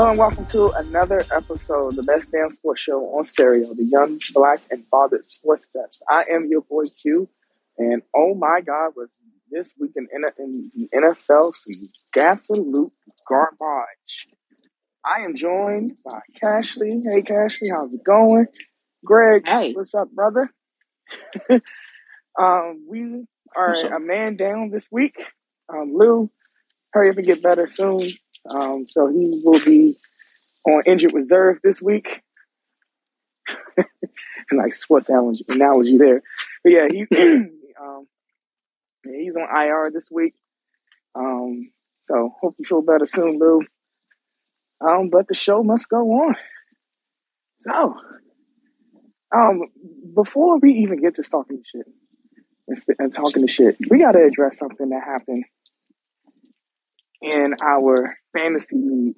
Hello and welcome to another episode of the Best Damn Sports Show on Stereo, the Young, Black, and Bothered Sports Fest. I am your boy Q, and oh my God, was this week in, in the NFL some absolute garbage. I am joined by Cashley. Hey, Cashley, how's it going? Greg, Hey. what's up, brother? um, we are a man down this week. Um, Lou, hurry up and get better soon. Um, so he will be on injured reserve this week. And like sports analogy, analogy there. But yeah, he um, yeah, he's on IR this week. Um, so hope you feel better soon, Lou. Um, but the show must go on. So, um, before we even get to talking shit and, and talking to shit, we got to address something that happened in our fantasy league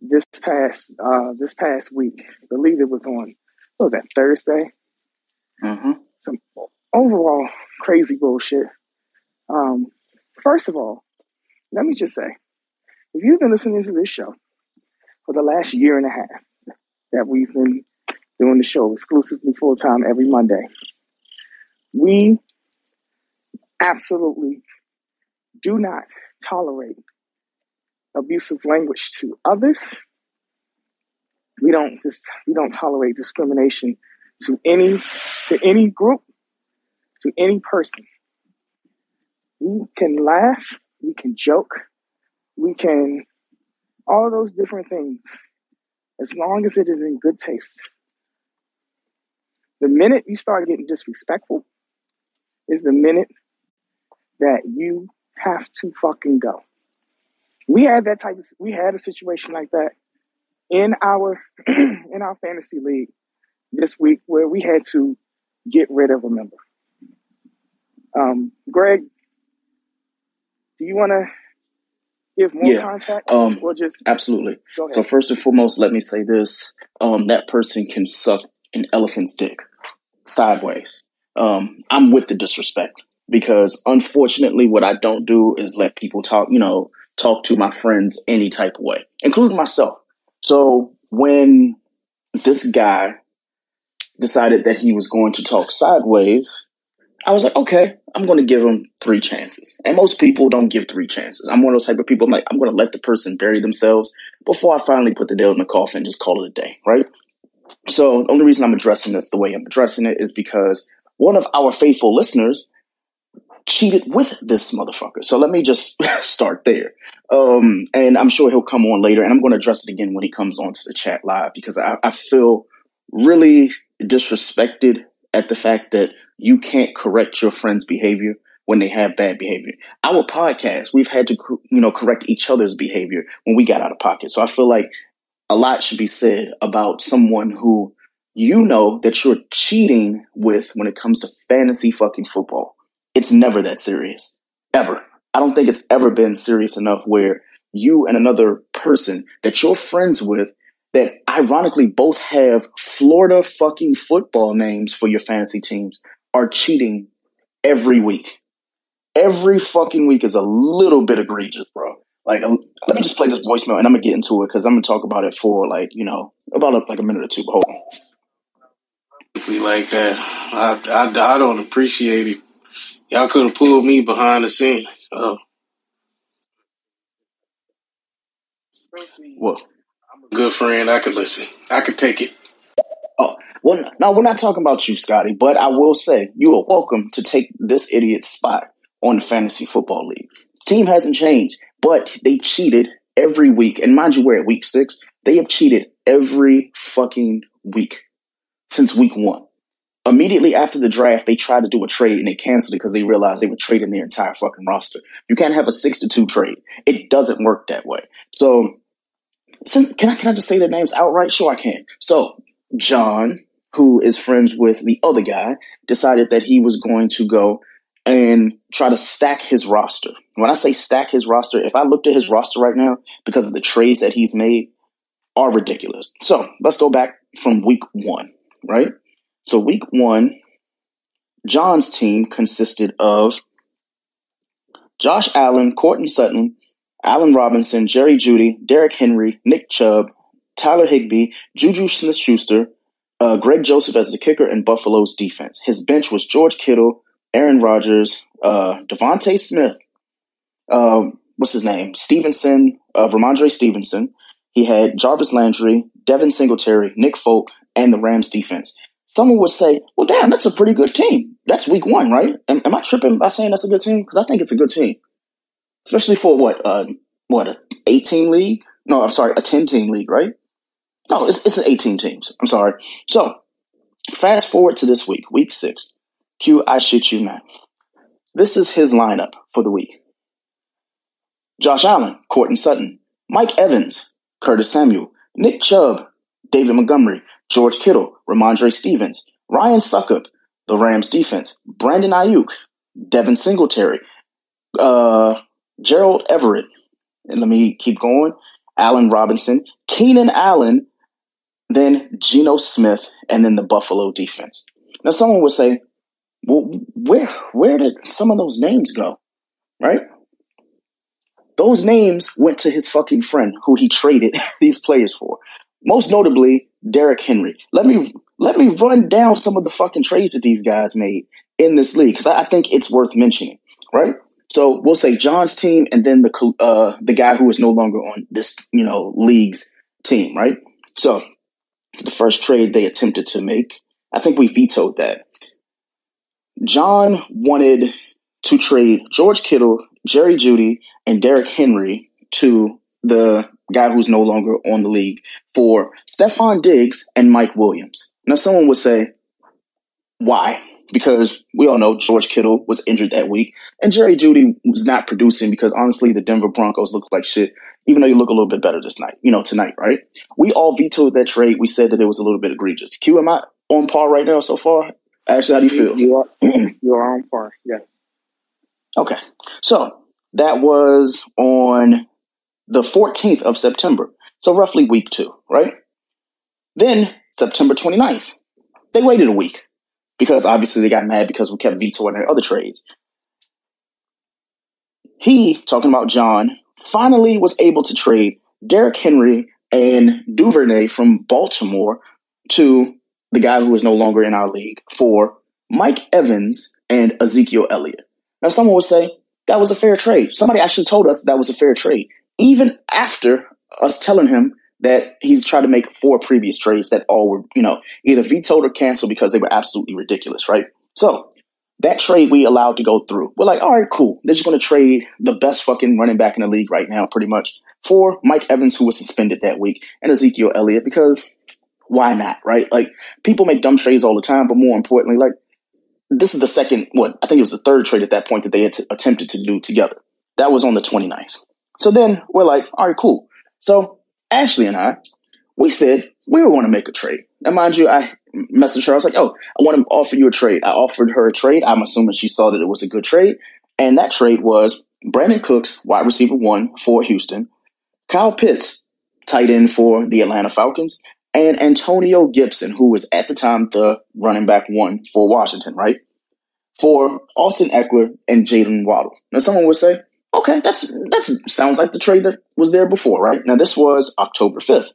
this past uh this past week. I believe it was on what was that Thursday? Mm-hmm. Some overall crazy bullshit. Um, first of all, let me just say, if you've been listening to this show for the last year and a half that we've been doing the show exclusively full time every Monday, we absolutely do not tolerate abusive language to others. We don't just we don't tolerate discrimination to any to any group, to any person. We can laugh, we can joke, we can all those different things as long as it is in good taste. The minute you start getting disrespectful is the minute that you have to fucking go. We had that type of we had a situation like that in our in our fantasy league this week where we had to get rid of a member. Um, Greg, do you want to give more Yeah. context Um, or just absolutely. So first and foremost, let me say this: um, that person can suck an elephant's dick sideways. Um, I'm with the disrespect because unfortunately, what I don't do is let people talk. You know, talk to my friends any type of way, including myself. So when this guy decided that he was going to talk sideways, I was like, okay, I'm going to give him three chances. And most people don't give three chances. I'm one of those type of people. I'm like, I'm going to let the person bury themselves before I finally put the nail in the coffin and just call it a day, right? So the only reason I'm addressing this the way I'm addressing it is because one of our faithful listeners cheated with this motherfucker. So let me just start there. Um, and I'm sure he'll come on later, and I'm going to address it again when he comes on to the chat live because I, I feel really disrespected at the fact that you can't correct your friend's behavior when they have bad behavior. Our podcast, we've had to, you know, correct each other's behavior when we got out of pocket. So I feel like a lot should be said about someone who you know that you're cheating with when it comes to fantasy fucking football. It's never that serious. Ever. I don't think it's ever been serious enough where you and another person that you're friends with that ironically both have Florida fucking football names for your fantasy teams are cheating every week. Every fucking week is a little bit egregious, bro. Like, um, let me just play this voicemail and I'm gonna get into it because I'm gonna talk about it for like, you know, about a, like a minute or two. But hold on. Like that. I, I, I don't appreciate it. Y'all could have pulled me behind the scenes. So Well, I'm a good friend. I could listen. I could take it. Oh, well, no, we're not talking about you, Scotty, but I will say you are welcome to take this idiot's spot on the fantasy football league. Team hasn't changed, but they cheated every week. And mind you, we're at week six. They have cheated every fucking week since week one. Immediately after the draft, they tried to do a trade and they canceled it because they realized they were trading their entire fucking roster. You can't have a six to two trade. It doesn't work that way. So, since, can I can I just say their names outright? Sure, I can. So, John, who is friends with the other guy, decided that he was going to go and try to stack his roster. When I say stack his roster, if I looked at his roster right now, because of the trades that he's made, are ridiculous. So let's go back from week one, right? So week one, John's team consisted of Josh Allen, Courtland Sutton, Allen Robinson, Jerry Jeudy, Derrick Henry, Nick Chubb, Tyler Higbee, Juju Smith Schuster, uh, Greg Joseph as the kicker, and Buffalo's defense. His bench was George Kittle, Aaron Rodgers, uh, DeVonta Smith, uh, what's his name? Stevenson, uh, Rhamondre Stevenson. He had Jarvis Landry, Devin Singletary, Nick Folk, and the Rams defense. Someone would say, well, damn, that's a pretty good team. That's week one, right? Am, am I tripping by saying that's a good team? Because I think it's a good team, especially for what, uh, what, a 18 league? No, I'm sorry, a 10 team league, right? No, it's, it's an 18 teams. I'm sorry. So fast forward to this week, week six. Q, I shit you not. This is his lineup for the week. Josh Allen, Courtland Sutton, Mike Evans, Curtis Samuel, Nick Chubb, David Montgomery, George Kittle, Rhamondre Stevens, Ryan Succop, the Rams defense, Brandon Aiyuk, Devin Singletary, uh, Gerald Everett, and let me keep going, Allen Robinson, Keenan Allen, then Geno Smith, and then the Buffalo defense. Now, someone would say, well, where where did some of those names go? Right? Those names went to his fucking friend who he traded these players for. Most notably, Derrick Henry. Let me let me run down some of the fucking trades that these guys made in this league because I, I, think it's worth mentioning, right? So we'll say John's team and then the uh, the guy who is no longer on this you know league's team, right? So the first trade they attempted to make, I think we vetoed that. John wanted to trade George Kittle, Jerry Jeudy, and Derrick Henry to the guy who's no longer on the league for Stefon Diggs and Mike Williams. Now, someone would say, why? Because we all know George Kittle was injured that week, and Jerry Jeudy was not producing because honestly, the Denver Broncos look like shit, even though you look a little bit better this night, you know, tonight, right? We all vetoed that trade. We said that it was a little bit egregious. Q, am I on par right now so far? Actually, how do you feel? You are, you are on par, yes. Okay. So that was on the 14th of September. So roughly week two, right? Then September 29th, they waited a week because obviously they got mad because we kept vetoing their other trades. He, talking about John, finally was able to trade Derrick Henry and Duvernay from Baltimore to the guy who is no longer in our league for Mike Evans and Ezekiel Elliott. Now, someone would say that was a fair trade. Somebody actually told us that was a fair trade, even after us telling him that he's tried to make four previous trades that all were, you know, either vetoed or canceled because they were absolutely ridiculous, right? So that trade we allowed to go through. We're like, all right, cool. They're just going to trade the best fucking running back in the league right now, pretty much, for Mike Evans, who was suspended that week, and Ezekiel Elliott, because why not, right? Like, people make dumb trades all the time, but more importantly, like, this is the second, what, I think it was the third trade at that point that they had t- attempted to do together. That was on the 29th. So then we're like, all right, cool. So Ashley and I, we said we were going to make a trade. Now, mind you, I messaged her. I was like, oh, I want to offer you a trade. I offered her a trade. I'm assuming she saw that it was a good trade. And that trade was Brandin Cooks, wide receiver one for Houston, Kyle Pitts, tight end for the Atlanta Falcons, and Antonio Gibson, who was at the time the running back one for Washington, right? For Austin Ekeler and Jaylen Waddle. Now, someone would say, okay, that's that sounds like the trade that was there before, right? Now, this was October 5th.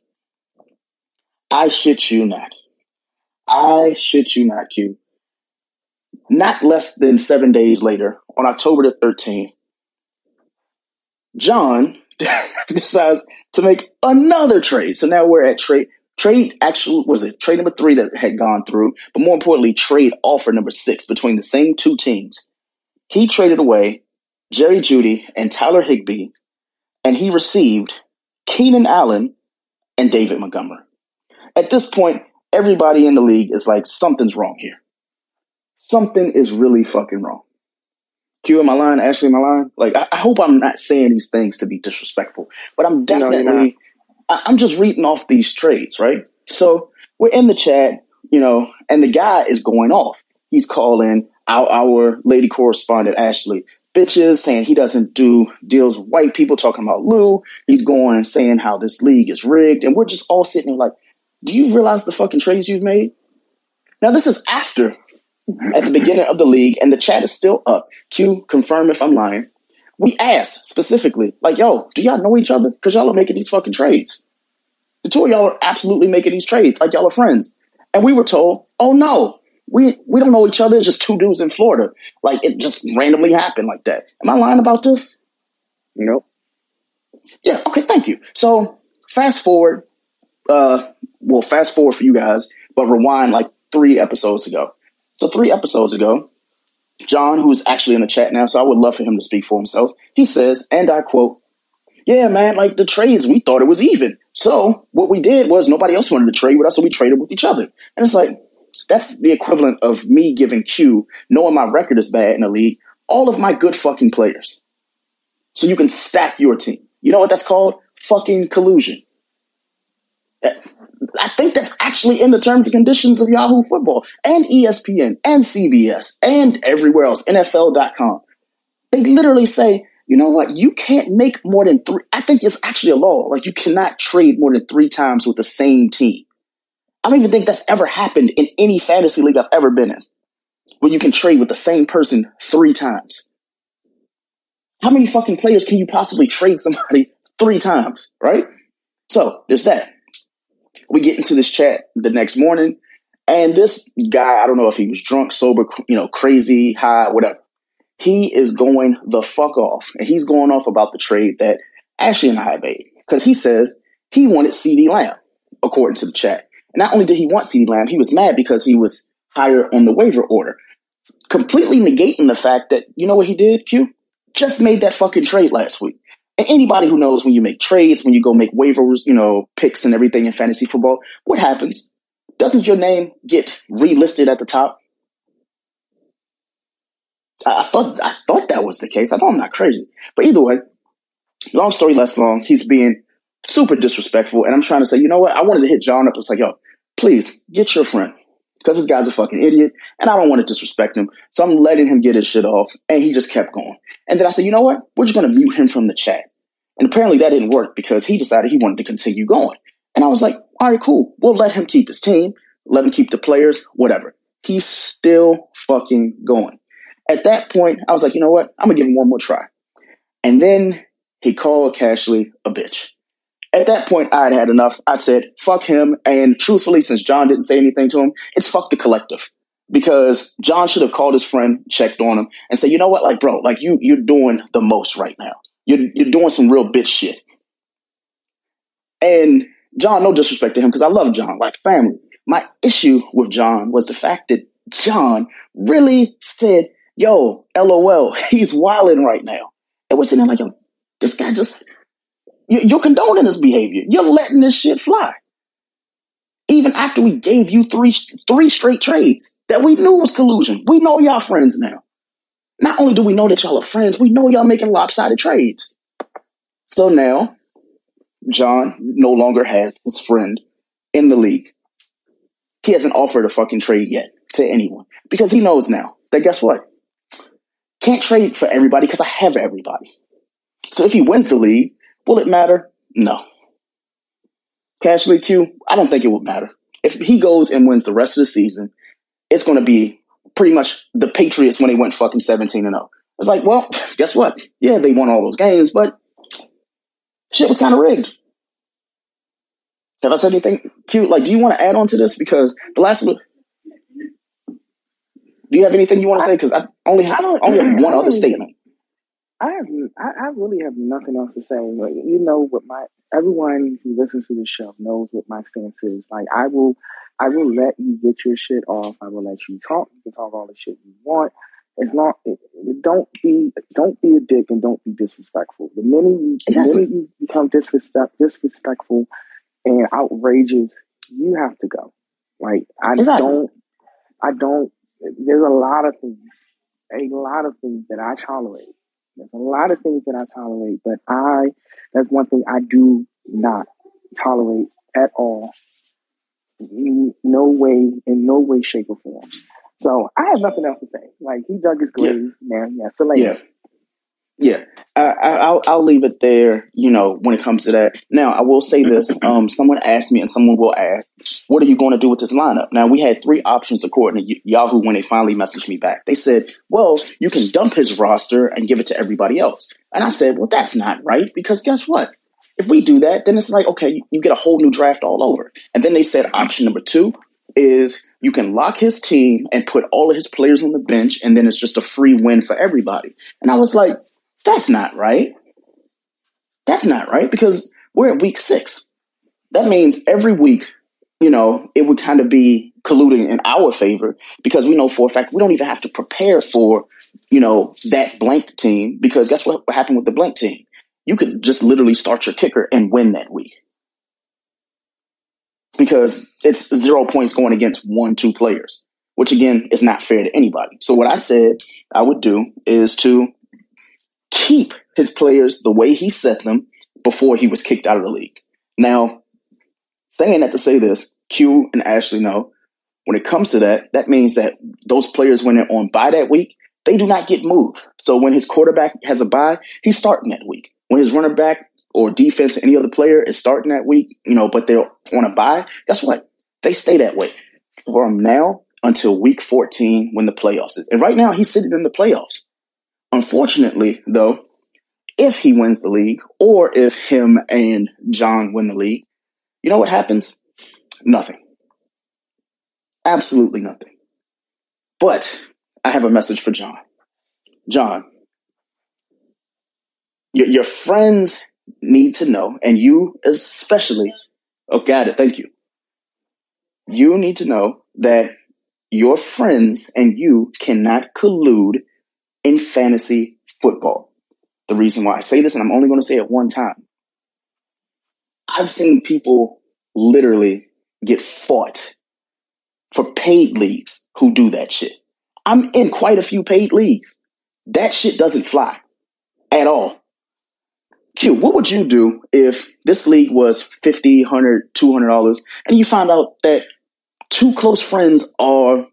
I shit you not. I shit you not, Q. Not less than seven days later, on October the 13th, John decides to make another trade. So now we're at trade Trade actually was it trade number three that had gone through, but more importantly, trade offer number six between the same two teams. He traded away Jerry Jeudy, and Tyler Higbee, and he received Keenan Allen and David Montgomery. At this point, everybody in the league is like, something's wrong here. Something is really fucking wrong. Q in my line, Ashley in my line. Like, I, I hope I'm not saying these things to be disrespectful, but I'm definitely I, I'm just reading off these trades, right? So we're in the chat, you know, and the guy is going off. He's calling our, our lady correspondent, Ashley, bitches, saying he doesn't do deals with white people, talking about Lou. He's going saying how this league is rigged. And we're just all sitting there like, do you realize the fucking trades you've made? Now, this is after, at the beginning of the league, and the chat is still up. Q, confirm if I'm lying. We asked specifically, like, yo, do y'all know each other? Because y'all are making these fucking trades. The two of y'all are absolutely making these trades, like y'all are friends. And we were told, oh no, we we don't know each other. It's just two dudes in Florida. Like it just randomly happened like that. Am I lying about this? Nope. Yeah. Okay. Thank you. So fast forward. Uh, well, fast forward for you guys, but rewind like three episodes ago. So three episodes ago, John, who's actually in the chat now, so I would love for him to speak for himself. He says, and I quote, "Yeah, man, like the trades, we thought it was even. So what we did was nobody else wanted to trade with us, so we traded with each other. And it's like that's the equivalent of me giving Q, knowing my record is bad in the league, all of my good fucking players. So you can stack your team. You know what that's called? Fucking collusion. Eh, I think that's actually in the terms and conditions of Yahoo Football and ESPN and CBS and everywhere else, NFL.com. They literally say, you know what? You can't make more than three. I think it's actually a law. Like you cannot trade more than three times with the same team. I don't even think that's ever happened in any fantasy league I've ever been in, where you can trade with the same person three times. How many fucking players can you possibly trade somebody three times, right? So there's that. We get into this chat the next morning, and this guy, I don't know if he was drunk, sober, you know, crazy, high, whatever. He is going the fuck off, and he's going off about the trade that Ashley and I made because he says he wanted CeeDee Lamb, according to the chat. And not only did he want CeeDee Lamb, he was mad because he was higher on the waiver order, completely negating the fact that, you know what he did, Q? Just made that fucking trade last week. And anybody who knows when you make trades, when you go make waivers, you know, picks and everything in fantasy football, what happens? Doesn't your name get relisted at the top? I thought I thought that was the case. I know I'm not crazy, but either way, long story less long. He's being super disrespectful, and I'm trying to say, you know what? I wanted to hit John up. It's like, yo, please get your friend because this guy's a fucking idiot and I don't want to disrespect him. So I'm letting him get his shit off. And he just kept going. And then I said, you know what? We're just going to mute him from the chat. And apparently that didn't work because he decided he wanted to continue going. And I was like, all right, cool. We'll let him keep his team, let him keep the players, whatever. He's still fucking going. At that point, I was like, you know what? I'm going to give him one more try. And then he called Cashley a bitch. At that point, I had had enough. I said, fuck him. And truthfully, since John didn't say anything to him, it's fuck the collective. Because John should have called his friend, checked on him, and said, you know what, like, bro, like you, you're doing the most right now. You're, you're doing some real bitch shit. And John, no disrespect to him, because I love John, like family. My issue with John was the fact that John really said, yo, LOL, he's wilding right now. And we're sitting there like, yo, this guy just you're condoning this behavior. You're letting this shit fly. Even after we gave you three three straight trades that we knew was collusion. We know y'all friends now. Not only do we know that y'all are friends, we know y'all making lopsided trades. So now, John no longer has his friend in the league. He hasn't offered a fucking trade yet to anyone because he knows now that guess what? Can't trade for everybody because I have everybody. So if he wins the league, Will it matter? No. Cashley Q, I don't think it would matter. If he goes and wins the rest of the season, it's going to be pretty much the Patriots when they went fucking 17 and 0. It's like, well, guess what? Yeah, they won all those games, but shit was kind of rigged. Have I said anything cute? Like, do you want to add on to this? Because the last do you have anything you want to say? Because I only have, I only have one other statement. I have I, I really have nothing else to say. Like, you know what my everyone who listens to the show knows what my stance is. Like I will I will let you get your shit off. I will let you talk. You can talk all the shit you want. As long don't be don't be a dick and don't be disrespectful. The minute you exactly. the minute you become disrespect, disrespectful and outrageous, you have to go. Like I exactly. don't I don't there's a lot of things a lot of things that I tolerate there's a lot of things that I tolerate, but I, that's one thing I do not tolerate at all. In no way, in no way, shape, or form. So I have nothing else to say. Like he dug his grave, yeah. man. Yeah, so like, yeah. Yeah, I, will I'll leave it there. You know, when it comes to that. Now, I will say this: um, someone asked me, and someone will ask, "What are you going to do with this lineup?" Now, we had three options according to Yahoo when they finally messaged me back. They said, "Well, you can dump his roster and give it to everybody else." And I said, "Well, that's not right because guess what? If we do that, then it's like okay, you get a whole new draft all over." And then they said, option number two is you can lock his team and put all of his players on the bench, and then it's just a free win for everybody. And I was like that's not right. That's not right because we're at week six. That means every week, you know, it would kind of be colluding in our favor because we know for a fact we don't even have to prepare for, you know, that blank team because guess what, happened with the blank team? You could just literally start your kicker and win that week because it's zero points going against one, two players, which again is not fair to anybody. So what I said I would do is to keep his players the way he set them before he was kicked out of the league. Now, saying that to say this, Q and Ashley know when it comes to that, that means that those players when they're on bye that week, they do not get moved. So when his quarterback has a bye, he's starting that week. When his running back or defense or any other player is starting that week, you know, but they're on a bye, guess what? They stay that way from now until week 14 when the playoffs is. And right now he's sitting in the playoffs. Unfortunately, though, if he wins the league or if him and John win the league, you know what happens? Nothing. Absolutely nothing. But I have a message for John. John, your, your friends need to know, and you especially, oh, got it, thank you. You need to know that your friends and you cannot collude in fantasy football. The reason why I say this, and I'm only going to say it one time, I've seen people literally get fought for paid leagues who do that shit. I'm in quite a few paid leagues. That shit doesn't fly at all. Q, what would you do if this league was 50 100 $200 and you found out that two close friends are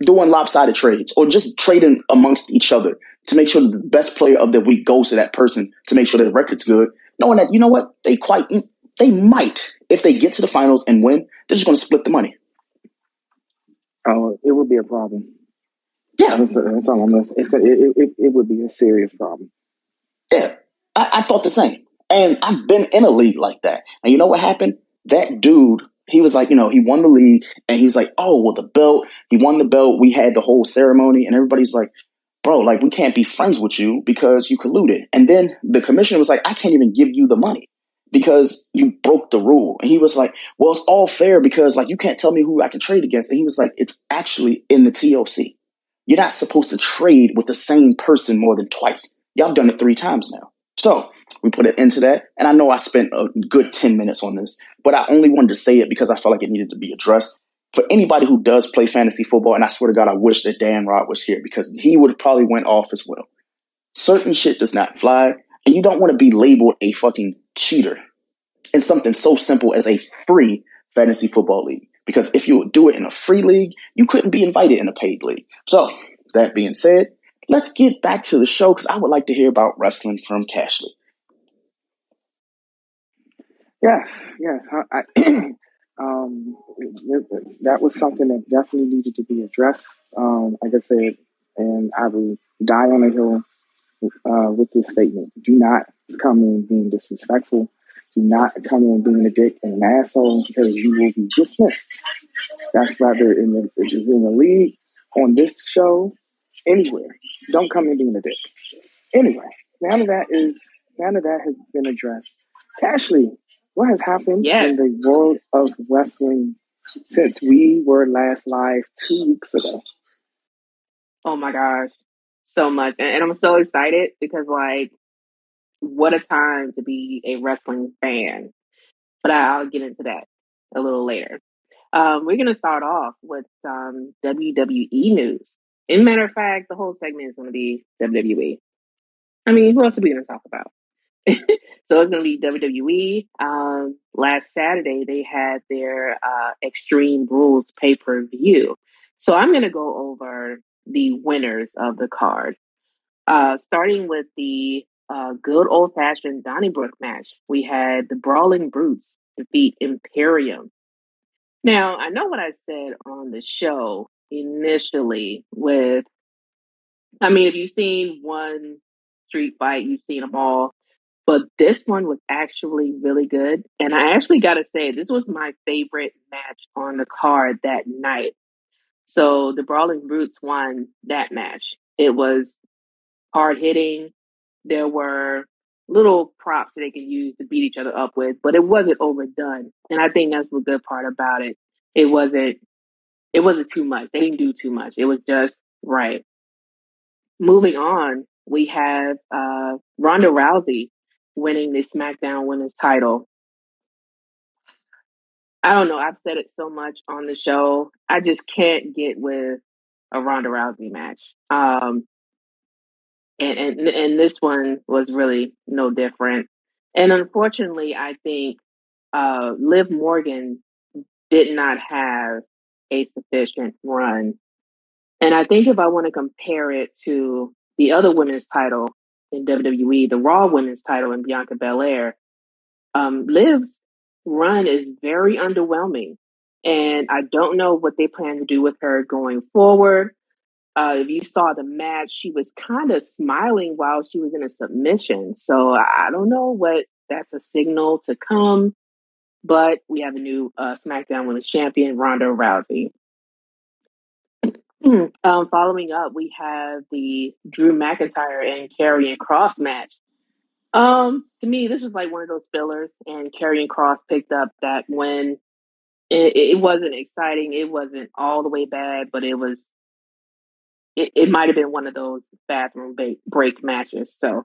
doing lopsided trades or just trading amongst each other to make sure that the best player of the week goes to that person to make sure their record's good, knowing that, you know what, they quite, they might, if they get to the finals and win, they're just going to split the money. Oh, it would be a problem. Yeah. That's, that's all I'm gonna say. It's gonna, it, it, it would be a serious problem. Yeah. I, I thought the same. And I've been in a league like that. And you know what happened? That dude he was like, you know, he won the league and he's like, oh, well, the belt, he won the belt. We had the whole ceremony and everybody's like, bro, like, we can't be friends with you because you colluded. And then the commissioner was like, I can't even give you the money because you broke the rule. And he was like, well, it's all fair because like, you can't tell me who I can trade against. And he was like, it's actually in the TOC. You're not supposed to trade with the same person more than twice. Y'all have done it three times now. So we put it into that. And I know I spent a good 10 minutes on this, but I only wanted to say it because I felt like it needed to be addressed. For anybody who does play fantasy football, and I swear to God, I wish that Dan Rod was here because he would probably went off as well. Certain shit does not fly, and you don't want to be labeled a fucking cheater in something so simple as a free fantasy football league. Because if you do it in a free league, you couldn't be invited in a paid league. So, that being said, let's get back to the show because I would like to hear about wrestling from Cashley. Yes, yes. I, I um, that was something that definitely needed to be addressed. Um, like I said, and I will die on a hill uh, with this statement. Do not come in being disrespectful. Do not come in being a dick and an asshole because you will be dismissed. That's rather in the in the league, on this show, anywhere. Don't come in being a dick. Anyway, none of that is none of that has been addressed. Cashley, what has happened yes. in the world of wrestling since we were last live two weeks ago? Oh my gosh, so much. And, and I'm so excited because, like, what a time to be a wrestling fan. But I'll get into that a little later. Um, we're going to start off with some WWE news. In matter of fact, the whole segment is going to be WWE. I mean, who else are we going to talk about? so it's going to be WWE. Um, last Saturday, they had their uh, Extreme Rules pay per view. So I'm going to go over the winners of the card. Uh, starting with the uh, good old fashioned Donnybrook match, we had the Brawling Brutes defeat Imperium. Now, I know what I said on the show initially with, I mean, if you've seen one street fight, you've seen them all. But this one was actually really good. And I actually got to say, this was my favorite match on the card that night. So the Brawling Brutes won that match. It was hard hitting. There were little props they could use to beat each other up with, but it wasn't overdone. And I think that's the good part about it. It wasn't it wasn't too much. They didn't do too much. It was just right. Moving on, we have uh, Ronda Rousey winning the SmackDown Women's title. I don't know. I've said it so much on the show. I just can't get with a Ronda Rousey match. Um, and, and and this one was really no different. And unfortunately, I think uh, Liv Morgan did not have a sufficient run. And I think if I want to compare it to the other women's title in WWE, the Raw women's title in Bianca Belair, um, Liv's run is very underwhelming. And I don't know what they plan to do with her going forward. Uh, if you saw the match, she was kind of smiling while she was in a submission. So I don't know what that's a signal to come. But we have a new uh, SmackDown Women's Champion, Ronda Rousey. Um, following up, we have the Drew McIntyre and Karrion Kross match. Um, to me, this was like one of those fillers, and Karrion Kross picked up that win. It, it wasn't exciting. It wasn't all the way bad, but it was it, it might have been one of those bathroom break, break matches. So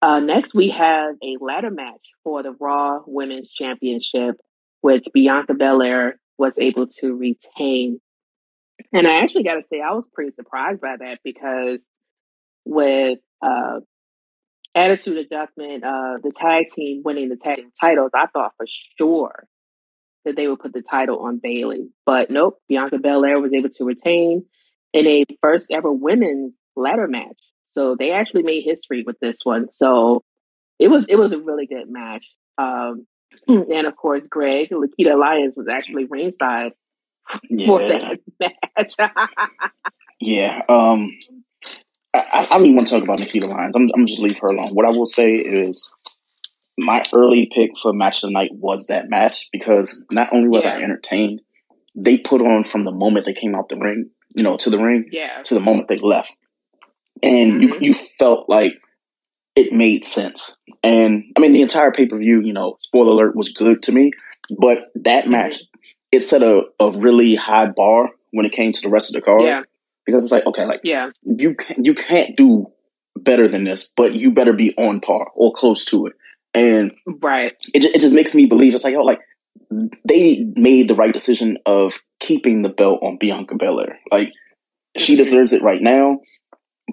uh, next we have a ladder match for the Raw Women's Championship, which Bianca Belair was able to retain. And I actually got to say, I was pretty surprised by that because with uh, Attitude Adjustment, uh, the tag team winning the tag team titles, I thought for sure that they would put the title on Bayley. But nope, Bianca Belair was able to retain in a first ever women's ladder match. So they actually made history with this one. So it was it was a really good match. Um, and of course, Greg Nikita Lyons was actually ringside yeah. for that match. yeah. Um, I, I don't even want to talk about Nikita Lyons. I'm, I'm just leave her alone. What I will say is my early pick for match of the night was that match because not only was yeah. I entertained, they put on from the moment they came out the ring you know, to the ring, yeah. to the moment they left. And mm-hmm. you, you felt like it made sense. And I mean, the entire pay per view, you know, spoiler alert, was good to me. But that mm-hmm. match, it set a, a really high bar when it came to the rest of the card. Yeah. Because it's like, okay, like, yeah. you, can, you can't do better than this, but you better be on par or close to it. And right. it, it just makes me believe it's like, oh, like, they made the right decision of keeping the belt on Bianca Belair. Like she mm-hmm. deserves it right now.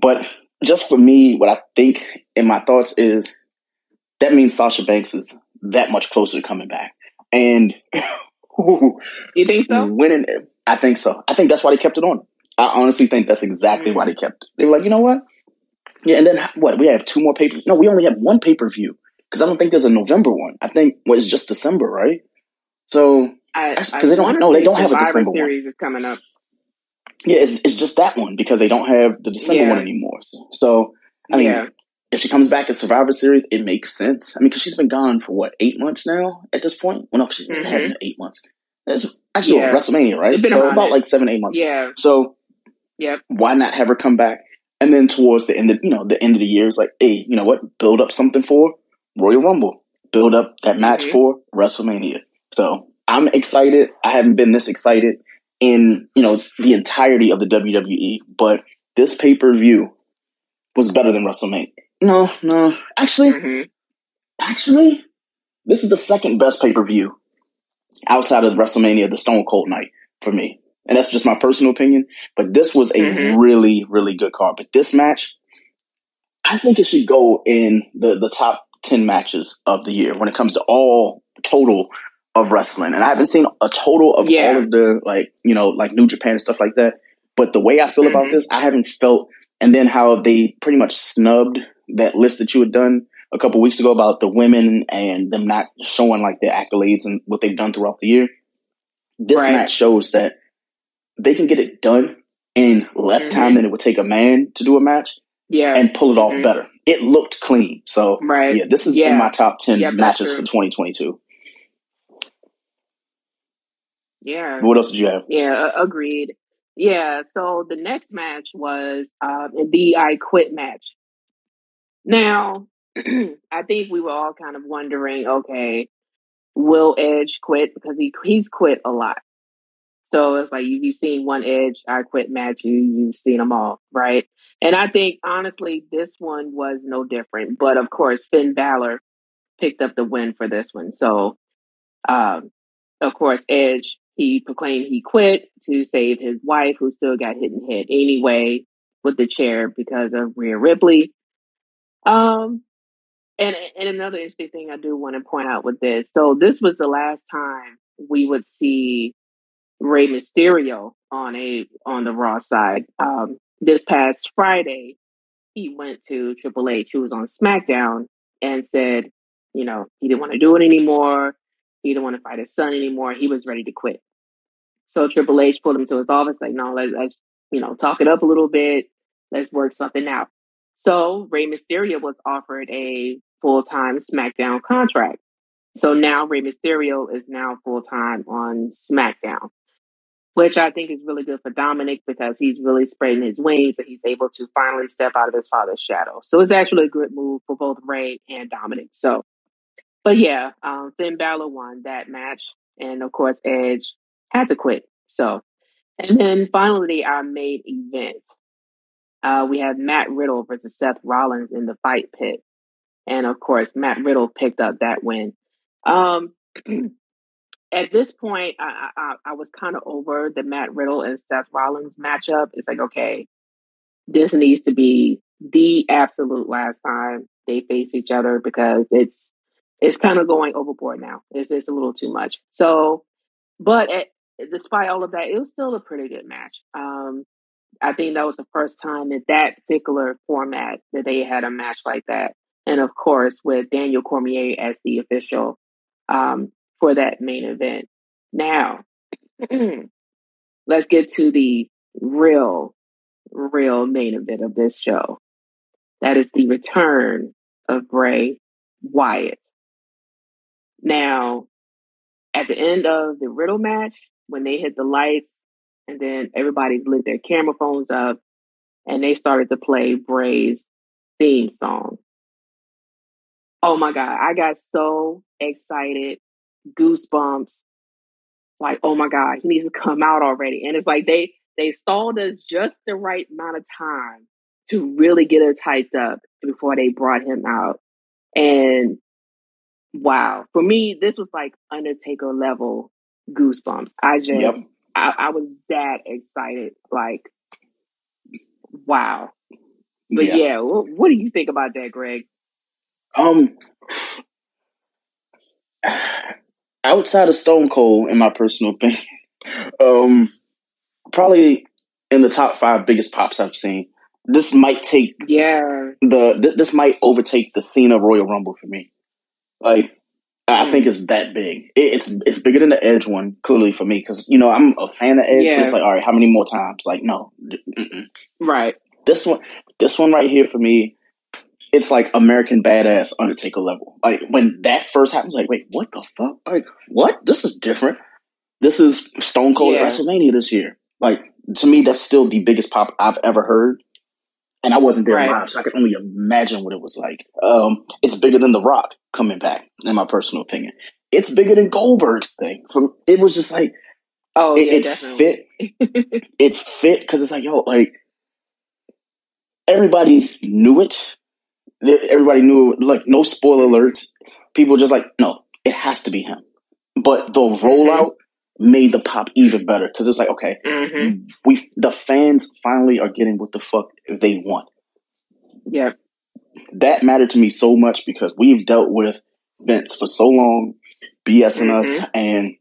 But just for me, what I think in my thoughts is that means Sasha Banks is that much closer to coming back. And you think so? Winning, I think so. I think that's why they kept it on. I honestly think that's exactly mm-hmm. why they kept it. They were like, you know what? Yeah, and then what? We have two more paper. No, we only have one pay per view because I don't think there's a November one. I think well, it's just December, right? So because they don't no, they don't have a December series one. is coming up. Yeah, it's it's just that one because they don't have the December yeah. one anymore. So I mean, yeah. If she comes back at Survivor Series, it makes sense. I mean, because she's been gone for what eight months now at this point. Well, no, she's been mm-hmm. having eight months. It's actually yeah. WrestleMania, right? So about it. like seven, eight months. Yeah. So, yeah, why not have her come back? And then towards the end of you know the end of the year, it's like, hey, you know what? Build up something for Royal Rumble. Build up that match mm-hmm. for WrestleMania. So I'm excited. I haven't been this excited in, you know, the entirety of the WWE, but this pay per view was better than WrestleMania. No, no. Actually, mm-hmm. actually, this is the second best pay per view outside of WrestleMania, the Stone Cold night for me. And that's just my personal opinion. But this was a mm-hmm. really, really good card. But this match, I think it should go in the, the top 10 matches of the year when it comes to all total of wrestling, and I haven't seen a total of yeah. all of the like you know like New Japan and stuff like that. But the way I feel mm-hmm. about this, I haven't felt and then how they pretty much snubbed that list that you had done a couple weeks ago about the women and them not showing like their accolades and what they've done throughout the year. This Right. match shows that they can get it done in less Mhm. time than it would take a man to do a match Yeah. and pull it off Mhm. better. It looked clean. So right. yeah, this is Yeah. in my top ten that's matches for 2022. Yeah. What else did you have? Yeah, agreed. Yeah, so the next match was um, the I Quit match. Now, I think we were all kind of wondering, okay, will Edge quit because he he's quit a lot. So it's like you, you've seen one Edge I Quit match, you you've seen them all, right? And I think honestly, this one was no different. But of course, Finn Balor picked up the win for this one. So, um, of course, Edge he proclaimed he quit to save his wife, who still got hit the head anyway with the chair because of Rhea Ripley. Um, and and another interesting thing I do want to point out with this, so this was the last time we would see Rey Mysterio on a on the Raw side. Um, this past Friday, he went to Triple H, who was on SmackDown, and said, you know, he didn't want to do it anymore. He didn't want to fight his son anymore. He was ready to quit. So Triple H pulled him to his office, like, no, let's, let's you know talk it up a little bit. Let's work something out. So Rey Mysterio was offered a full time SmackDown contract. So now Rey Mysterio is now full time on SmackDown, which I think is really good for Dominic because he's really spreading his wings and he's able to finally step out of his father's shadow. So it's actually a good move for both Rey and Dominic. So, but yeah, um, Finn Balor won that match, and of course Edge had to quit. So, and then finally our main event. Uh, we have Matt Riddle versus Seth Rollins in the fight pit. And of course, Matt Riddle picked up that win. Um, at this point, I, I, I was kind of over the Matt Riddle and Seth Rollins matchup. It's like, okay, this needs to be the absolute last time they face each other because it's it's kind of going overboard now. It's it's a little too much. So, but at, despite all of that, it was still a pretty good match. Um, I think that was the first time in that particular format that they had a match like that. And of course, with Daniel Cormier as the official um, for that main event. Now, let's get to the real, real main event of this show. That is the return of Bray Wyatt. Now, at the end of the Riddle match, when they hit the lights, and then everybody lit their camera phones up, and they started to play Bray's theme song. Oh my God, I got so excited, goosebumps. Like, oh my God, he needs to come out already. And it's like they they stalled us just the right amount of time to really get us hyped up before they brought him out. And wow, for me, this was like Undertaker level goosebumps. I just Yep. I, I was that excited. Like, wow. But Yeah. yeah, what, what do you think about that, Greg? Um, outside of Stone Cold, in my personal opinion, um, probably in the top five biggest pops I've seen. This might take Yeah. the th- this might overtake the Cena Royal Rumble for me. Like, I Mm. think it's that big. It, it's it's bigger than the Edge one, clearly for me, because you know I'm a fan of Edge. But it's like, all right, how many more times? Like, no, mm-mm. Right. this one, this one right here for me, it's like American Badass Undertaker level. Like when that first happens, like, wait, what the fuck? Like, what? This is different. This is Stone Cold at Yeah. WrestleMania this year. Like to me, that's still the biggest pop I've ever heard. And I wasn't there Right. live, so I can only imagine what it was like. Um, it's bigger than The Rock coming back, in my personal opinion. It's bigger than Goldberg's thing. From it was just like Oh it, yeah, it definitely. fit it fit because it's like yo like everybody knew it everybody knew it. like no spoiler alerts people just like no it has to be him but the rollout made the pop even better because it's like okay hmm we the fans finally are getting what the fuck they want Yeah, that mattered to me so much because we've dealt with Vince for so long, BSing us and,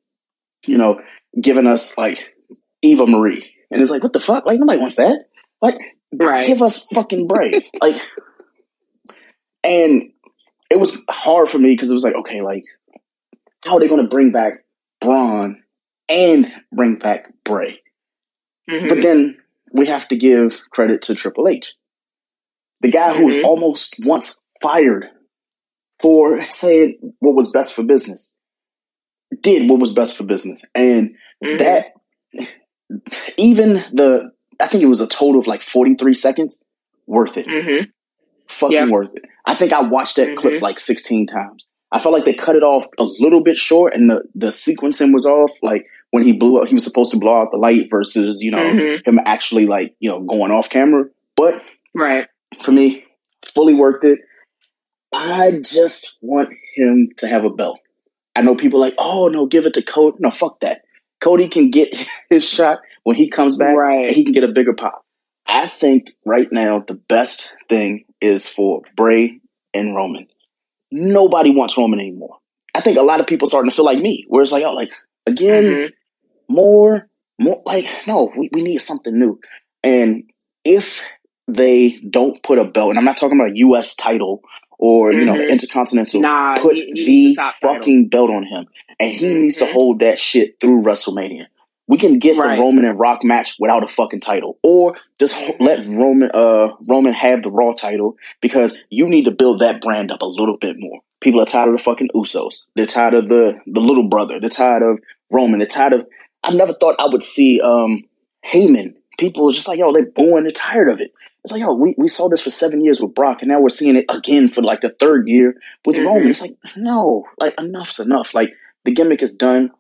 you know, giving us like Eva Marie. And it's like, what the fuck? Like, nobody wants that. Like, Right. Give us fucking break. like, and it was hard for me because it was like, okay, like, how are they going to bring back Braun and bring back Bray? Mhm. But then we have to give credit to Triple H, the guy who was Mhm. almost once fired for saying what was best for business, did what was best for business, and Mhm. that even the I think it was a total of like forty three seconds, worth it, Mhm. fucking Yeah. worth it. I think I watched that clip Mhm. like sixteen times. I felt like they cut it off a little bit short, and the the sequencing was off. Like when he blew up, he was supposed to blow out the light versus you know Mhm. him actually like you know going off camera. But Right. for me, fully worked it. I just want him to have a belt. I know people like, oh no, give it to Cody. No, fuck that. Cody can get his shot when he comes back, Right. and he can get a bigger pop. I think right now the best thing is for Bray and Roman. Nobody wants Roman anymore. I think a lot of people starting to feel like me, where it's like, oh, like again, Mhm. More, more like no, we, we need something new. And if they don't put a belt, and I'm not talking about a U.S. title or you know Mhm. Intercontinental, Nah, put he- the the top title. fucking belt on him, and he needs to Mhm. hold that shit through WrestleMania. We can get Right. the Roman and Rock match without a fucking title, or just let Roman uh Roman have the Raw title because you need to build that brand up a little bit more. People are tired of the fucking Usos. They're tired of the the little brother. They're tired of Roman. They're tired of. I never thought I would see um Heyman. People are just like, yo, they're booing. They're tired of it. It's like, yo, we, we saw this for seven years with Brock, and now we're seeing it again for like the third year with Mhm. Roman. It's like, no, like enough's enough. Like the gimmick is done,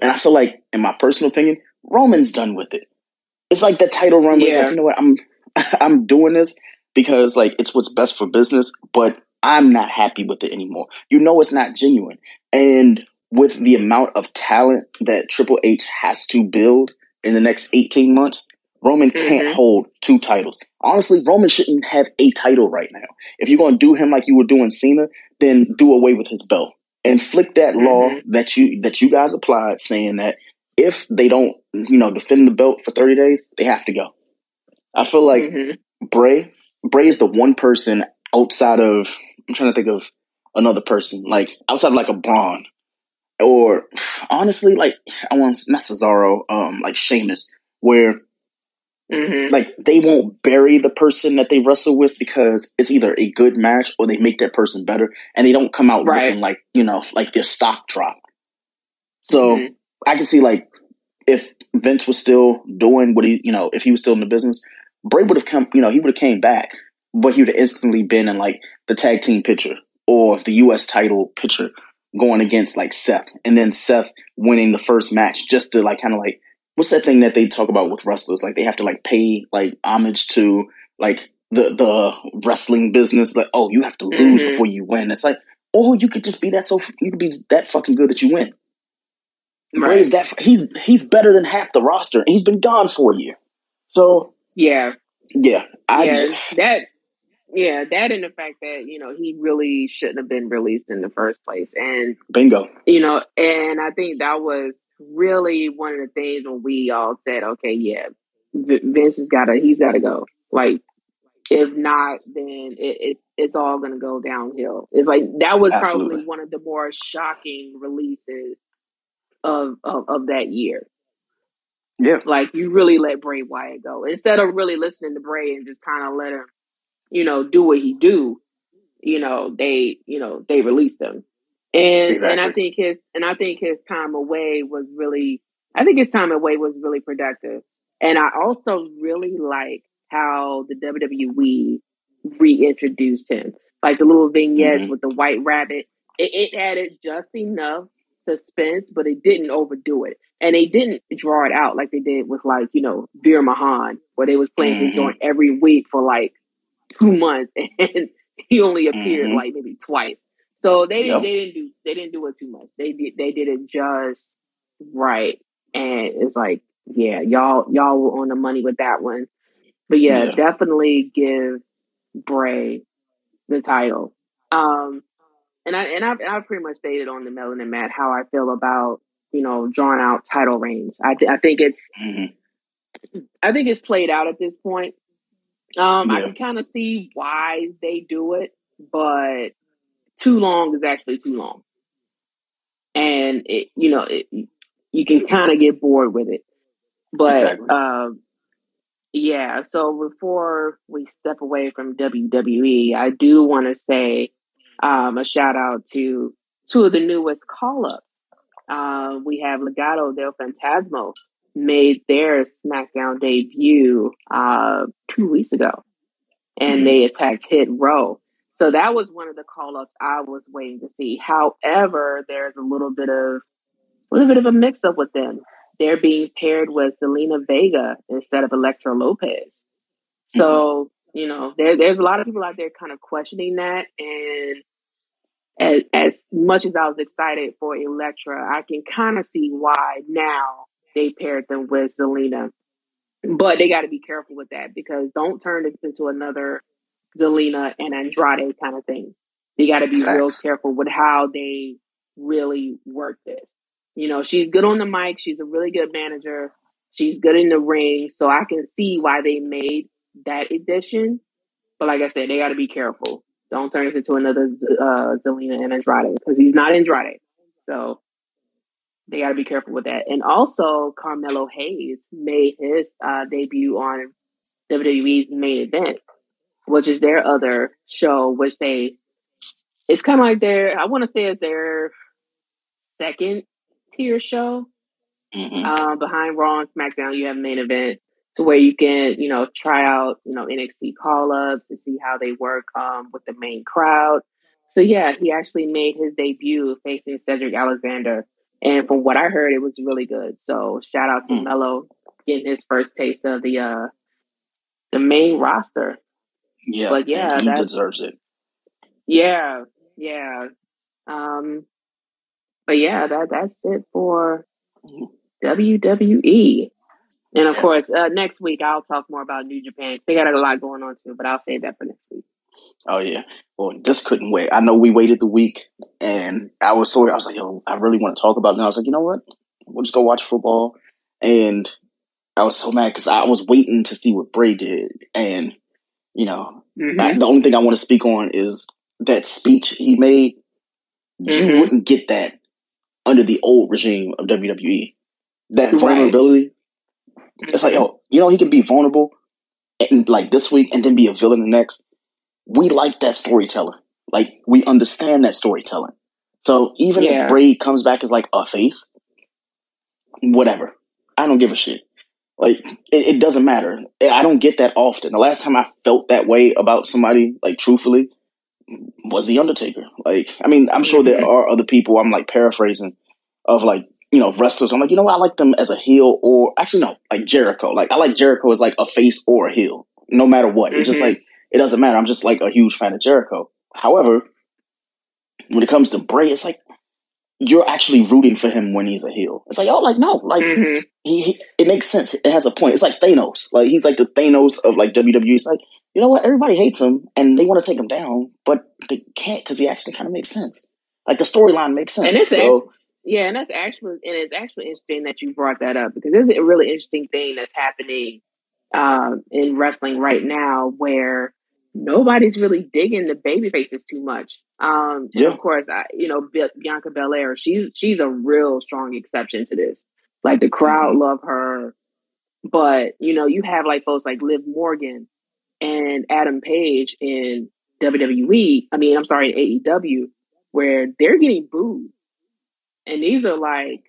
and I feel like, in my personal opinion, Roman's done with it. It's like the title run. Where it's Yeah. like, you know what, I'm I'm doing this because like it's what's best for business, but I'm not happy with it anymore. You know, it's not genuine, and with the amount of talent that Triple H has to build in the next 18 months, Roman can't Mhm. hold two titles. Honestly, Roman shouldn't have a title right now. If you're going to do him like you were doing Cena, then do away with his belt Inflict that law Mhm. that you that you guys applied, saying that if they don't, you know, defend the belt for 30 days, they have to go. I feel like Mhm. Bray, Bray is the one person outside of I'm trying to think of another person like outside of like a Braun or honestly like I want not Cesaro, um, like Sheamus, where Mhm. like they won't bury the person that they wrestle with because it's either a good match or they make that person better and they don't come out Right. looking like you know like their stock drop. So Mhm. I can see like if Vince was still doing what he you know if he was still in the business, Bray would have come you know he would have came back, but he would have instantly been in like the tag team picture or the U.S. title picture going against like Seth and then Seth winning the first match just to like kind of like what's that thing that they talk about with wrestlers? Like they have to like pay like homage to like the the wrestling business. Like oh, you have to lose Mhm. before you win. It's like or you could just be that so you could be that fucking good that you win. Right. is that he's he's better than half the roster. and He's been gone for a year. So Yeah. yeah, I yeah. That. Yeah, that and the fact that you know he really shouldn't have been released in the first place, and bingo. you know, and I think that was really one of the things when we all said, okay, yeah, Vince has got to, he's got to go. Like, if not, then it, it it's all going to go downhill. It's like that was Absolutely. probably one of the more shocking releases of of, of that year. Yeah, Like, you really let Bray Wyatt go instead of really listening to Bray and just kind of let him, you know, do what he do. You know, they you know they released him. And and I think his and I think his time away was really I think his time away was really productive. And I also really like how the WWE reintroduced him. Like the little vignettes Mhm. with the white rabbit. It, it added just enough suspense, but it didn't overdo it. And they didn't draw it out like they did with like, you know, Veer Mahaan, where they was playing his Mhm. joint every week for like two months and he only appeared Mhm. like maybe twice. So they Yep. they didn't do they didn't do it too much. They did they did it just right, and it's like yeah, y'all y'all were on the money with that one. But yeah, Yeah. definitely give Bray the title. Um, and I and I've, I've pretty much stated on the Melanin Matt how I feel about you know drawn out title reigns. I th- I think it's Mhm. I think it's played out at this point. Um, I can kind of see why they do it, but too long is actually too long, and it, you know, it, you can kind of get bored with it. But Exactly. um, yeah, so before we step away from WWE, I do want to say um, a shout out to two of the newest call ups. Uh, we have Legado del Fantasma made their SmackDown debut uh, two weeks ago, and Mhm. they attacked Hit Row. So that was one of the call ups I was waiting to see. However, there's a little bit of a little bit of a mix up with them. They're being paired with Zelina Vega instead of Elektra Lopez. So, you know, there, there's a lot of people out there kind of questioning that. And as, as much as I was excited for Electra, I can kind of see why now they paired them with Zelina. But they got to be careful with that because don't turn this into another Zelina and Andrade kind of thing. They got to be real careful with how they really work this. You know, she's good on the mic. She's a really good manager. She's good in the ring. So I can see why they made that addition. But like I said, they got to be careful. Don't turn this into another uh, Zelina and Andrade because he's not Andrade. So they got to be careful with that. And also, Carmelo Hayes made his uh, debut on WWE's main event, which is their other show, which they, it's kind of like their, I want to say it's their second tier show. Mhm. Um, behind Raw and SmackDown, you have main event to where you can, you know, try out, you know, NXT call ups and see how they work um, with the main crowd. So yeah, he actually made his debut facing Cedric Alexander, and from what I heard, it was really good. So shout out to Mm. Mello getting his first taste of the uh the main roster. Yeah, But yeah, he that's- deserves it. Yeah, yeah. Um, but yeah, that that's it for. WWE. And of Yeah. course, uh, next week I'll talk more about New Japan. They got a lot going on too, but I'll save that for next week. Oh yeah. Well, just couldn't wait. I know we waited the week, and I was so I was like, yo, I really want to talk about it. And I was like, you know what? We'll just go watch football. And I was so mad because I was waiting to see what Bray did, and you know, Mm-hmm. I- the only thing I want to speak on is that speech he made. You Mhm. wouldn't get that under the old regime of WWE. That Right. vulnerability. It's like, oh, you know, he can be vulnerable and like this week and then be a villain the next. We like that storyteller. Like we understand that storytelling. So even Yeah. if Bray comes back as like a face, whatever. I don't give a shit. Like it, it doesn't matter. I don't get that often. The last time I felt that way about somebody, like truthfully, was the Undertaker. Like, I mean, I'm sure there Mhm. are other people. I'm like paraphrasing of like you know wrestlers. I'm like, you know what? I like them as a heel or actually no, like Jericho. Like I like Jericho as like a face or a heel, no matter what. It's just Mhm. like it doesn't matter. I'm just like a huge fan of Jericho. However, when it comes to Bray, it's like you're actually rooting for him when he's a heel. It's like, oh, like no, like Mhm. he, he it makes sense. It has a point. It's like Thanos. Like he's like the Thanos of like WWE. It's like you know what? Everybody hates him and they want to take him down, but they can't because he actually kind of makes sense. Like the storyline makes sense. And it's so Yeah, and that's actually and it's actually interesting that you brought that up because there's a really interesting thing that's happening um, in wrestling right now where nobody's really digging the baby faces too much. Um, Yeah. of course, I, you know Bi- Bianca Belair, she's she's a real strong exception to this. Like the crowd Mhm. love her, but you know you have like folks like Liv Morgan and Adam Page in WWE. I mean, I'm sorry, AEW, where they're getting booed and these are like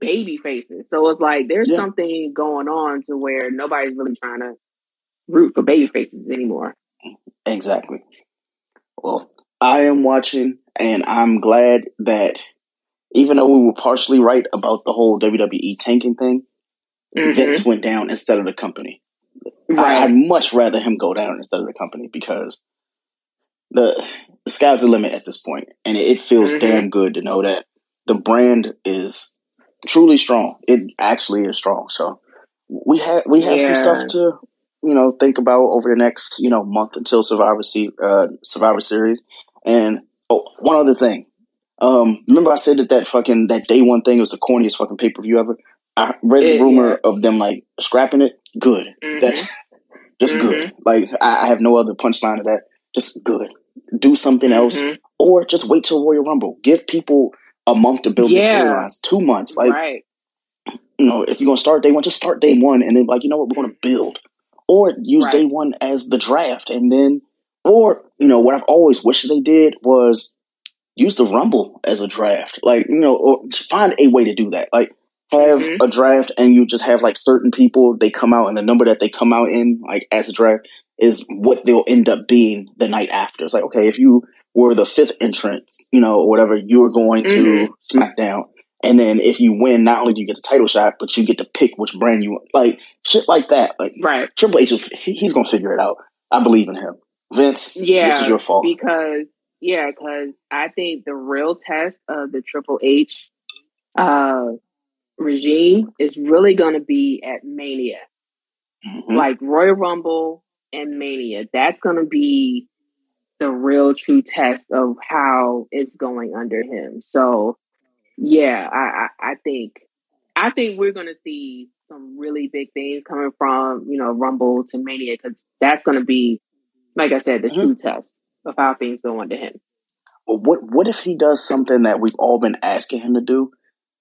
baby faces. So it's like there's Yeah. something going on to where nobody's really trying to root for baby faces anymore. exactly. Well, I am watching, and I'm glad that even though we were partially right about the whole WWE tanking thing, Mhm. Vince went down instead of the company. I, Right. I'd much rather him go down instead of the company because the the sky's the limit at this point, and it, it feels Mhm. damn good to know that the brand is truly strong. It actually is strong. So we have we have some stuff to you know think about over the next you know month until Survivor Se- uh, Survivor Series. And oh, one other thing. Um, remember I said that that fucking that day one thing was the corniest fucking pay per view ever. I read the rumor yeah. of them like scrapping it. Good. Mhm. That's Just mm-hmm. good. Like I, I, have no other punchline to that. Just good. Do something else, mm-hmm. or just wait till Royal Rumble. Give people a month to build yeah. their storylines. Two months, like right. you know, if you're gonna start day one, just start day one, and then like you know what, we're gonna build, or use right. day one as the draft, and then, or you know, what I've always wished they did was use the Rumble as a draft. Like you know, or find a way to do that. Like have mm-hmm. a draft and you just have like certain people they come out and the number that they come out in like as a draft is what they'll end up being the night after. It's like okay, if you were the fifth entrant, you know, or whatever, you're going to mm-hmm. SmackDown. And then if you win, not only do you get the title shot, but you get to pick which brand you want. Like shit like that. Like right. Triple H, he, he's gonna figure it out. I believe in him. Vince, yeah, this is your fault because yeah, because I think the real test of the Triple H uh, regime is really going to be at Mania. Mm-hmm. Like Royal Rumble and Mania. That's going to be the real true test of how it's going under him. So, yeah, I, I, I think I think we're going to see some really big things coming from you know Rumble to Mania because that's going to be, like I said, the mm-hmm. true test of how things go under him. Well, what what if he does something that we've all been asking him to do,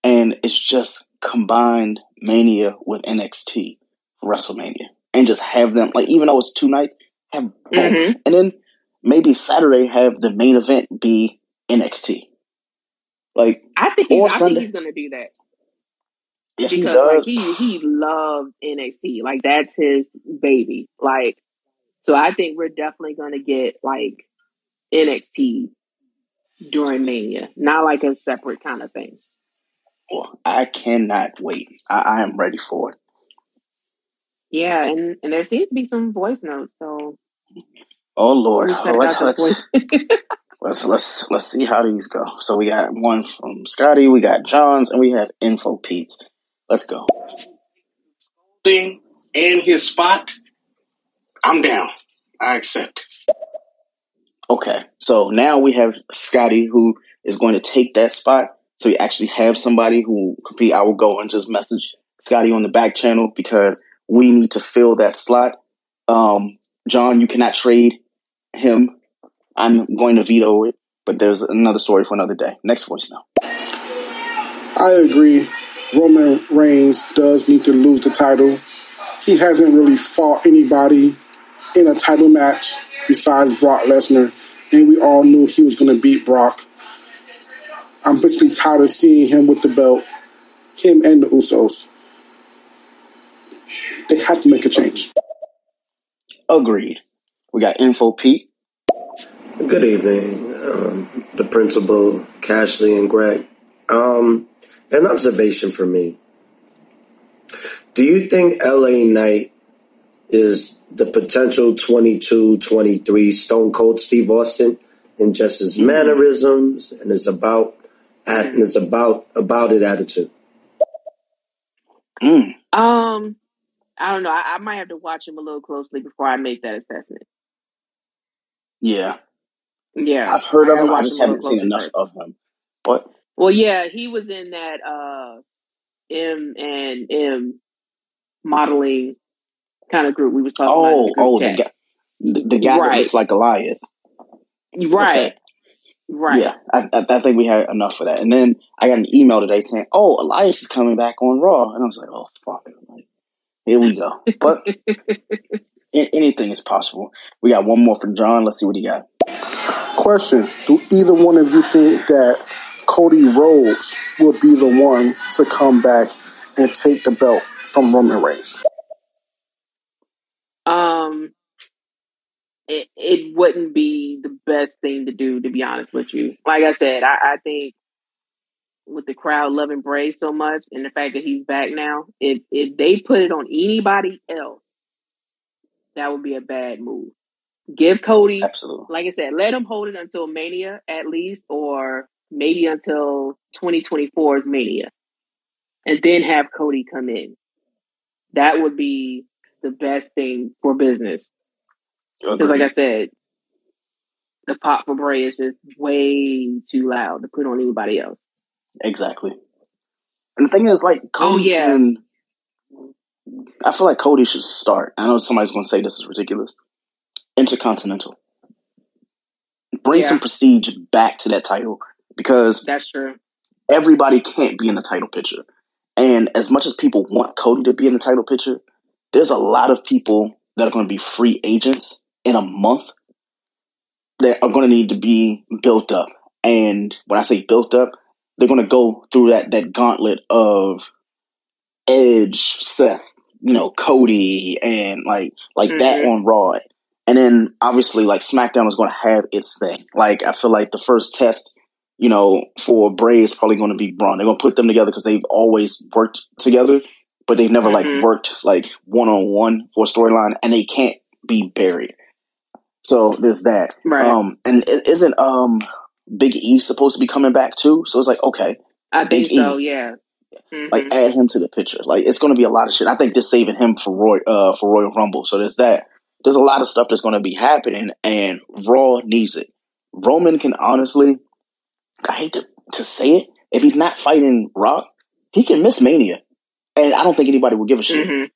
and it's just combined Mania with NXT for WrestleMania, and just have them like even though it's two nights, have both, mm-hmm. and then maybe Saturday have the main event be NXT. Like I think he's, I think he's gonna do that. Yes, because he does. like he he loves NXT. Like that's his baby. Like so I think we're definitely gonna get like NXT during Mania, not like a separate kind of thing. Well, I cannot wait. I, I am ready for it. Yeah, and, and there seems to be some voice notes, so Oh Lord, let's let's, let's let's let's see how these go. So we got one from Scotty, we got Johns, and we have Info Pete. Let's go. Thing and his spot, I'm down. I accept. Okay, so now we have Scotty who is going to take that spot. So we actually have somebody who compete. I will go and just message Scotty on the back channel because we need to fill that slot. Um, John, you cannot trade him. I'm going to veto it, but there's another story for another day. Next voicemail. I agree. Roman Reigns does need to lose the title. He hasn't really fought anybody in a title match besides Brock Lesnar, and we all knew he was going to beat Brock. I'm basically tired of seeing him with the belt, him and the Usos. They have to make a change. Agreed. We got Info Pete. Good evening, um, the principal, Cashley, and Greg. Um, an observation for me. Do you think LA Knight is the potential 22, 23 Stone Cold Steve Austin in just his mm-hmm. mannerisms and his about and his about about it attitude? Mm. Um, I don't know. I, I might have to watch him a little closely before I make that assessment. Yeah. Yeah. I've heard of him. I just haven't seen enough of him. But well, yeah, he was in that uh M and M modeling kind of group we was talking oh, about. Oh, the guy, the, the guy right. that looks like Elias. Right. Okay. Right. Yeah, I, I, I, think we had enough of that. And then I got an email today saying, "Oh, Elias is coming back on Raw," and I was like, "Oh, fuck!" Like, here we go. But anything is possible. We got one more from John. Let's see what he got. Question: Do either one of you think that Cody Rhodes will be the one to come back and take the belt from Roman Reigns? Um, it it wouldn't be the best thing to do, to be honest with you. Like I said, I, I think with the crowd loving Bray so much and the fact that he's back now, if if they put it on anybody else, that would be a bad move. Give Cody, Absolutely. like I said, let him hold it until Mania at least, or maybe until 2024's Mania, and then have Cody come in. That would be the best thing for business. Because, like I said, the pop for Bray is just way too loud to put on anybody else. Exactly. And the thing is, like, oh, Cody oh, yeah. can I feel like Cody should start. I know somebody's going to say this is ridiculous. Intercontinental. Bring Yeah. some prestige back to that title because That's true. everybody can't be in the title picture. And as much as people want Cody to be in the title picture, there's a lot of people that are going to be free agents in a month that are going to need to be built up. And when I say built up, they're going to go through that that gauntlet of Edge, Seth, you know, Cody, and like like that Mhm. on Raw. And then obviously like SmackDown is going to have its thing. Like I feel like the first test, you know, for Bray is probably going to be Braun. They're going to put them together because they've always worked together, but they've never Mhm. like worked like one on one for a storyline, and they can't be buried. So there's that. Right. Um, and isn't um Big E supposed to be coming back too? So it's like okay, I think Big so. E. Yeah. Mhm. like add him to the picture. Like it's going to be a lot of shit. I think they're saving him for Roy uh for Royal Rumble. So there's that. There's a lot of stuff that's going to be happening, and Raw needs it. Roman can honestly, I hate to to say it, if he's not fighting Rock, he can miss Mania, and I don't think anybody will give a shit Mhm.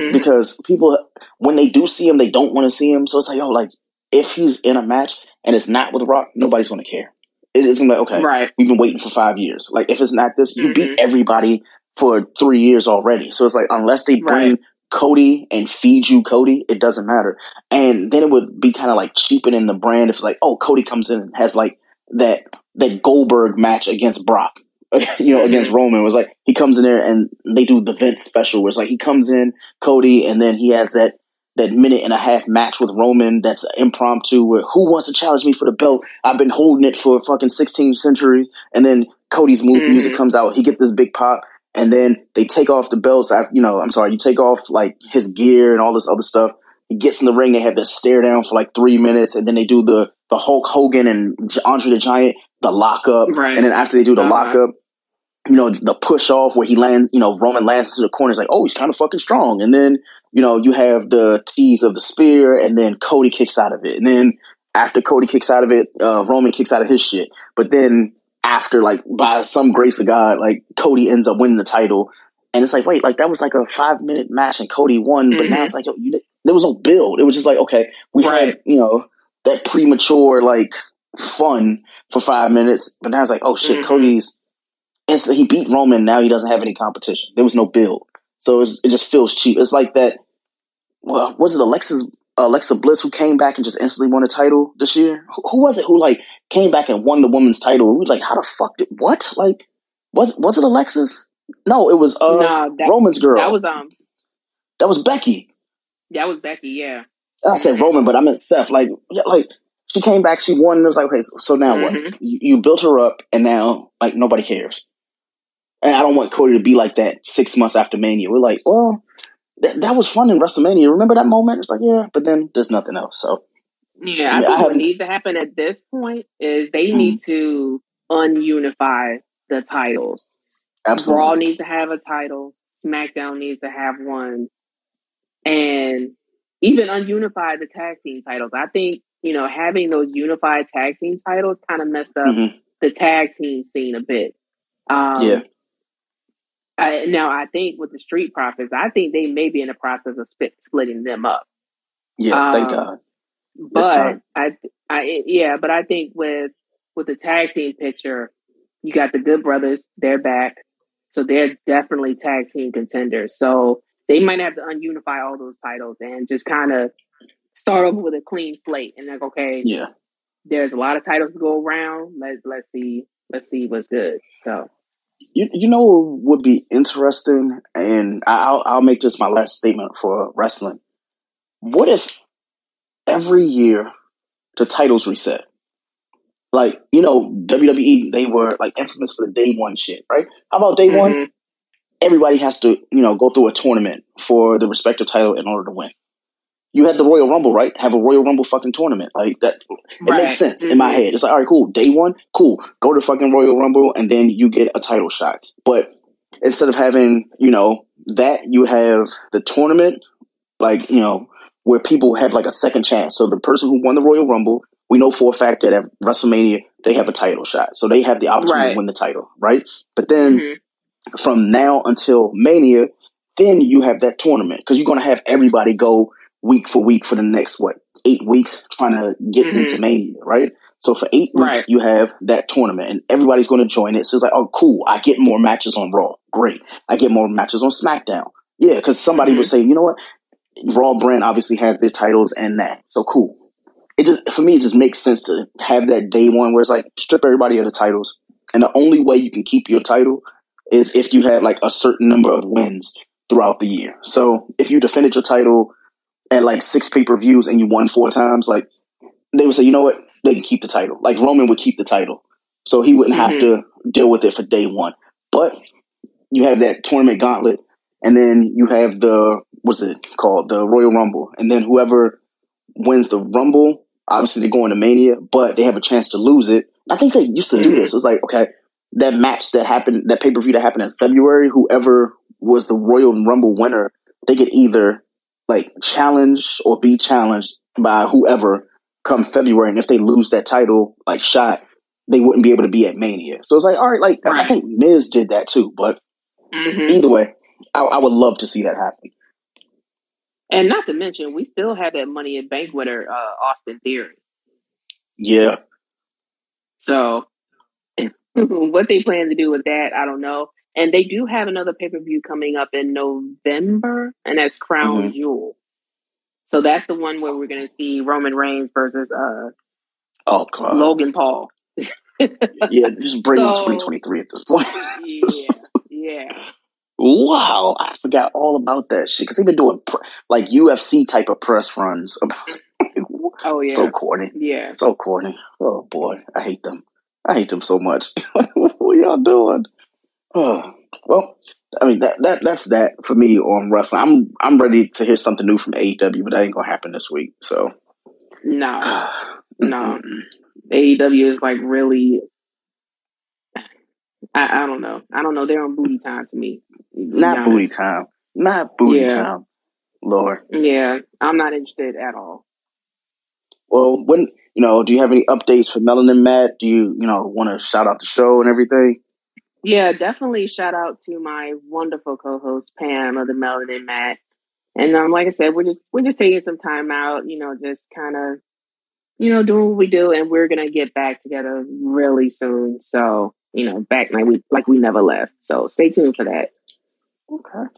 Mhm. because people when they do see him, they don't want to see him. So it's like, oh, like if he's in a match and it's not with Rock, nobody's going to care. It is gonna be like, okay, Right. we've been waiting for five years. Like if it's not this, you Mhm. beat everybody for three years already. So it's like unless they bring Right. Cody and feed you Cody, it doesn't matter. And then it would be kind of like cheapening the brand if it's like, oh, Cody comes in and has like that that Goldberg match against Brock. you know, against Roman was like he comes in there and they do the Vince special where it's like he comes in, Cody, and then he has that that minute and a half match with Roman that's impromptu where who wants to challenge me for the belt? I've been holding it for fucking 16 centuries. And then Cody's Mhm. music comes out. He gets this big pop. And then they take off the belts. I, you know, I'm sorry, you take off like his gear and all this other stuff. He gets in the ring. They have this stare down for like three minutes. And then they do the, the Hulk Hogan and Andre the Giant, the lockup. Right. And then after they do the Uh-huh. lockup, you know, the push off where he lands, you know, Roman lands to the corner. It's like, oh, he's kind of fucking strong. And then, you know, you have the tease of the spear, and then Cody kicks out of it. And then after Cody kicks out of it, uh, Roman kicks out of his shit. But then after, like, by some grace of God, like, Cody ends up winning the title. And it's like, wait, like, that was like a five minute match and Cody won. But now Mhm. it's like, yo, you, there was no build. It was just like, okay, we Right. had, you know, that premature, like, fun for five minutes. But now it's like, oh shit, Mhm. Cody's instantly he beat Roman. Now he doesn't have any competition. There was no build, so it's, it just feels cheap. It's like that. Well, was it Alexa's Alexa Bliss who came back and just instantly won a title this year? Who, who was it who like came back and won the women's title? We were like, how the fuck did what? Like, was was it Alexa's? No, it was uh, no, that, Roman's girl. that was um that was Becky. That was Becky. Yeah. I said Roman, but I meant Seth. Like, like she came back, she won. And it was like, okay, so, so now what? Mhm. You, you built her up, and now like nobody cares. And I don't want Cody to be like that six months after Mania. We're like, well, that, that was fun in WrestleMania. Remember that moment? It's like, yeah, but then there's nothing else. So Yeah, I Yeah, I think what needs to happen at this point is they Mhm. need to ununify the titles. absolutely, Raw needs to have a title. SmackDown needs to have one, and even ununify the tag team titles. I think you know having those unified tag team titles kind of messed up Mhm. the tag team scene a bit. Um, Yeah. I, now I think with the Street Profits, I think they may be in the process of split, splitting them up. yeah. thank um, God. But time. I, I, yeah, but I think with with the tag team picture, you got the Good Brothers. They're back, so they're definitely tag team contenders. So they might have to ununify all those titles and just kind of start over with a clean slate. And like, okay, Yeah. there's a lot of titles to go around. Let's let's see let's see what's good. So You you know what would be interesting, and I'll I'll make this my last statement for wrestling. What if every year the titles reset? Like you know WWE, they were like infamous for the day one shit, right? How about day one? Mm-hmm. Everybody has to you know go through a tournament for the respective title in order to win. You had the Royal Rumble, right? Have a Royal Rumble fucking tournament like that. It Right. makes sense in my Mhm. head. It's like, all right, cool. Day one, cool. Go to fucking Royal Rumble and then you get a title shot. But instead of having, you know, that, you have the tournament, like, you know, where people have like a second chance. So the person who won the Royal Rumble, we know for a fact that at WrestleMania, they have a title shot. So they have the opportunity Right. to win the title, right? But then Mhm. From now until Mania, then you have that tournament because you're going to have everybody go week for week for the next what eight weeks trying to get Mhm. into Mania, right? So for eight weeks, Right. you have that tournament, and everybody's going to join it. So it's like, oh, cool! I get more matches on Raw. Great, I get more matches on SmackDown. Yeah, because somebody Mhm. would say, you know what, Raw brand obviously has their titles and that, so cool. It just for me, it just makes sense to have that day one where it's like strip everybody of the titles, and the only way you can keep your title is if you had like a certain number of wins throughout the year. So if you defended your title at like six pay per views and you won four times, like they would say, you know what, they can keep the title. Like Roman would keep the title, so he wouldn't have Mhm. to deal with it for day one. But you have that tournament gauntlet, and then you have the what's it called, the Royal Rumble, and then whoever wins the Rumble, obviously they're going to Mania, but they have a chance to lose it. I think they used to do Mhm. this. It was like okay, that match that happened, that pay per view that happened in February, whoever was the Royal Rumble winner, they could either like challenge or be challenged by whoever come February, and if they lose that title like shot, they wouldn't be able to be at Mania. So it's like, all right, like I think Miz did that too, but Mhm. either way, I, I would love to see that happen. And not to mention, we still have that Money in Bank winner, uh, Austin Theory. Yeah, So, what they plan to do with that, I don't know. And they do have another pay per view coming up in November, and that's Crown Mhm. Jewel. So that's the one where we're going to see Roman Reigns versus uh, oh god, Logan Paul. yeah, just bring So- 2023 at this point. yeah, yeah. wow, I forgot all about that shit because they've been doing pr- like UFC type of press runs. Oh yeah, So corny. yeah. So corny. Oh boy, I hate them. I hate them so much. what y'all doing? Oh, well, I mean that that that's that for me on wrestling. I'm I'm ready to hear something new from AEW, but that ain't gonna happen this week. So No, No. AEW is like really. I, I don't know. I don't know. They're on booty time to me. to not booty time. Not booty Yeah. time. Lord. Yeah, I'm not interested at all. Well, when you know, do you have any updates for Melanin Matt? Do you you know want to shout out the show and everything? Yeah, definitely shout out to my wonderful co-host Pam of the Melanin Matt. And um, like I said, we're just we're just taking some time out, you know, just kind of, you know, doing what we do, and we're gonna get back together really soon. So you know, back like we like we never left. So stay tuned for that. Okay.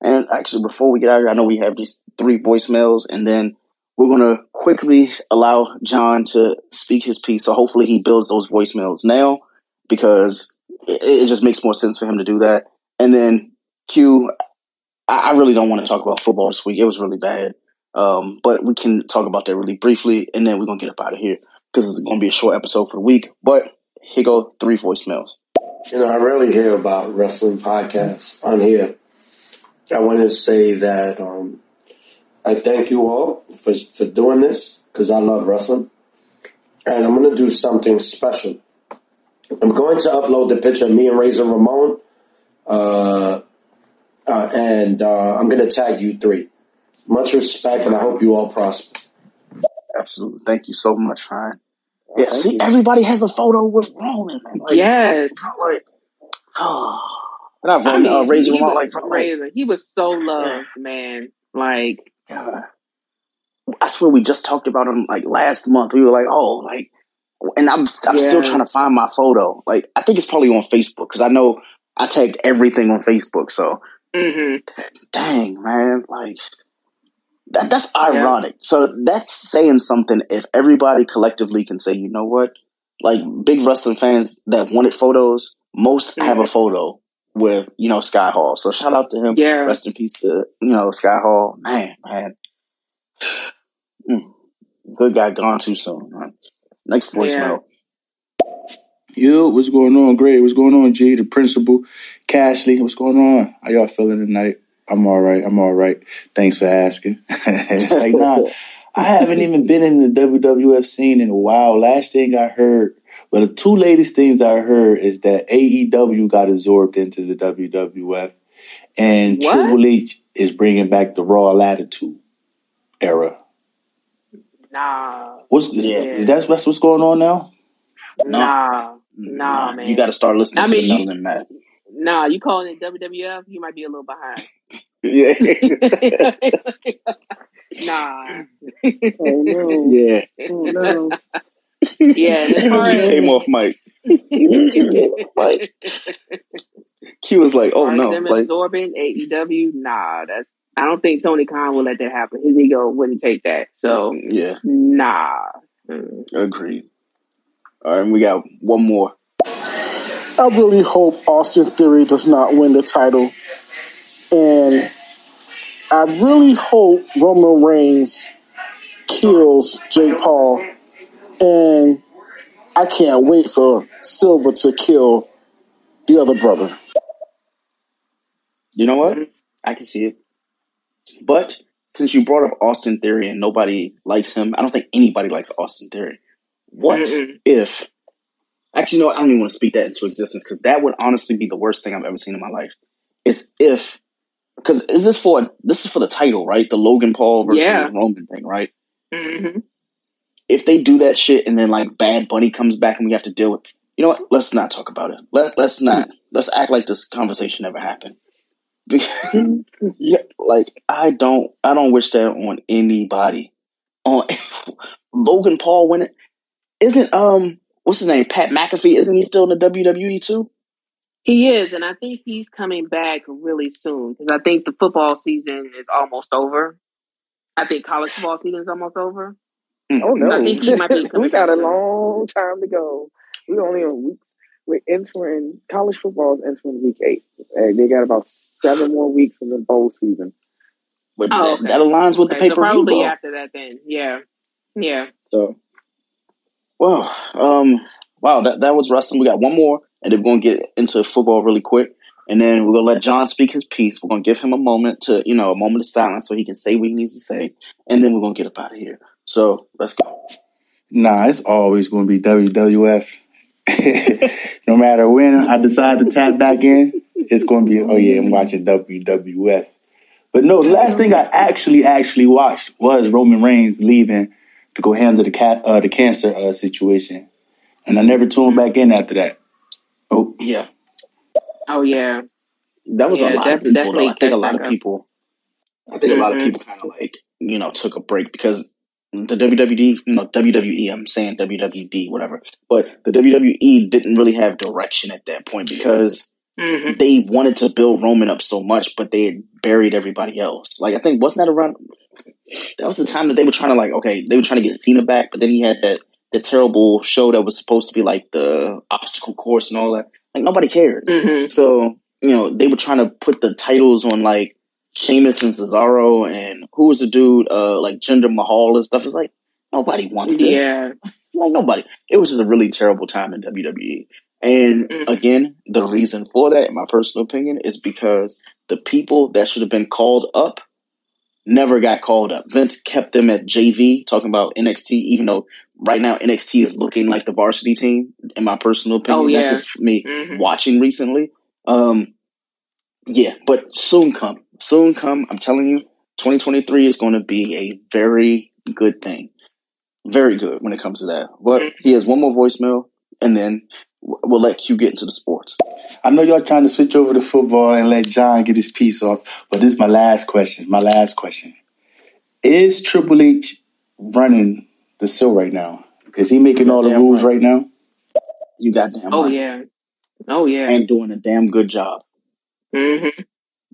And actually, before we get out of here, I know we have these three voicemails, and then we're going to quickly allow John to speak his piece. So hopefully, he builds those voicemails now because it, it just makes more sense for him to do that. And then Q, I, really don't want to talk about football this week. It was really bad. Um, but we can talk about that really briefly, and then we're going to get up out of here because it's going to be a short episode for the week. But here go three voicemails. You know, I rarely hear about wrestling podcasts on here. I want to say that um, I thank you all for, for doing this because I love wrestling. And I'm going to do something special. I'm going to upload the picture of me and Razor Ramon. Uh, uh, and uh, I'm going to tag you three. Much respect, and I hope you all prosper. Absolutely. Thank you so much, Ryan. Yeah, Thank see, you. everybody has a photo with Roman, man. Like, yes, like, oh, not I Roman, mean, uh, Razor Ramon, was, like, like, Razor, he was so loved, man. Like, God. I swear we just talked about him like last month. We were like, oh, like, and I'm I'm still trying to find my photo. Like, I think it's probably on Facebook because I know I tagged everything on Facebook. So, hmm dang, man, like. That, that's ironic. So that's saying something. If everybody collectively can say, you know what, like big wrestling fans that wanted photos, most have a Mhm. photo with you know Scott Hall. So shout out to him. yeah, Rest in peace to you know Scott Hall. Man, man, Mm. good guy gone too soon. Man. Next voicemail. Yo, what's going on? Great. What's going on, G? The principal, Cashley. What's going on? How y'all feeling tonight? I'm all right. I'm all right. Thanks for asking. it's like, nah, I haven't even been in the WWF scene in a while. Last thing I heard, well, the two latest things I heard is that AEW got absorbed into the WWF and What? Triple H is bringing back the Raw Latitude era. nah, What's is, Yeah. is that, that's what's going on now? No. nah, nah, man. You got to start listening I to mean, the you- Matt. Nah, you calling it WWF? You might be a little behind. Yeah. nah. Oh no. yeah. Oh no. Yeah, as far Came off mic. Q was like, oh no. them Like, absorbing AEW, nah, that's I don't think Tony Khan will let that happen. His ego wouldn't take that. So yeah, nah. Mm. agreed. All right, we got one more. I really hope Austin Theory does not win the title. And I really hope Roman Reigns kills Jake Paul. And I can't wait for Silva to kill the other brother. You know what? I can see it. But since you brought up Austin Theory and nobody likes him, I don't think anybody likes Austin Theory. What Mm-mm. if? Actually, no, I don't even want to speak that into existence because that would honestly be the worst thing I've ever seen in my life. Is if because is this for this is for the title, right? The Logan Paul versus Yeah. Roman thing, right? hmm If they do that shit and then like Bad Bunny comes back and we have to deal with, you know what? Let's not talk about it. Let let's not let's act like this conversation never happened. yeah, like I don't I don't wish that on anybody. On Logan Paul winning isn't um what's his name Pat McAfee isn't he still in the WWE too? He is, and I think he's coming back really soon because I think the football season is almost over. I think college football season is almost over. Oh no. I think he might be we coming got a long time to go. We only on week. We're entering college football is entering week eight. Uh, they got about seven more weeks in the bowl season. But Oh, that, okay. that aligns with the paper. so per view probably after that, then yeah, yeah. So, well, um, wow, that that was wrestling. We got one more, and then we're gonna get into football really quick, and then we're gonna let John speak his piece. We're gonna give him a moment to, you know, a moment of silence so he can say what he needs to say, and then we're gonna get up out of here. So let's go. Nah, it's always going to be WWF. no matter when I decide to tap back in, it's going to be, oh yeah, I'm watching WWF. But no, the last thing I actually actually watched was Roman Reigns leaving to go handle the cat uh, the cancer uh, situation, and I never tuned back in after that. Oh, Yeah, Oh yeah, that was Yeah, a lot def- of people. Though. I think a lot of people. I think a lot of people kind of like you know took a break because the WWE, know, WWE. I'm saying WWD, whatever, but the WWE didn't really have direction at that point because hmm they wanted to build Roman up so much, but they had buried everybody else. Like I think wasn't that around? That was the time that they were trying to like okay, they were trying to get Cena back, but then he had that the terrible show that was supposed to be like the obstacle course and all that. Like nobody cared. hmm So you know they were trying to put the titles on like Sheamus and Cesaro and who was the dude uh like Jinder Mahal and stuff. It's like nobody wants this. Yeah, Like nobody. It was just a really terrible time in WWE. And Mhm. again, the reason for that, in my personal opinion, is because the people that should have been called up never got called up. Vince kept them at JV, talking about NXT, even though right now NXT is looking like the varsity team, in my personal opinion. Oh, That's just me Mhm. watching recently. Um, yeah, but soon come. Soon come. I'm telling you, 2023 is going to be a very good thing. Very good when it comes to that. But Mhm. he has one more voicemail, and then we'll let Q get into the sports. I know y'all trying to switch over to football and let John get his piece off, but this is my last question. My last question. Is Triple H running the show right now? Is he making all the Damn rules right. right now? You got damn Oh right. yeah, oh yeah. And doing a damn good job. hmm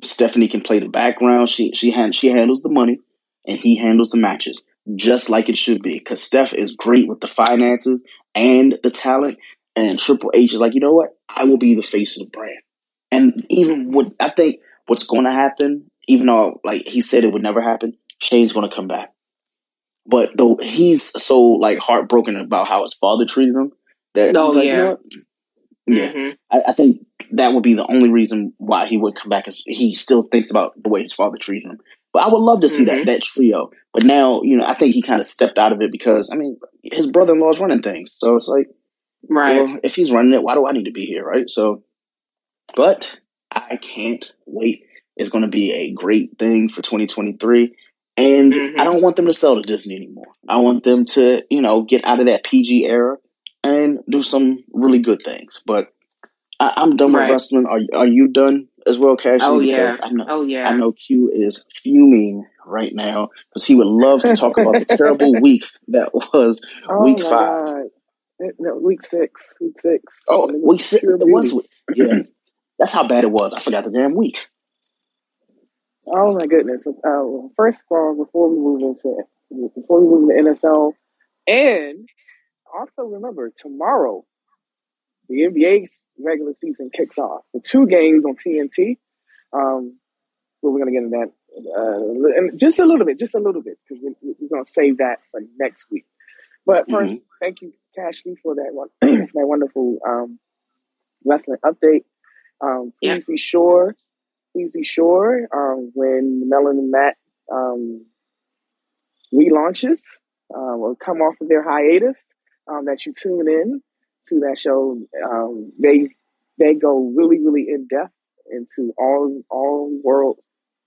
Stephanie can play the background. She she hand, she handles the money, and he handles the matches just like it should be. Because Steph is great with the finances and the talent, and Triple H is like, you know what? I will be the face of the brand. And even what I think what's going to happen, even though like he said it would never happen, Shane's going to come back. But though he's so like heartbroken about how his father treated him, that Oh, he's like, you yeah. know what? Yeah, hmm I, I think that would be the only reason why he would come back is he still thinks about the way his father treated him. But I would love to see that Mhm. that trio. But now, you know, I think he kind of stepped out of it because I mean, his brother in law is running things. So it's like, Right. well, if he's running it, why do I need to be here, right? So, but I can't wait. It's going to be a great thing for 2023. And Mhm. I don't want them to sell to Disney anymore. I want them to, you know, get out of that PG era and do some really good things. But I, I'm done Right. with wrestling. Are are you done as well, Cashy. Oh yeah. I know Oh yeah. I know Q is fuming right now because he would love to talk about the terrible week that was Oh week my five. god. No, week six. Week six. Oh, And it was week six. It was. beauty. Yeah, that's how bad it was. I forgot the damn week. Oh my goodness. Uh, first of all, before we move into before we move into NFL, and also remember tomorrow the NBA's regular season kicks off. The two games on TNT. Um, but we're gonna get into that uh, and just a little bit, just a little bit, because we, we're gonna save that for next week. But 1st hmm thank you, Cashley, for that one, that wonderful um, wrestling update. Um, Yeah. please be sure, please be sure um, when Melon and Matt um, relaunches um, or come off of their hiatus, um, that you tune in to that show. Um, they they go really really in depth into all all worlds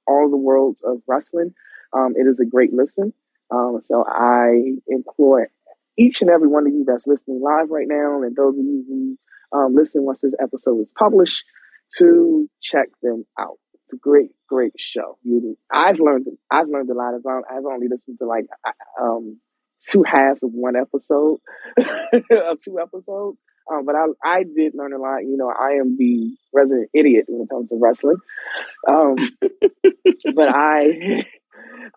all the worlds of wrestling. Um, it is a great listen. Um, so I implore each and every one of you that's listening live right now, and those of you who um, listen once this episode is published, to check them out. It's a great, great show. You, I've learned, I've learned a lot. I've, I've only listened to like um, two halves of one episode of two episodes, um, but I, I did learn a lot. You know, I am the resident idiot when it comes to wrestling, um, but I.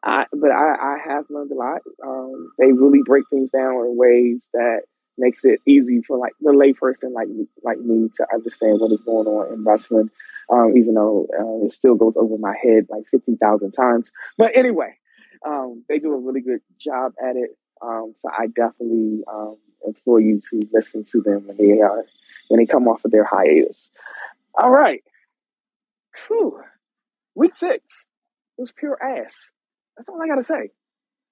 I, but I, I have learned a lot. Um, they really break things down in ways that makes it easy for like the layperson like me- like me to understand what is going on in wrestling. Um, even though uh, it still goes over my head like fifty thousand times. But anyway, um, they do a really good job at it. Um, so I definitely um, implore you to listen to them when they are when they come off of their hiatus. All right, Whew. week six it was pure ass. That's all I gotta say.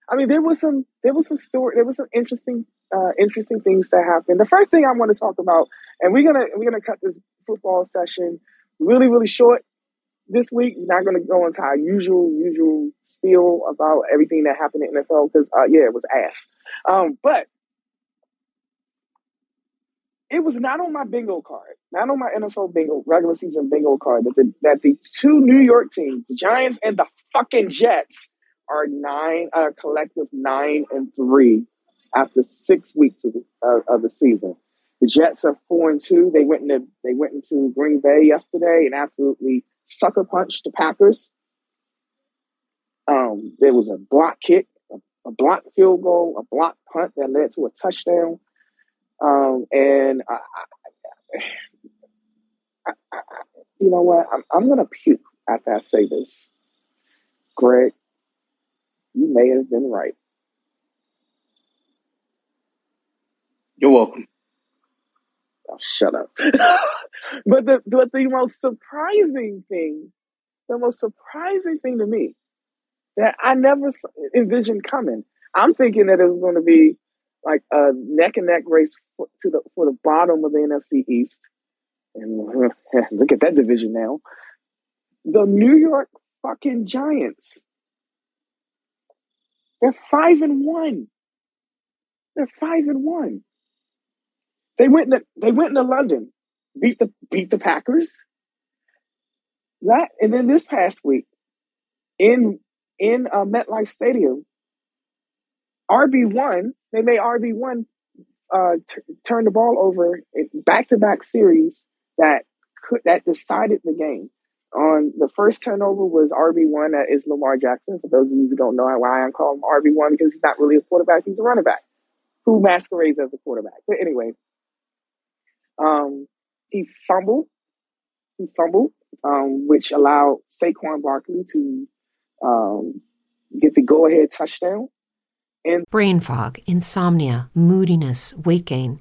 I mean, there was some, there was some story, there was some interesting, uh, interesting things that happened. The first thing I want to talk about, and we're gonna, we're gonna cut this football session really, really short this week. Not gonna go into our usual, usual spiel about everything that happened in NFL because, uh, yeah, it was ass. Um, but it was not on my bingo card, not on my NFL bingo, regular season bingo card that the, that the two New York teams, the Giants and the fucking Jets, are nine, uh, collective nine and three after six weeks of the, uh, of the season. The Jets are four and two. They went into they went into Green Bay yesterday and absolutely sucker punched the Packers. Um, there was a block kick, a, a block field goal, a block punt that led to a touchdown. Um, and I, I, I, you know what? I'm, I'm gonna puke after I say this. Greg, you may have been right. You're welcome. Oh, shut up. but the but the most surprising thing, the most surprising thing to me that I never envisioned coming. I'm thinking that it was going to be like a neck and neck race for, to the for the bottom of the NFC East. And look at that division now. The New York fucking Giants. They're five and one. They're five and one. They went into they went into London, beat the beat the Packers. That and then this past week in in uh, MetLife Stadium, RB one they made RB one uh, t- turn the ball over back to back series that could that decided the game. On the first turnover was RB one. That is Lamar Jackson. For those of you who don't know why I call him RB one, because he's not really a quarterback; he's a running back who masquerades as a quarterback. But anyway, um, he fumbled. He fumbled, um, which allowed Saquon Barkley to um, get the go-ahead touchdown. And Brain fog, insomnia, moodiness, weight gain.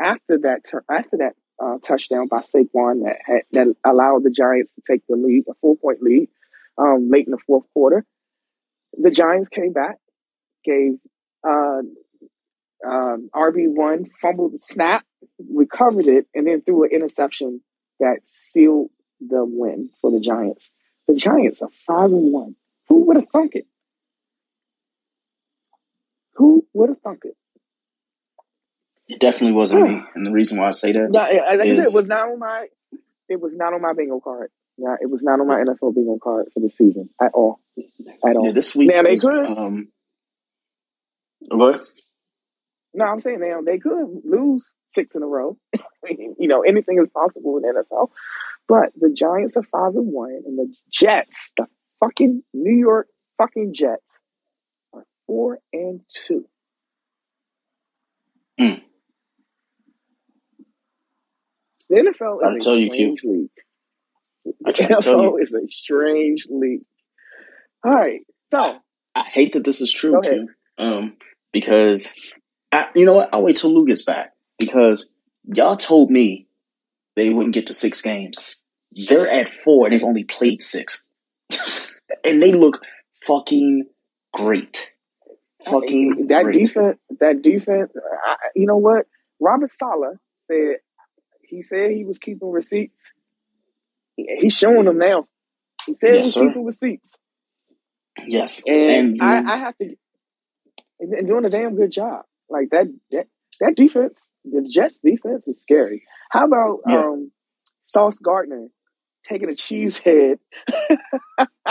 after that after that uh, touchdown by Saquon that had, that allowed the Giants to take the lead, a four point lead, um, late in the fourth quarter. The Giants came back, gave uh, um, RB one fumbled the snap, recovered it, and then threw an interception that sealed the win for the Giants. The Giants are five and one. Who would have thunk it? Who would have thunk it? It definitely wasn't me, and the reason why I say that, Yeah, like I said, it was not on my. It was not on my bingo card. Yeah, it was not on my NFL bingo card for the season at all. At all. yeah, this week Now they was could. um. What? No, I'm saying now they could lose six in a row. you know, anything is possible in NFL. But the Giants are five and one, and the Jets, the fucking New York fucking Jets, are four and two. Mm. The NFL Gotta is a you, strange league. I The NFL you. is a strange league. All right, so I hate that this is true. Q. Um, because I, you know what? I'll wait till Lou gets back because y'all told me they wouldn't get to six games. They're at four and they've only played six, and they look fucking great. Fucking that great. defense, that defense. I, you know what? Robert Saleh said he said he was keeping receipts. He- He's showing them now. He said he Yes, was sir. keeping receipts, Yes, and and I, I have to, and, and doing a damn good job. Like that, that, that defense, the Jets defense is scary. How about yeah, um, Sauce Gardner taking a cheese head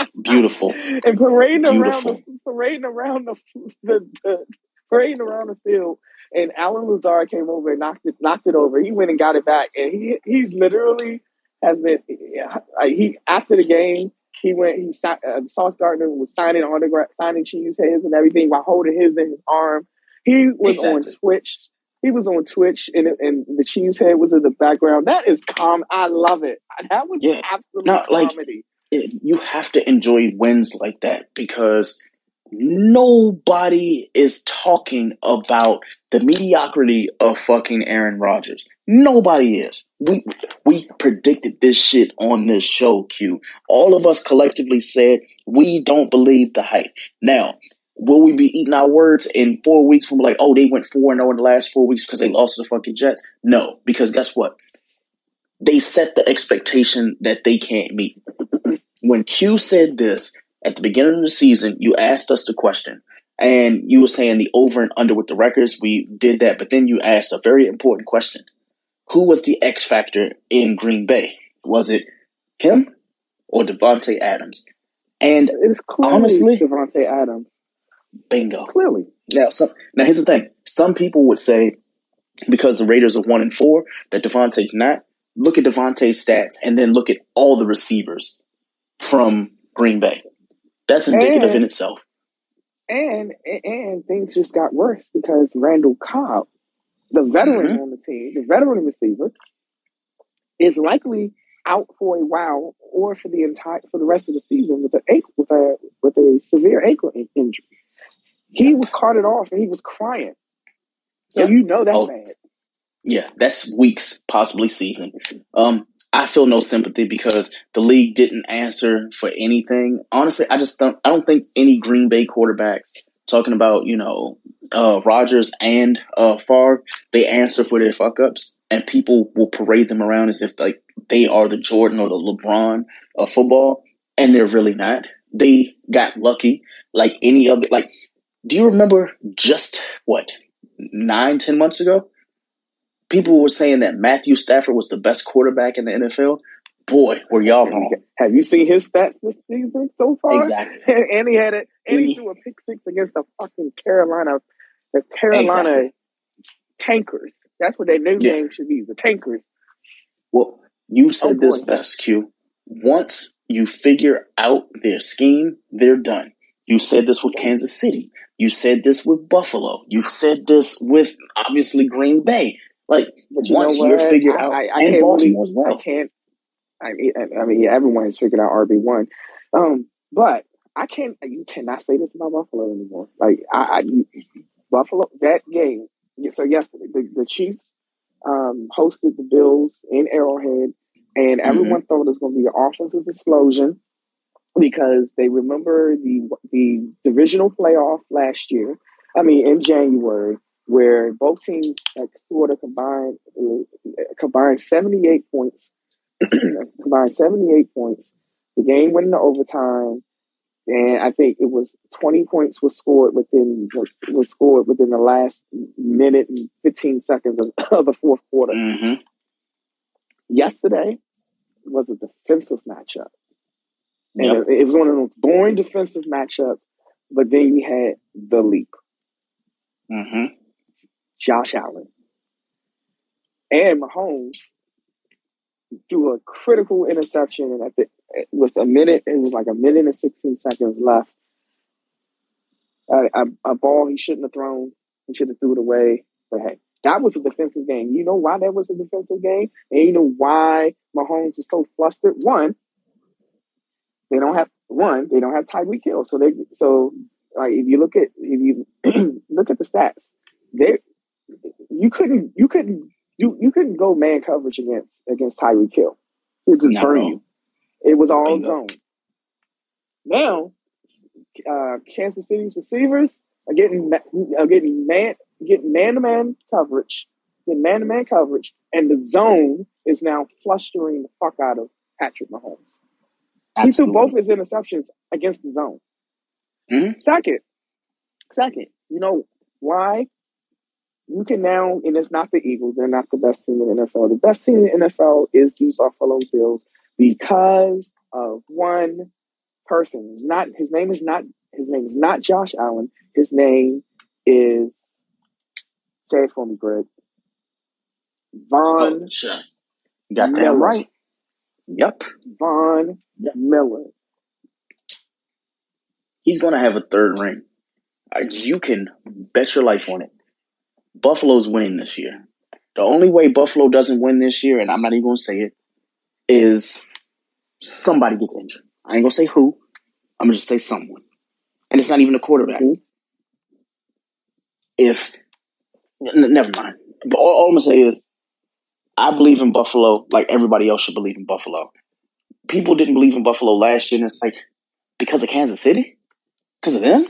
beautiful, and parading around the parading around the, the, the parading around the field. And Allen Lazard came over and knocked it knocked it over. He went and got it back, and he he's literally has been he after the game. He went. He uh, Sauce Gardner was signing on autograph, signing cheese heads and everything while holding his in his arm. He was on Twitch. He was on Twitch, and and the cheese head was in the background. That is calm. I love it. That was Yeah, absolute not like comedy. it, you have to enjoy wins like that because nobody is talking about the mediocrity of fucking Aaron Rodgers. Nobody is. We we predicted this shit on this show, Q. All of us collectively said we don't believe the hype. Now, will we be eating our words in four weeks when we're like, oh, they went four and zero in the last four weeks because they lost to the fucking Jets? No, because guess what? They set the expectation that they can't meet when Q said this at the beginning of the season, you asked us the question, and you were saying the over and under with the records. We did that, but then you asked a very important question: Who was the X factor in Green Bay? Was it him or Davante Adams? And It's clearly honestly, Davante Adams. bingo. Clearly. Now, some, now here's the thing: some people would say because the Raiders are one and four that Davante's not. Look at Davante's stats, and then look at all the receivers from Green Bay. That's indicative in itself. and and things just got worse because Randall Cobb, the veteran hmm on the team, the veteran receiver, is likely out for a while or for the entire for the rest of the season with an ankle with a with a severe ankle in- injury. He was carted off and he was crying. So Yeah. you know that's Oh, bad. yeah. That's weeks, possibly season. Um, I feel no sympathy because the league didn't answer for anything. Honestly, I just don't. I don't think any Green Bay quarterback talking about you know uh, Rodgers and uh, Favre they answer for their fuck ups, and people will parade them around as if like they are the Jordan or the LeBron of football, and they're really not. They got lucky, like any other. Like, do you remember just what nine, ten months ago? People were saying that Matthew Stafford was the best quarterback in the NFL. Boy, were y'all wrong. have you seen his stats this season so far? Exactly. and he had it and he threw a pick six against the fucking Carolina the Carolina exactly. tankers. That's what their new Yeah. name should be, the tankers. Well, you Oh said this best, Q. Once you figure out their scheme, they're done. You said this with Kansas City. You said this with Buffalo. You've said this with obviously Green Bay. Like But you once you're figured out, I, I and can't really Baltimore as I can't I mean I I mean everyone has figured out RB one. Um but I can't you cannot say this about Buffalo anymore. Like I, I Buffalo that game so yesterday the, the Chiefs um, hosted the Bills in Arrowhead, and everyone mm-hmm. thought it was going to be an offensive explosion because they remember the the divisional playoff last year. I mean, in January, where both teams like, scored a combined combined seventy eight points, combined seventy eight points. The game went into overtime, and I think it was twenty points was scored within was, was scored within the last minute and fifteen seconds of, of the fourth quarter. Mm-hmm. Yesterday was a defensive matchup. And yep. it was one of those boring defensive matchups, but then you had the leap. Mm-hmm. Josh Allen. And Mahomes threw a critical interception at the with a minute, it was like a minute and 16 seconds left. A, a, a ball he shouldn't have thrown. He should have threw it away. But hey, that was a defensive game. You know why that was a defensive game? And you know why Mahomes was so flustered? One, they don't have one, they don't have Tyreek Hill. So they so like if you look at if you look at the stats, they you couldn't you couldn't you you couldn't go man coverage against against Tyreek Hill. He would just burn you. It was all zone. Now, uh, Kansas City's receivers are getting are getting man getting man to man coverage, getting man to man coverage, and the zone is now flustering the fuck out of Patrick Mahomes. Absolutely. He threw both his interceptions against the zone. Mm-hmm. Second, second, you know why? You can now, and it's not the Eagles. They're not the best team in the NFL. The best team in the NFL is the Buffalo Bills because of one person. Not his name is not his name is not Josh Allen. His name is say it for me, Greg. Von oh, sure. Got that right. Yep. Von yep. Miller. He's gonna have a third ring. You can bet your life on it. Buffalo's winning this year. The only way Buffalo doesn't win this year, and I'm not even gonna say it, is somebody gets injured. I ain't gonna say who. I'm gonna just say someone, and it's not even a quarterback. If n- never mind, but all, all I'm gonna say is I believe in Buffalo like everybody else should believe in Buffalo. People didn't believe in Buffalo last year, and it's like because of Kansas City, because of them.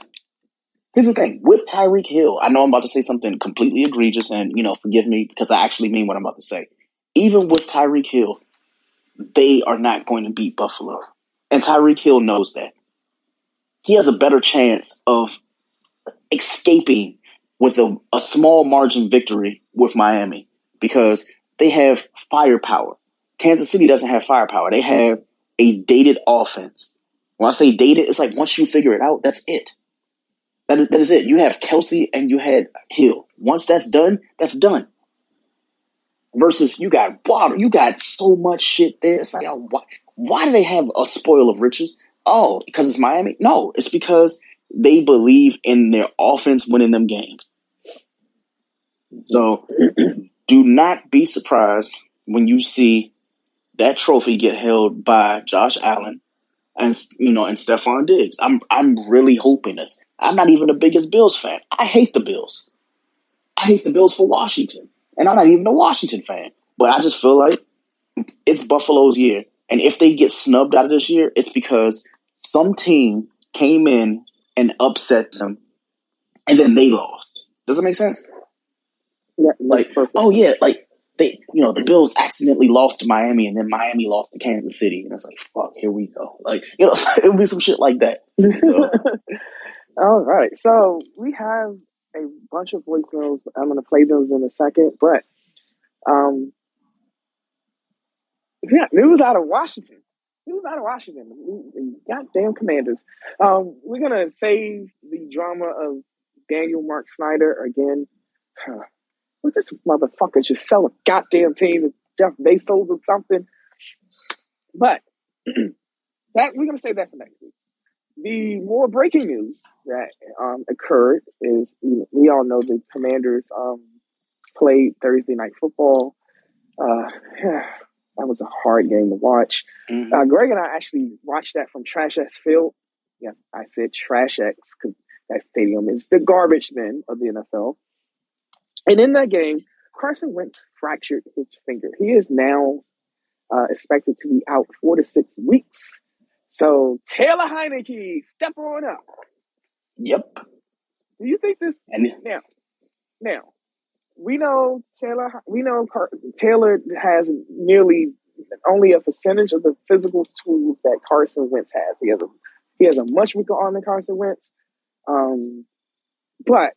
Here's the thing with Tyreek Hill. I know I'm about to say something completely egregious, and you know, forgive me because I actually mean what I'm about to say. Even with Tyreek Hill, they are not going to beat Buffalo, and Tyreek Hill knows that. He has a better chance of escaping with a, a small margin victory with Miami because they have firepower. Kansas City doesn't have firepower. They have a dated offense. When I say dated, it's like once you figure it out, that's it. That is, that is it. You have Kelce and you had Hill. Once that's done, that's done. Versus you got Waddle. You got so much shit there. It's like, why, why do they have a spoil of riches? Oh, because it's Miami? No, it's because they believe in their offense winning them games. So do not be surprised when you see that trophy get held by Josh Allen and you know and Stefon Diggs. I'm I'm really hoping this. I'm not even the biggest Bills fan. I hate the Bills. I hate the Bills for Washington. And I'm not even a Washington fan. But I just feel like it's Buffalo's year. And if they get snubbed out of this year, it's because some team came in and upset them and then they lost. Does that make sense? Yeah, like, oh yeah, like they, you know, the Bills accidentally lost to Miami, and then Miami lost to Kansas City, and it's like, fuck, here we go. Like, you know, it would be some shit like that. So. All right, so we have a bunch of voicemails. I'm going to play those in a second, but um, yeah, news out of Washington. News out of Washington. Goddamn Commanders. Um, we're gonna save the drama of Daniel Marc Snyder again. Huh well, this motherfucker should sell a goddamn team to Jeff Bezos or something. But that we're gonna say that for next week. The more breaking news that um, occurred is you know, we all know the Commanders um, played Thursday night football. Uh, that was a hard game to watch. Mm-hmm. Uh, Greg and I actually watched that from Trash X Field. Yeah, I said Trash X because that stadium is the garbage bin of the NFL. And in that game, Carson Wentz fractured his finger. He is now uh, expected to be out four to six weeks. So Taylor Heinicke, step on up. Yep. Do you think this And now? Now we know Taylor. We know Car- Taylor has nearly only a percentage of the physical tools that Carson Wentz has. He has a he has a much weaker arm than Carson Wentz. Um, but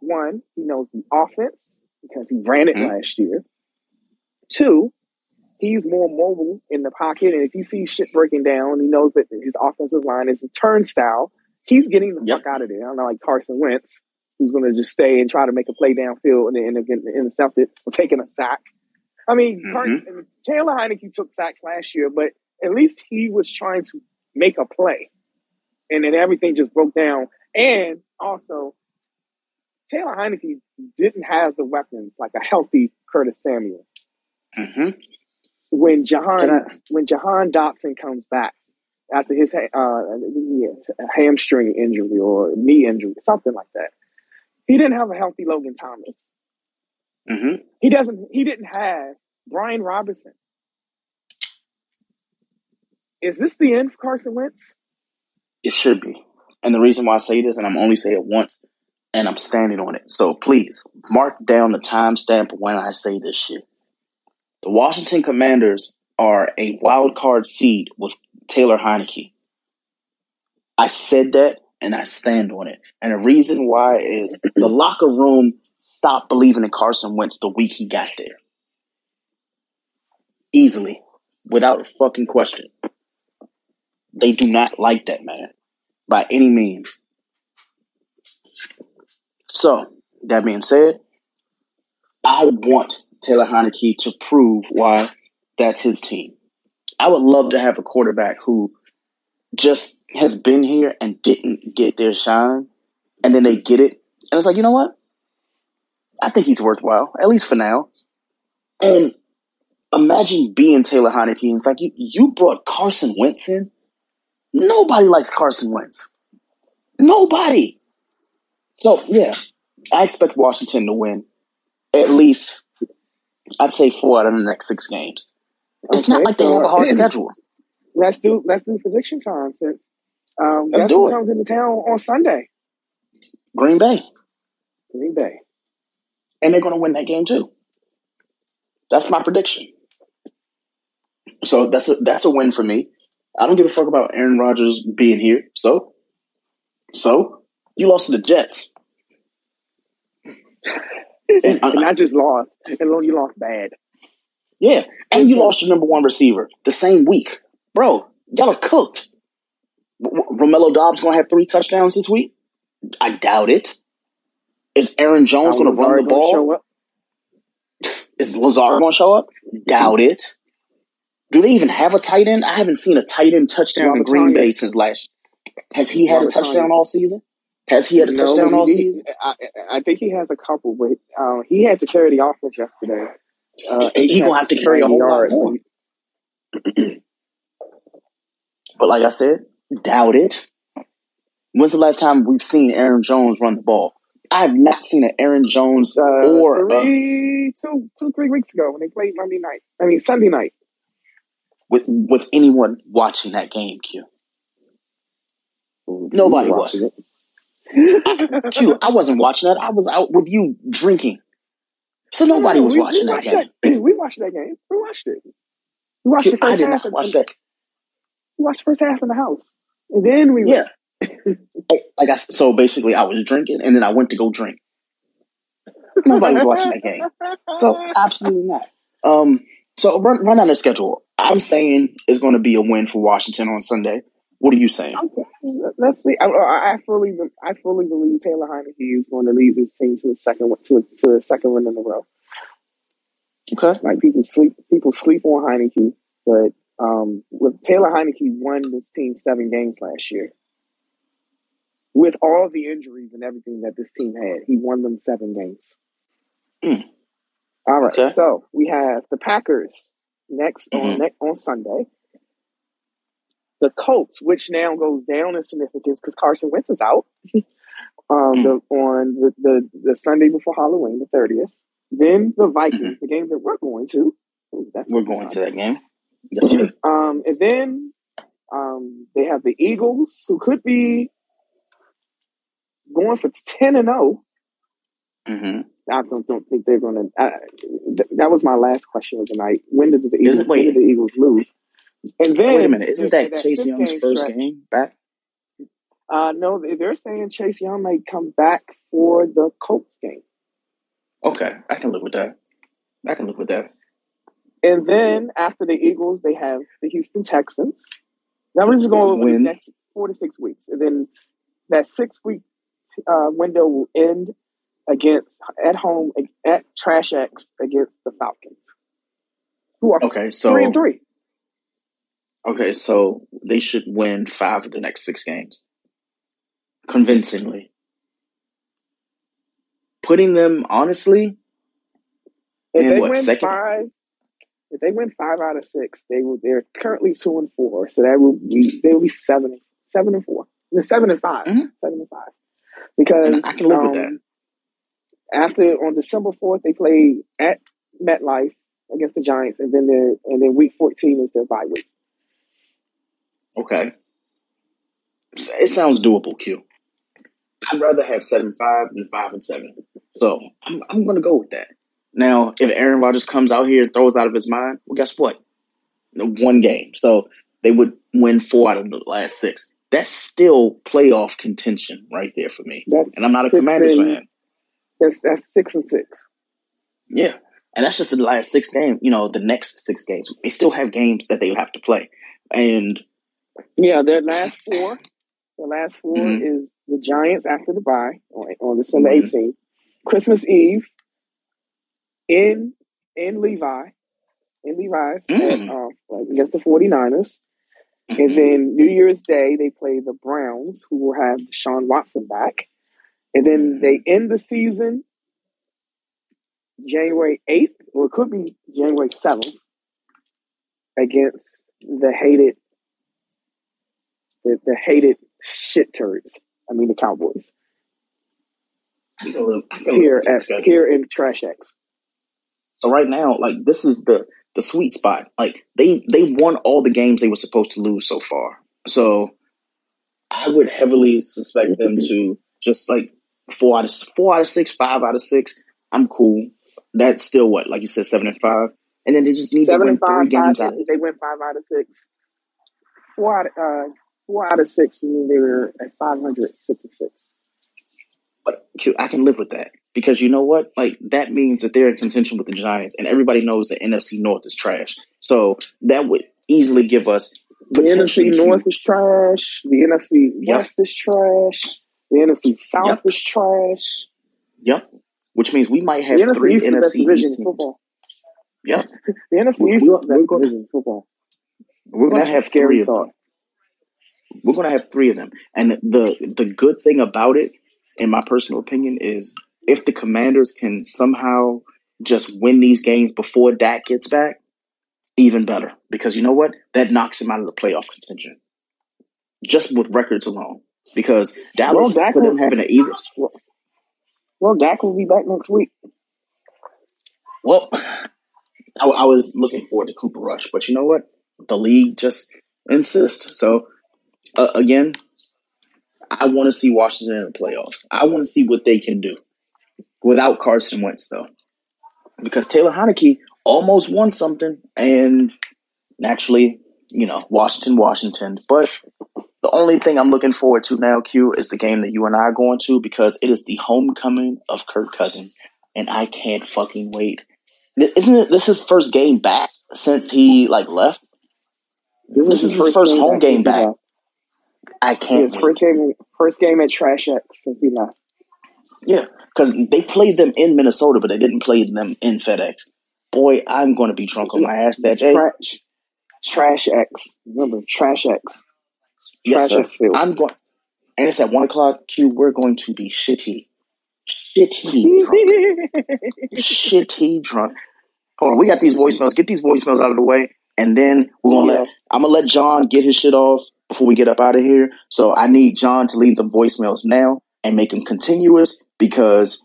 one, he knows the offense because he ran it Mhm. last year. Two, he's more mobile in the pocket, and if he sees shit breaking down, he knows that his offensive line is a turnstile. He's getting the Yep. fuck out of there. I'm not like Carson Wentz, who's going to just stay and try to make a play downfield and then get intercepted or taking a sack. I mean, Car- Taylor Heinicke took sacks last year, but at least he was trying to make a play, and then everything just broke down. And also, Taylor Heinicke didn't have the weapons like a healthy Curtis Samuel. hmm When Jahan I- when Jahan Dotson comes back after his uh, hamstring injury or knee injury, something like that, he didn't have a healthy Logan Thomas. hmm He doesn't. He didn't have Brian Robinson. Is this the end for Carson Wentz? It should be. And the reason why I say this, and I'm only say it once, and I'm standing on it. So please mark down the timestamp when I say this shit. The Washington Commanders are a wild card seed with Taylor Heinicke. I said that and I stand on it. And the reason why is the locker room stopped believing in Carson Wentz the week he got there. Easily. Without a fucking question. They do not like that man by any means. So, that being said, I want Taylor Heinicke to prove why that's his team. I would love to have a quarterback who just has been here and didn't get their shine, and then they get it, and it's like, you know what? I think he's worthwhile, at least for now. And imagine being Taylor Heinicke. and It's like you, you brought Carson Wentz in. Nobody likes Carson Wentz. Nobody. So yeah, I expect Washington to win at least. I'd say four out of the next six games. It's not Okay, like they so- have a hard schedule. Let's do let's do prediction time since um, Let's guess do who it. comes into town on Sunday? Green Bay, Green Bay. and they're going to win that game too. That's my prediction. So that's a that's a win for me. I don't give a fuck about Aaron Rodgers being here. So, so you lost to the Jets. And not uh, just lost, and you lost bad. Yeah, and you lost your number one receiver the same week, bro. Y'all are cooked. Romeo Doubs gonna have three touchdowns this week? I doubt it. Is Aaron Jones gonna run the ball? Is Lazard gonna show up? Doubt it. Do they even have a tight end? I haven't seen a tight end touchdown in Green Bay since last. Has he had a touchdown all season? Has he had a No, touchdown all he- season? I, I think he has a couple, but uh, he had to carry the offense yesterday. Uh, He eight gonna have to carry a 90 whole lot more. But like I said, doubt it. When's the last time we've seen Aaron Jones run the ball? I have not seen an Aaron Jones Uh, or uh, three, two, two, three weeks ago when they played Monday night. I mean Sunday night. with with anyone watching that game. Q. Nobody was. it. Q. I wasn't watching that. I was out with you drinking, so nobody No, was we, watching we that game. That, we watched that game. We watched it. We watched Q, the I first did half. not watch that. We watched the first half in the house, and then we Yeah. Oh, Like I s- so basically, I was drinking and then I went to go drink. Nobody was watching that game. So absolutely not. Um. So run run down the schedule. I'm saying it's going to be a win for Washington on Sunday. What are you saying? Let's see. I, I fully, I fully believe Taylor Heinicke is going to lead this team to a second, to a, to a second win in a row. Okay. Like people sleep, people sleep on Heinicke, but um, with Taylor Heinicke won this team seven games last year. With all the injuries and everything that this team had, he won them seven games. Mm. All right, Okay. so we have the Packers next on Mhm. next on Sunday. The Colts, which now goes down in significance because Carson Wentz is out. um, the, on the, the the Sunday before Halloween, the thirtieth. then the Vikings, the game that we're going to. Ooh, We're going to that game. Yes. Um, and then um, they have the Eagles, who could be going for ten and zero. hmm I don't, don't think they're going to. Th- that was my last question of the night. When did the Eagles? When wait. did the Eagles lose? And then Wait a minute. Isn't there's that Chase Young's first game back? Uh, no, they- they're saying Chase Young may come back for the Colts game. Okay, I can live with that. I can live with that. And then after the Eagles, they have the Houston Texans. Now we're just going over next four to six weeks, and then that six week uh, window will end against at home at Trash X against the Falcons, who are Okay, so three and three. Okay, so they should win five of the next six games convincingly. Putting them honestly If in they what win second? five, if they win five out of six, they will. They're currently two and four, so that will be they will be seven, seven and four, no, seven and 5 Mhm. seven and five. Because I can live with that. um, After on December fourth, they play at MetLife against the Giants, and then they're and then week fourteen is their bye week. Okay, it sounds doable. Q. I'd rather have seven five than five and seven. So I'm I'm gonna go with that. Now, if Aaron Rodgers comes out here and throws out of his mind, well, guess what? One game. So they would win four out of the last six. That's still playoff contention right there for me. That's And I'm not a Commanders and- fan. That's that's six and six. Yeah. And that's just the last six games. You know, the next six games. They still have games that they have to play. And Yeah, their last four. The last 4 Mhm. is the Giants after the bye on, on December Mhm. 18th. Christmas Eve in in Levi, in Levi's at, Mm. uh, against the 49ers. And then New Year's Day, they play the Browns, who will have Deshaun Watson back. And then they end the season January 8th, or it could be January 7th, against the hated, the, the hated shit turds. I mean, the Cowboys live, I can live here at schedule. here in Trash X. So right now, like this is the the sweet spot. Like they they won all the games they were supposed to lose so far. So I would heavily suspect them to just like four out of four out of six, five out of six. I'm cool. That's still what, like you said, seven and five, and then they just need Seven to win five, three games five, out. they went five out of six. Four out of, uh, four out of six, meaning they were at 500, six and six. But Q, I can live with that because you know what? Like that means that they're in contention with the Giants, and everybody knows the NFC North is trash. So that would easily give us The NFC North is trash. The NFC Yep. West is trash. The NFC South Yep. is trash. Yep. Which means we might have The NFC three best NFC division East football. Yep. The NFC We- East we're- is the we're best gonna- division football. We're gonna have scary thought. We're gonna have three of them. And the the good thing about it, in my personal opinion, is if the commanders can somehow just win these games before Dak gets back, even better. Because you know what? That knocks him out of the playoff contention. Just with records alone. Because Well, Dallas, Dak for them having an easy well, well, Dak will be back next week. Well, I, I was looking forward to Cooper Rush, but you know what? The league just insists. So uh, again, I want to see Washington in the playoffs. I want to see what they can do without Carson Wentz, though, because Taylor Heinicke almost won something, and naturally, you know, Washington, Washington. But the only thing I'm looking forward to now, Q, is the game that you and I are going to because it is the homecoming of Kirk Cousins, and I can't fucking wait. Isn't it this his first game back since he like left? This is his first home game back. Left. I can't his first game, first game at Trash X since he left. Yeah, because they played them in Minnesota, but they didn't play them in FedEx. Boy, I'm going to be drunk on my ass that day. Trash, Trash X. Remember, Trash X. Yes, Trash sir. X Field. I'm going, and it's at one o'clock. Q, we're going to be shitty, shitty drunk, shitty drunk. Hold on, we got these voicemails. Get these voicemails out of the way, and then we're gonna Yeah. let. I'm gonna let John get his shit off before we get up out of here. So I need John to leave the voicemails now and make them continuous because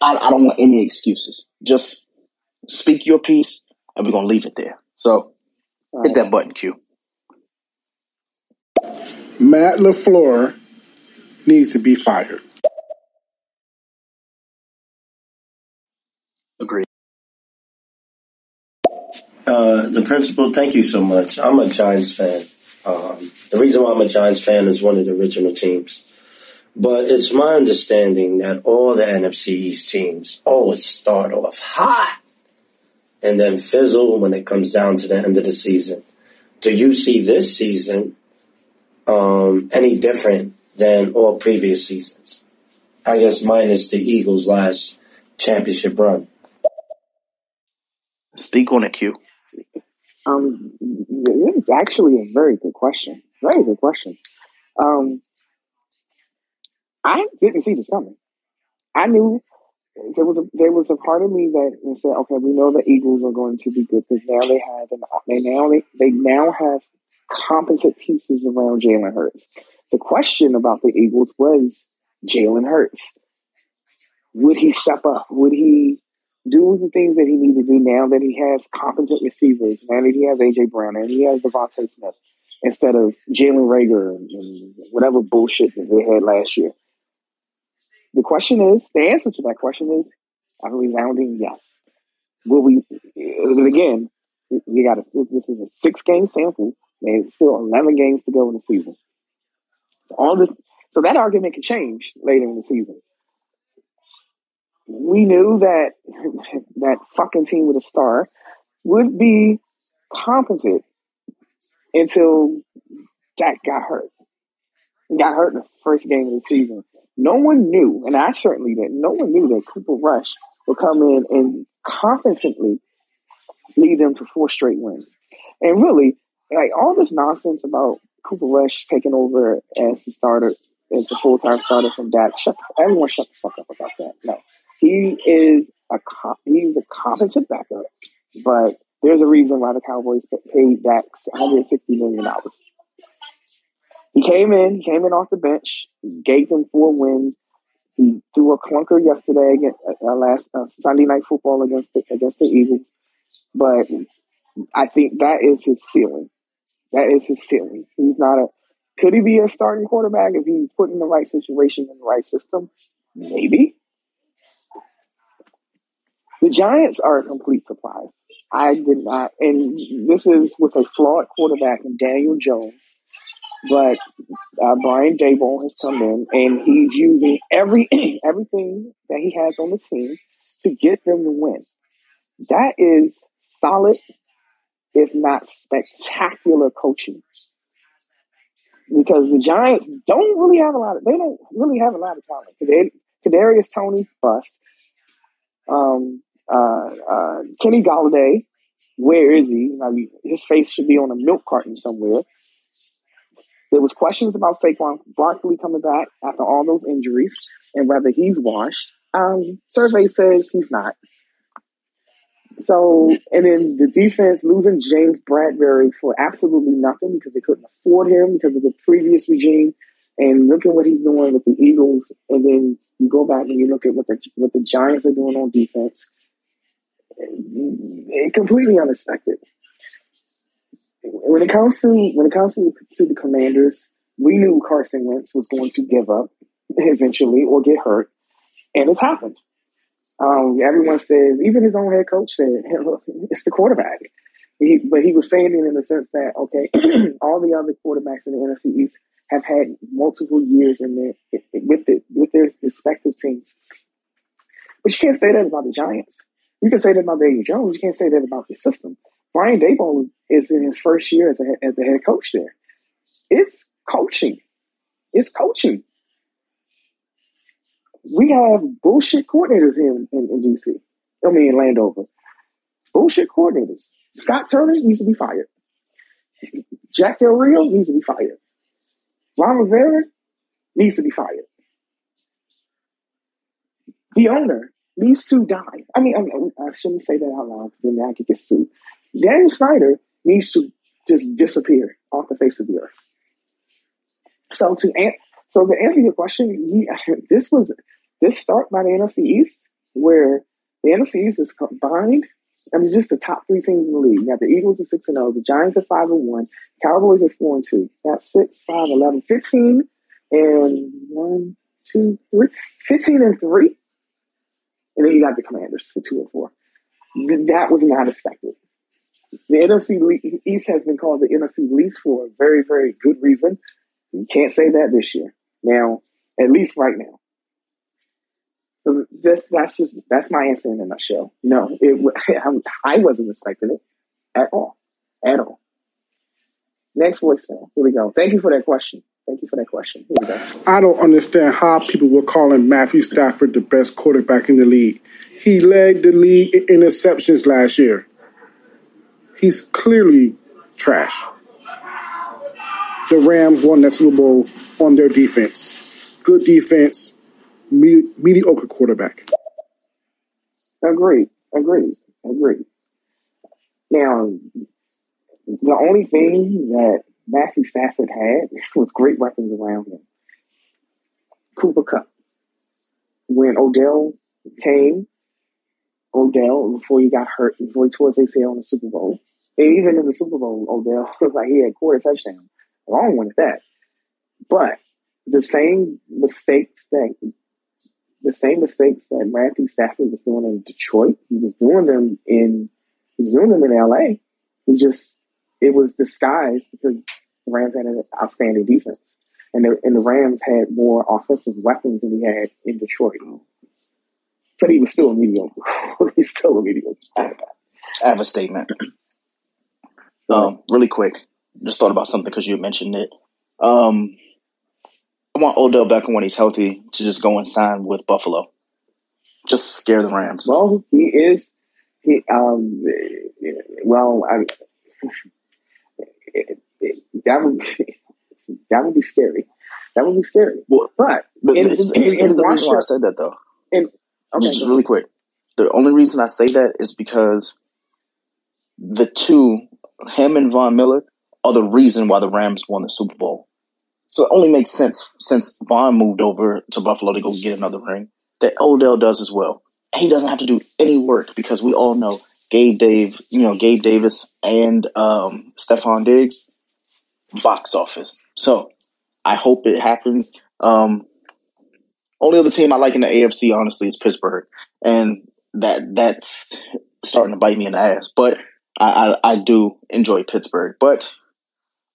I, I don't want any excuses. Just speak your piece, and we're gonna leave it there. So hit that button, Q. Matt LaFleur needs to be fired. Agreed. Uh, the principal, thank you so much. I'm a Giants fan. Um, the reason why I'm a Giants fan is one of the original teams. But it's my understanding that all the NFC East teams always start off hot and then fizzle when it comes down to the end of the season. Do you see this season um, any different than all previous seasons? I guess minus the Eagles' last championship run. Speak on it, Q. Um, it's actually a very good question. Very good question. Um, I didn't see this coming. I knew there was a there was a part of me that said, okay, we know the Eagles are going to be good because now they have an they now they, they now have competent pieces around Jalen Hurts. The question about the Eagles was Jalen Hurts. Would he step up? Would he do the things that he needs to do now that he has competent receivers, now that he has AJ Brown and he has DeVonta Smith instead of Jalen Reagor and, whatever bullshit that they had last year? The question is, the answer to that question is a resounding yes. Will we, again, you got this is a six game sample. There's still 11 games to go in the season. All this, so that argument can change later in the season. We knew that that fucking team with a star would be competent until Dak got hurt. He got hurt in the first game of the season. No one knew, and I certainly didn't, no one knew that Cooper Rush would come in and competently lead them to four straight wins. And really, like all this nonsense about Cooper Rush taking over as the starter, as the full time starter from Dak, shut everyone shut the fuck up about that. No, he is a he's a competent backup, but there's a reason why the Cowboys paid Dak 160 million dollars. He came in, he came in off the bench, gave them four wins. He threw a clunker yesterday against uh, last uh, Sunday night football against the, against the Eagles, but I think that is his ceiling. That is his ceiling. He's not a. Could he be a starting quarterback if he's put in the right situation in the right system? Maybe. The Giants are a complete surprise. I did not, and this is with a flawed quarterback in Daniel Jones. But uh, Brian Daboll has come in, and he's using every everything that he has on the team to get them to win. That is solid if not spectacular coaching. Because the Giants don't really have a lot of they don't really have a lot of talent. Kadarius Toney bust. Um, uh, uh, Kenny Golladay, where is he? Now, his face should be on a milk carton somewhere. There was questions about Saquon Barkley coming back after all those injuries and whether he's washed. Um, survey says he's not. So, and then the defense losing James Bradberry for absolutely nothing because they couldn't afford him because of the previous regime. And look at what he's doing with the Eagles. And then you go back and you look at what the what the Giants are doing on defense. It, completely unexpected. When it comes to when it comes to, to the Commanders, we knew Carson Wentz was going to give up eventually or get hurt, and it's happened. Um, everyone says, even his own head coach said, it's the quarterback. He, but he was saying it in the sense that, okay, all the other quarterbacks in the NFC East have had multiple years in their, with, the, with their respective teams. But you can't say that about the Giants. You can say that about Daniel Jones. You can't say that about the system. Brian Daboll is in his first year as, a, as the head coach there. It's coaching. It's coaching we have bullshit coordinators here in, in, in DC. I mean, in Landover. Bullshit coordinators. Scott Turner needs to be fired. Jack Del Rio needs to be fired. Ron Rivera needs to be fired. The owner needs to die. I mean, I, I shouldn't say that out loud because then I could get sued. Daniel Snyder needs to just disappear off the face of the earth. So to so to answer your question, this was this start by the NFC East where the NFC East is combined. I mean, just the top three teams in the league. Got the Eagles at 6 and 0, the Giants at 5 and 1, Cowboys at 4 and 2. That's 6, 5, 11, 15, and 1, 2, 3. 15 and 3. And then you got the Commanders at 2 and 4. That was not expected. The NFC East has been called the NFC least for a very, very good reason. You can't say that this year. Now, at least right now. That's that's just that's my answer in a nutshell. No, it I wasn't expecting it at all, at all. Next voicemail. Here we go. Thank you for that question. Thank you for that question. I don't understand how people were calling Matthew Stafford the best quarterback in the league. He led the league in interceptions last year. He's clearly trash. The Rams won that Super Bowl on their defense. Good defense, me- mediocre quarterback. Agreed. Agreed. Agreed. Now, the only thing that Matthew Stafford had was great weapons around him. Cooper Kupp. When Odell came, Odell, before he got hurt, before he tore his ACL in the Super Bowl, and even in the Super Bowl, Odell like he had quarter touchdown. Long one at that. But the same mistakes that the same mistakes that Matthew Stafford was doing in Detroit, he was doing them in he was doing them in LA. He just it was disguised because the Rams had an outstanding defense. And the, and the Rams had more offensive weapons than he had in Detroit. But he was still a mediocre. He's still a mediocre. I have a statement. Um, really quick. Just thought about something because you mentioned it. Um, I want Odell Beckham when he's healthy to just go and sign with Buffalo. Just scare the Rams. Well, he is. He um. Well, I, it, it, that would that would be scary. That would be scary. Well, but the, in, here's, in, here's in the reason why I said that though. in, okay, just really quick. The only reason I say that is because the two, him and Von Miller, are the reason why the Rams won the Super Bowl. So it only makes sense since Von moved over to Buffalo to go get another ring that Odell does as well. He doesn't have to do any work because we all know Gabe Dave, you know, Gabe Davis and um Stefon Diggs, box office. So I hope it happens. Um only other team I like in the AFC, honestly, is Pittsburgh, and that that's starting to bite me in the ass. But I, I, I do enjoy Pittsburgh. But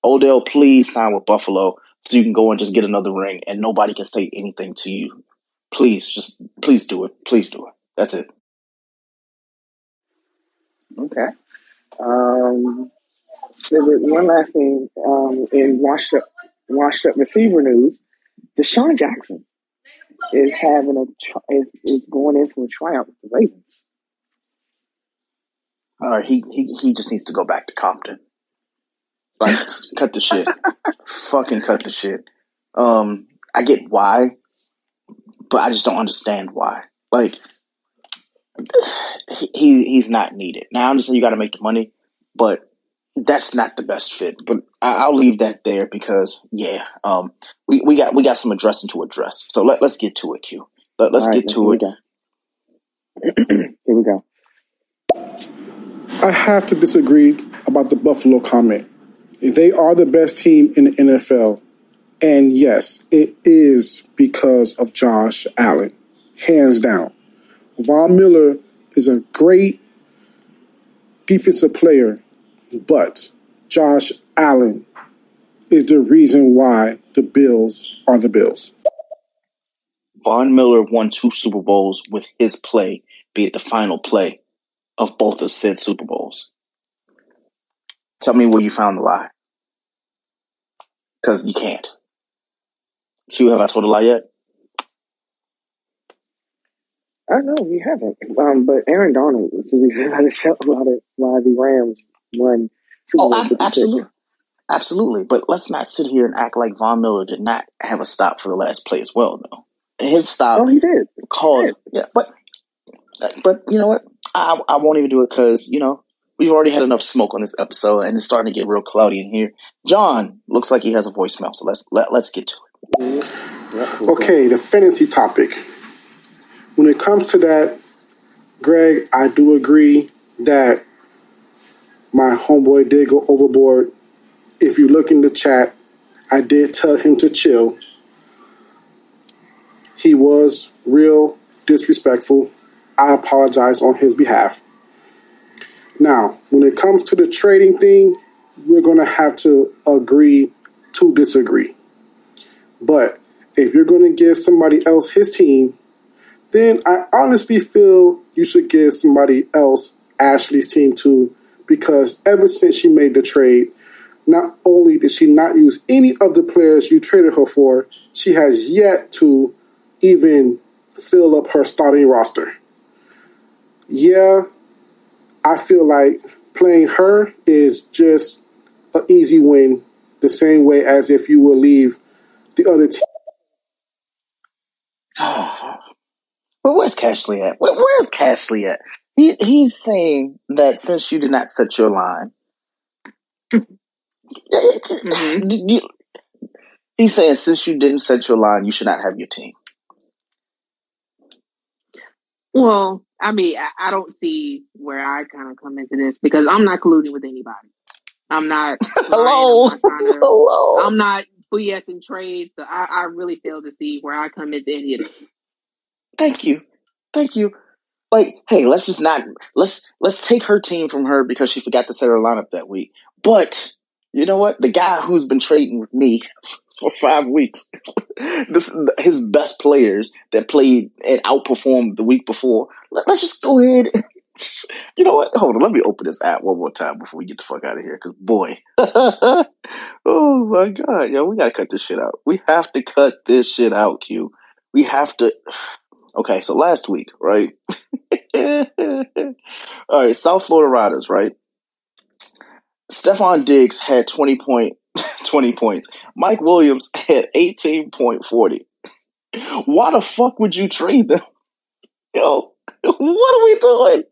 Odell, please sign with Buffalo so you can go and just get another ring, and nobody can say anything to you. Please, just please do it. Please do it. That's it. Okay. Um, one last thing um, in washed up, washed up receiver news. DeSean Jackson is having a is, is going in for a tryout with the Ravens. All right, he he he just needs to go back to Compton. Like, cut the shit. Fucking cut the shit. Um, I get why, but I just don't understand why. Like, he he's not needed. Now I understand you got to make the money, but that's not the best fit. But I, I'll leave that there because yeah, um, we, we got we got some addressing to address. So let let's get to it, Q. Let, let's All right, get to we it. go. here we go. I have to disagree about the Buffalo comment. They are the best team in the NFL. And yes, it is because of Josh Allen, hands down. Von Miller is a great defensive player, but Josh Allen is the reason why the Bills are the Bills. Von Miller won two Super Bowls with his play, be it the final play of both of said Super Bowls. Tell me where you found the lie. Because you can't. Q, have I told a lie yet? I know we haven't, um, but Aaron Donald was the reason why the show, why the, why the Rams won Oh, 56. absolutely. Absolutely. But let's not sit here and act like Von Miller did not have a stop for the last play as well, though. His stop Oh, he did. called, yeah, but, but you know what? I, I won't even do it because, you know, we've already had enough smoke on this episode and it's starting to get real cloudy in here. John looks like he has a voicemail, so let's, let, let's get to it. Okay, the fantasy topic. When it comes to that, Greg, I do agree that my homeboy did go overboard. If you look in the chat, I did tell him to chill. He was real disrespectful. I apologize on his behalf. Now, when it comes to the trading thing, we're going to have to agree to disagree. But if you're going to give somebody else his team, then I honestly feel you should give somebody else Ashley's team too, because ever since she made the trade, not only did she not use any of the players you traded her for, she has yet to even fill up her starting roster. Yeah, I feel like playing her is just an easy win, the same way as if you will leave the other team. But where's Cashley at? Where, where's Cashley at? He he's saying that since you did not set your line, Mm-hmm. he's saying since you didn't set your line, you should not have your team. Well, I mean, I, I don't see where I kind of come into this because I'm not colluding with anybody. I'm not. Hello, I'm not, to- hello. I'm not BSing trades. So I, I really fail to see where I come into any of this. Thank you, thank you. Like, hey, let's just not let's let's take her team from her because she forgot to set her lineup that week. But you know what? The guy who's been trading with me for five weeks, this his best players that played and outperformed the week before. Let, us just go ahead. You know what? Hold on. Let me open this app one more time before we get the fuck out of here. Cause boy, oh my god, yo, we gotta cut this shit out. We have to cut this shit out, Q. We have to. Okay, so last week, right? All right, South Florida Riders, right? Stefon Diggs had 20 point 20 points. Mike Williams had 18.40. Why the fuck would you trade them? Yo, what are we doing?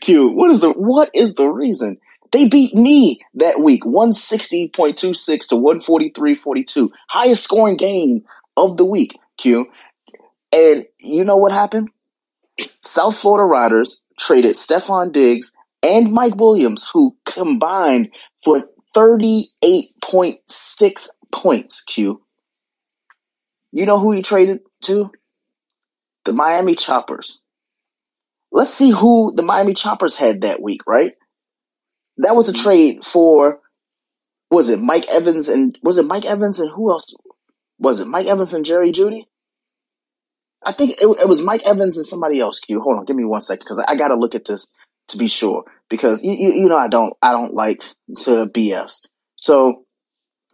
Q, what is the what is the reason? They beat me that week, 160.26 to 143.42. Highest scoring game of the week, Q. And you know what happened? South Florida Riders traded Stefon Diggs and Mike Williams, who combined for 38.6 points, Q. You know who he traded to? The Miami Choppers. Let's see who the Miami Choppers had that week, right? That was a mm-hmm. trade for was it Mike Evans and was it Mike Evans and who else? Was it Mike Evans and Jerry Jeudy? I think it, it was Mike Evans and somebody else. Q, hold on, give me one second because I, I got to look at this to be sure because you, you you know I don't I don't like to BS. So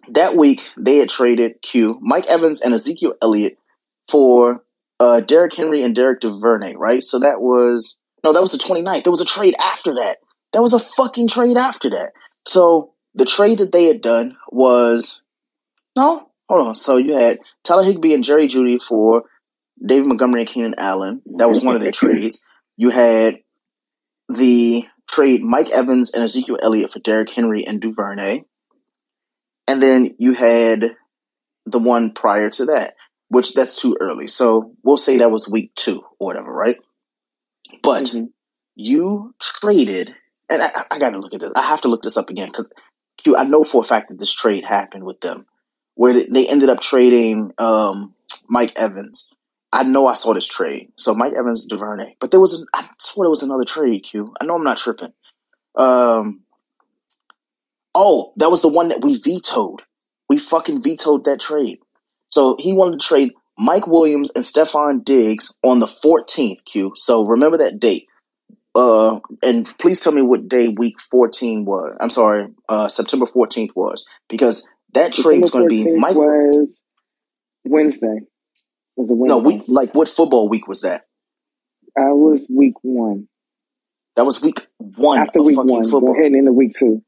that week they had traded Q Mike Evans and Ezekiel Elliott for uh Derrick Henry and Derek DuVernay, right? So that was no, that was the 29th. There was a trade after that. That was a fucking trade after that. So the trade that they had done was no, hold on. So you had Tyler Higbee and Jerry Jeudy for David Montgomery and Keenan Allen. That was one of their trades. You had the trade Mike Evans and Ezekiel Elliott for Derrick Henry and Duvernay. And then you had the one prior to that, which that's too early. So we'll say that was week two or whatever, right? But Mhm. you traded, and I, I got to look at this. I have to look this up again because I know for a fact that this trade happened with them, where they, they ended up trading um, Mike Evans. I know I saw this trade. So Mike Evans, Duvernay, but there was an, I swear there was another trade. Q. I know I'm not tripping. Um, oh, that was the one that we vetoed. We fucking vetoed that trade. So he wanted to trade Mike Williams and Stefon Diggs on the 14th. Q. So remember that date. Uh, and please tell me what day week 14 was. I'm sorry, uh, September 14th was because that trade was going to be Mike. was Wednesday. It was a Wednesday. No, week like what football week was that? I was week one. That was week one After week one, football. we're heading into week two.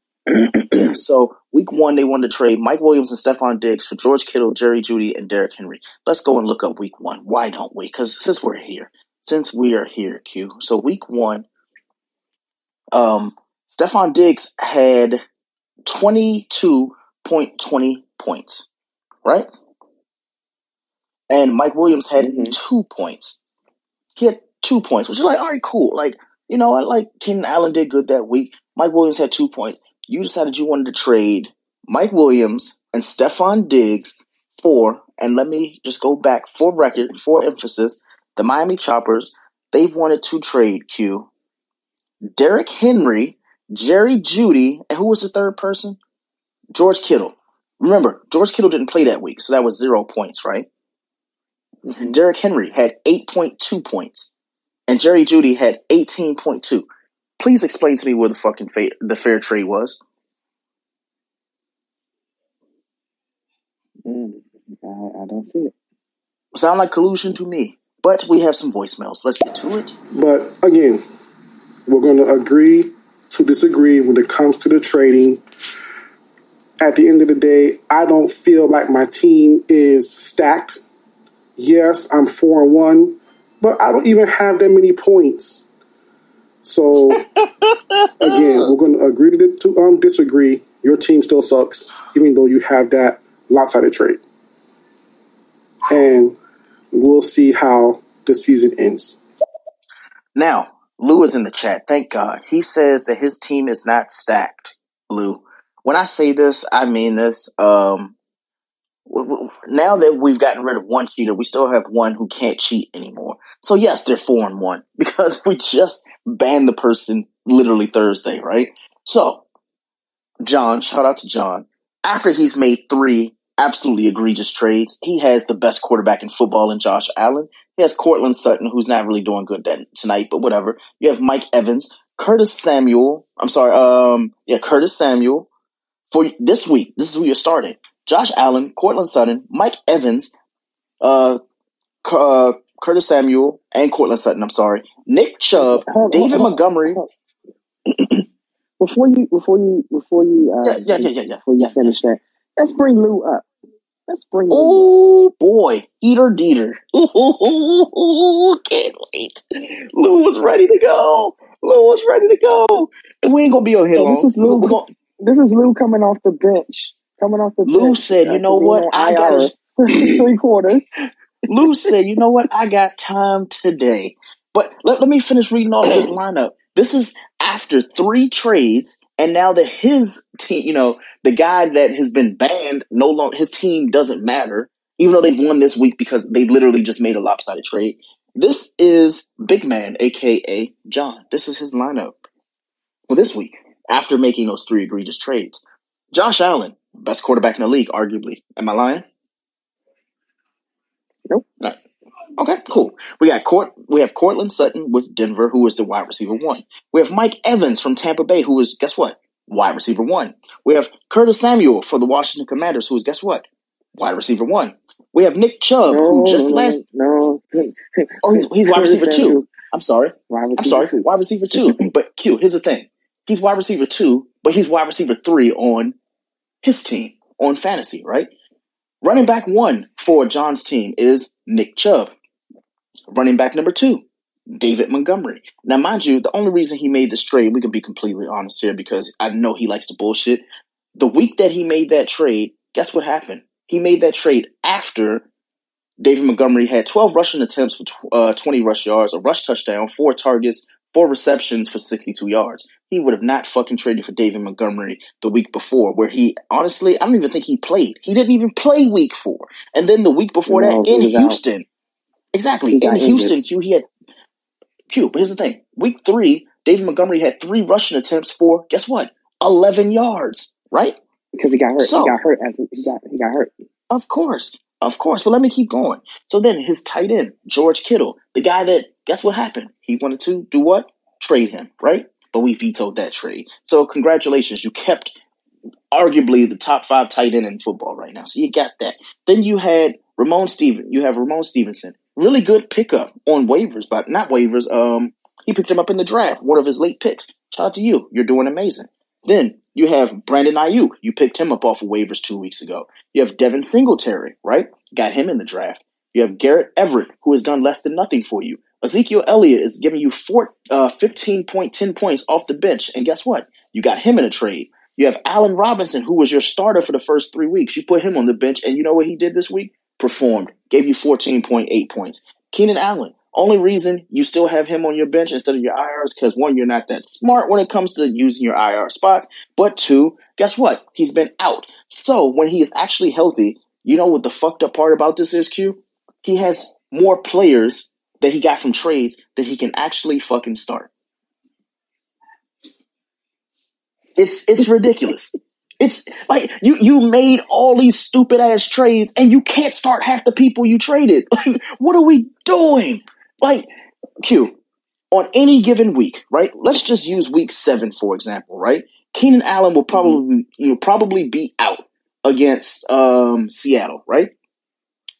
Yeah. So week one, they wanted to trade Mike Williams and Stefon Diggs for George Kittle, Jerry Jeudy, and Derrick Henry. Let's go and look up week one. Why don't we? Because since we're here, since we are here, Q. So week one, um, Stefon Diggs had twenty two point twenty points, right? And Mike Williams had Mhm. two points. He had two points, which is like, all right, cool. Like, you know, I like Keenan Allen did good that week. Mike Williams had two points. You decided you wanted to trade Mike Williams and Stefon Diggs for, and let me just go back for record, for emphasis, the Miami Choppers, they've wanted to trade Q. Derrick Henry, Jerry Jeudy, and who was the third person? George Kittle. Remember, George Kittle didn't play that week, so that was zero points, right? Mm-hmm. Derrick Henry had 8.2 points, and Jerry Jeudy had 18.2. Please explain to me where the fucking fa- the fair trade was. Mm, I, I don't see it. Sound like collusion to me. But we have some voicemails. Let's get to it. But again, we're going to agree to disagree when it comes to the trading. At the end of the day, I don't feel like my team is stacked. Yes, I'm four and one, but I don't even have that many points. So again, we're going to agree to, to um, disagree. Your team still sucks, even though you have that lopsided trade. And we'll see how the season ends. Now, Lou is in the chat. Thank God. He says that his team is not stacked, Lou. When I say this, I mean this. Um, now that we've gotten rid of one cheater, we still have one who can't cheat anymore. So yes, they're four and one because we just banned the person literally Thursday, right? So, John, shout out to John. After he's made three absolutely egregious trades. He has the best quarterback in football in Josh Allen. He has Courtland Sutton, who's not really doing good tonight, but whatever. You have Mike Evans, Curtis Samuel. I'm sorry, um, yeah, Curtis Samuel. For this week, this is who you're starting. Josh Allen, Courtland Sutton, Mike Evans, uh, uh, Curtis Samuel, and Courtland Sutton. I'm sorry, Nick Chubb, hold, David hold, Montgomery. Hold, before you, before you, before you, uh, yeah, yeah, yeah, yeah, yeah. Before you finish that, let's bring Lou up. Let's bring Oh boy, Eater Dieter. Ooh, can't wait. Lou was ready to go. Lou was ready to go. And we ain't gonna be on here so. This is Lou. This is Lou coming off the bench. Coming off the Lou bench. said, "You know what? I got three quarters." Lou said, "You know what? I got time today." But let, let me finish reading off this lineup. This is after three trades and now that his team, you know, the guy that has been banned, no longer his team doesn't matter, even though they've won this week because they literally just made a lopsided trade. This is Big Man, aka John. This is his lineup for this week after making those three egregious trades. Josh Allen, best quarterback in the league, arguably. Am I lying? Nope. Right. Okay, cool. We got Court. We have Courtland Sutton with Denver, who is the wide receiver one. We have Mike Evans from Tampa Bay, who is guess what, wide receiver one. We have Curtis Samuel for the Washington Commanders, who is guess what, wide receiver one. We have Nick Chubb, no, who just last. No, oh, he's he's wide receiver two. I'm sorry. I'm sorry. Wide receiver two. but Q, here's the thing. He's wide receiver two, but he's wide receiver three on his team on fantasy, right? Running back one for John's team is Nick Chubb. Running back number two, David Montgomery. Now, mind you, the only reason he made this trade, we can be completely honest here because I know he likes to bullshit. The week that he made that trade, guess what happened? He made that trade after David Montgomery had 12 rushing attempts for uh, 20 rush yards, a rush touchdown, four targets, four receptions for 62 yards. He would have not fucking traded for David Montgomery the week before, where he honestly, I don't even think he played. He didn't even play week four. And then the week before no, that in Houston, out. Exactly. In Houston, Q, he had Q. But here's the thing: week three, David Montgomery had three rushing attempts for guess what? Eleven yards, right? Because he got hurt. So, he got hurt. He got he got hurt. Of course, of course. But let me keep going. So then his tight end, George Kittle, the guy that guess what happened? He wanted to do what? Trade him, right? But we vetoed that trade. So congratulations, you kept arguably the top five tight end in football right now. So you got that. Then you had Ramon Steven. You have Ramon Stevenson really good pickup on waivers, but not waivers. Um, he picked him up in the draft, one of his late picks. Shout out to you. You're doing amazing. Then you have Brandon Aiyuk. You picked him up off of waivers two weeks ago. You have Devin Singletary, right? Got him in the draft. You have Garrett Everett, who has done less than nothing for you. Ezekiel Elliott is giving you four, uh, 15.10 points off the bench. And guess what? You got him in a trade. You have Allen Robinson, who was your starter for the first three weeks. You put him on the bench, and you know what he did this week? Performed gave you 14.8 points. Keenan Allen, Only reason you still have him on your bench instead of your IR is because one, you're not that smart when it comes to using your IR spots. But two, guess what? He's been out. So when he is actually healthy, you know what the fucked up part about this is, Q? He has more players that he got from trades that he can actually fucking start. It's it's ridiculous. It's like you you made all these stupid ass trades and you can't start half the people you traded. Like, what are we doing? Like, Q, on any given week, right? Let's just use week seven, for example, right? Keenan Allen will probably you know, probably be out against um, Seattle, right?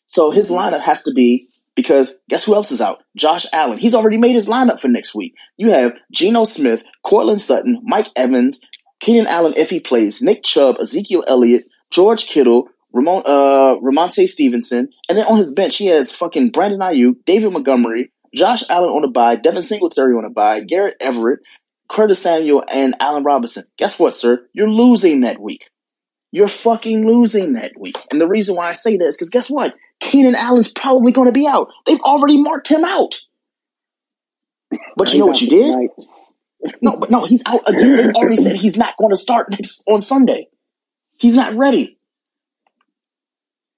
So his lineup has to be because guess who else is out? Josh Allen. He's already made his lineup for next week. You have Geno Smith, Courtland Sutton, Mike Evans, Keenan Allen if he plays, Nick Chubb, Ezekiel Elliott, George Kittle, Ramon uh Rhamondre Stevenson, and then on his bench he has fucking Brandon Aiyuk, David Montgomery, Josh Allen on the bye, Devin Singletary on the bye, Garrett Everett, Curtis Samuel, and Allen Robinson. Guess what, sir? You're losing that week. You're fucking losing that week. And the reason why I say that is because guess what? Keenan Allen's probably going to be out. They've already marked him out. But you know what you did? No, but no, he's out again. They already said he's not going to start next on Sunday. He's not ready.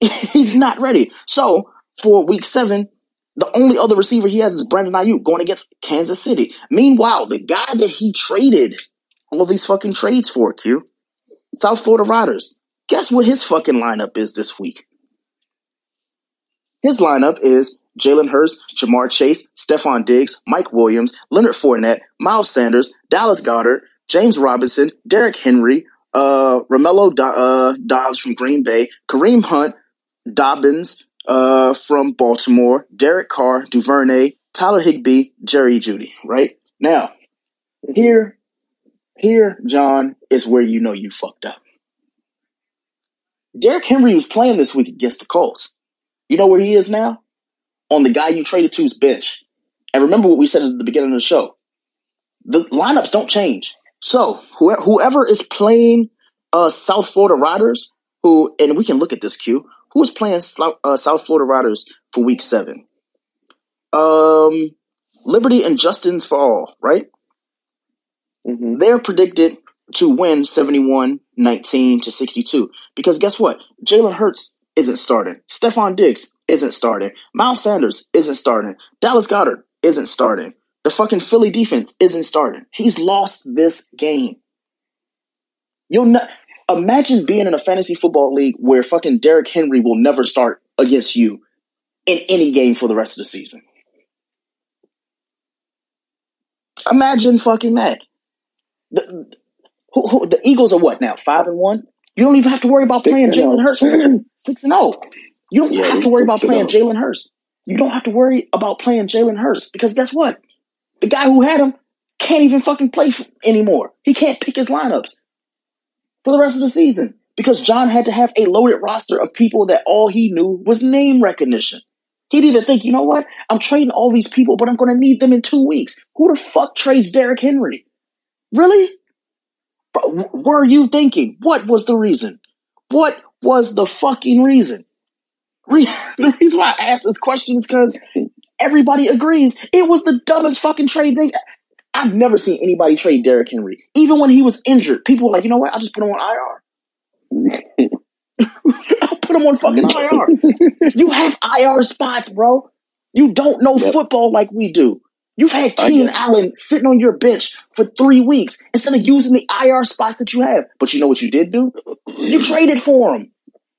he's not ready. So for week seven, the only other receiver he has is Brandon Aiyuk going against Kansas City. Meanwhile, the guy that he traded all these fucking trades for, Q, South Florida Riders. Guess what his fucking lineup is this week? His lineup is Jalen Hurts, Ja'Marr Chase, Stefon Diggs, Mike Williams, Leonard Fournette, Miles Sanders, Dallas Goedert, James Robinson, Derrick Henry, uh, Romeo Do- uh, Doubs from Green Bay, Kareem Hunt, Dobbins uh, from Baltimore, Derek Carr, Duvernay, Tyler Higbee, Jerry Jeudy, Right now, here, here, John is where you know you fucked up. Derrick Henry was playing this week against the Colts. You know where he is now? On the guy you traded to's bench. And remember what we said at the beginning of the show. The lineups don't change. So whoever, is playing uh, South Florida Riders, who and we can look at this Q. Who is playing uh, South Florida Riders for Week Seven? Um, Liberty and Justin's Fall, right? Mm-hmm. They're predicted to win 71-19 to 62. Because guess what? Jalen Hurts isn't starting. Stefon Diggs isn't starting. Miles Sanders isn't starting. Dallas Goedert isn't starting. The fucking Philly defense isn't starting. He's lost this game. You'll not imagine being in a fantasy football league where fucking Derrick Henry will never start against you in any game for the rest of the season. Imagine fucking that. The, who, who, the Eagles are what now? Five and one. You don't even have to worry about six playing Jalen oh. Hurts. six and zero. Oh. You don't yeah, have to worry about playing oh. Jalen Hurts. You don't have to worry about playing Jalen Hurts because guess what? The guy who had him can't even fucking play anymore. He can't pick his lineups for the rest of the season because John had to have a loaded roster of people that all he knew was name recognition. He'd either think, you know what, I'm trading all these people, but I'm going to need them in two weeks. Who the fuck trades Derrick Henry? Really? Were you thinking? What was the reason? What was the fucking reason? the reason why I asked this question is because everybody agrees it was the dumbest fucking trade they. I've never seen anybody trade Derrick Henry. Even when he was injured, people were like, you know what? I'll just put him on IR. I'll put him on fucking IR. you have IR spots, bro. You don't know yep. football like we do. You've had Keenan Allen sitting on your bench for three weeks instead of using the IR spots that you have. But you know what you did do? You traded for him.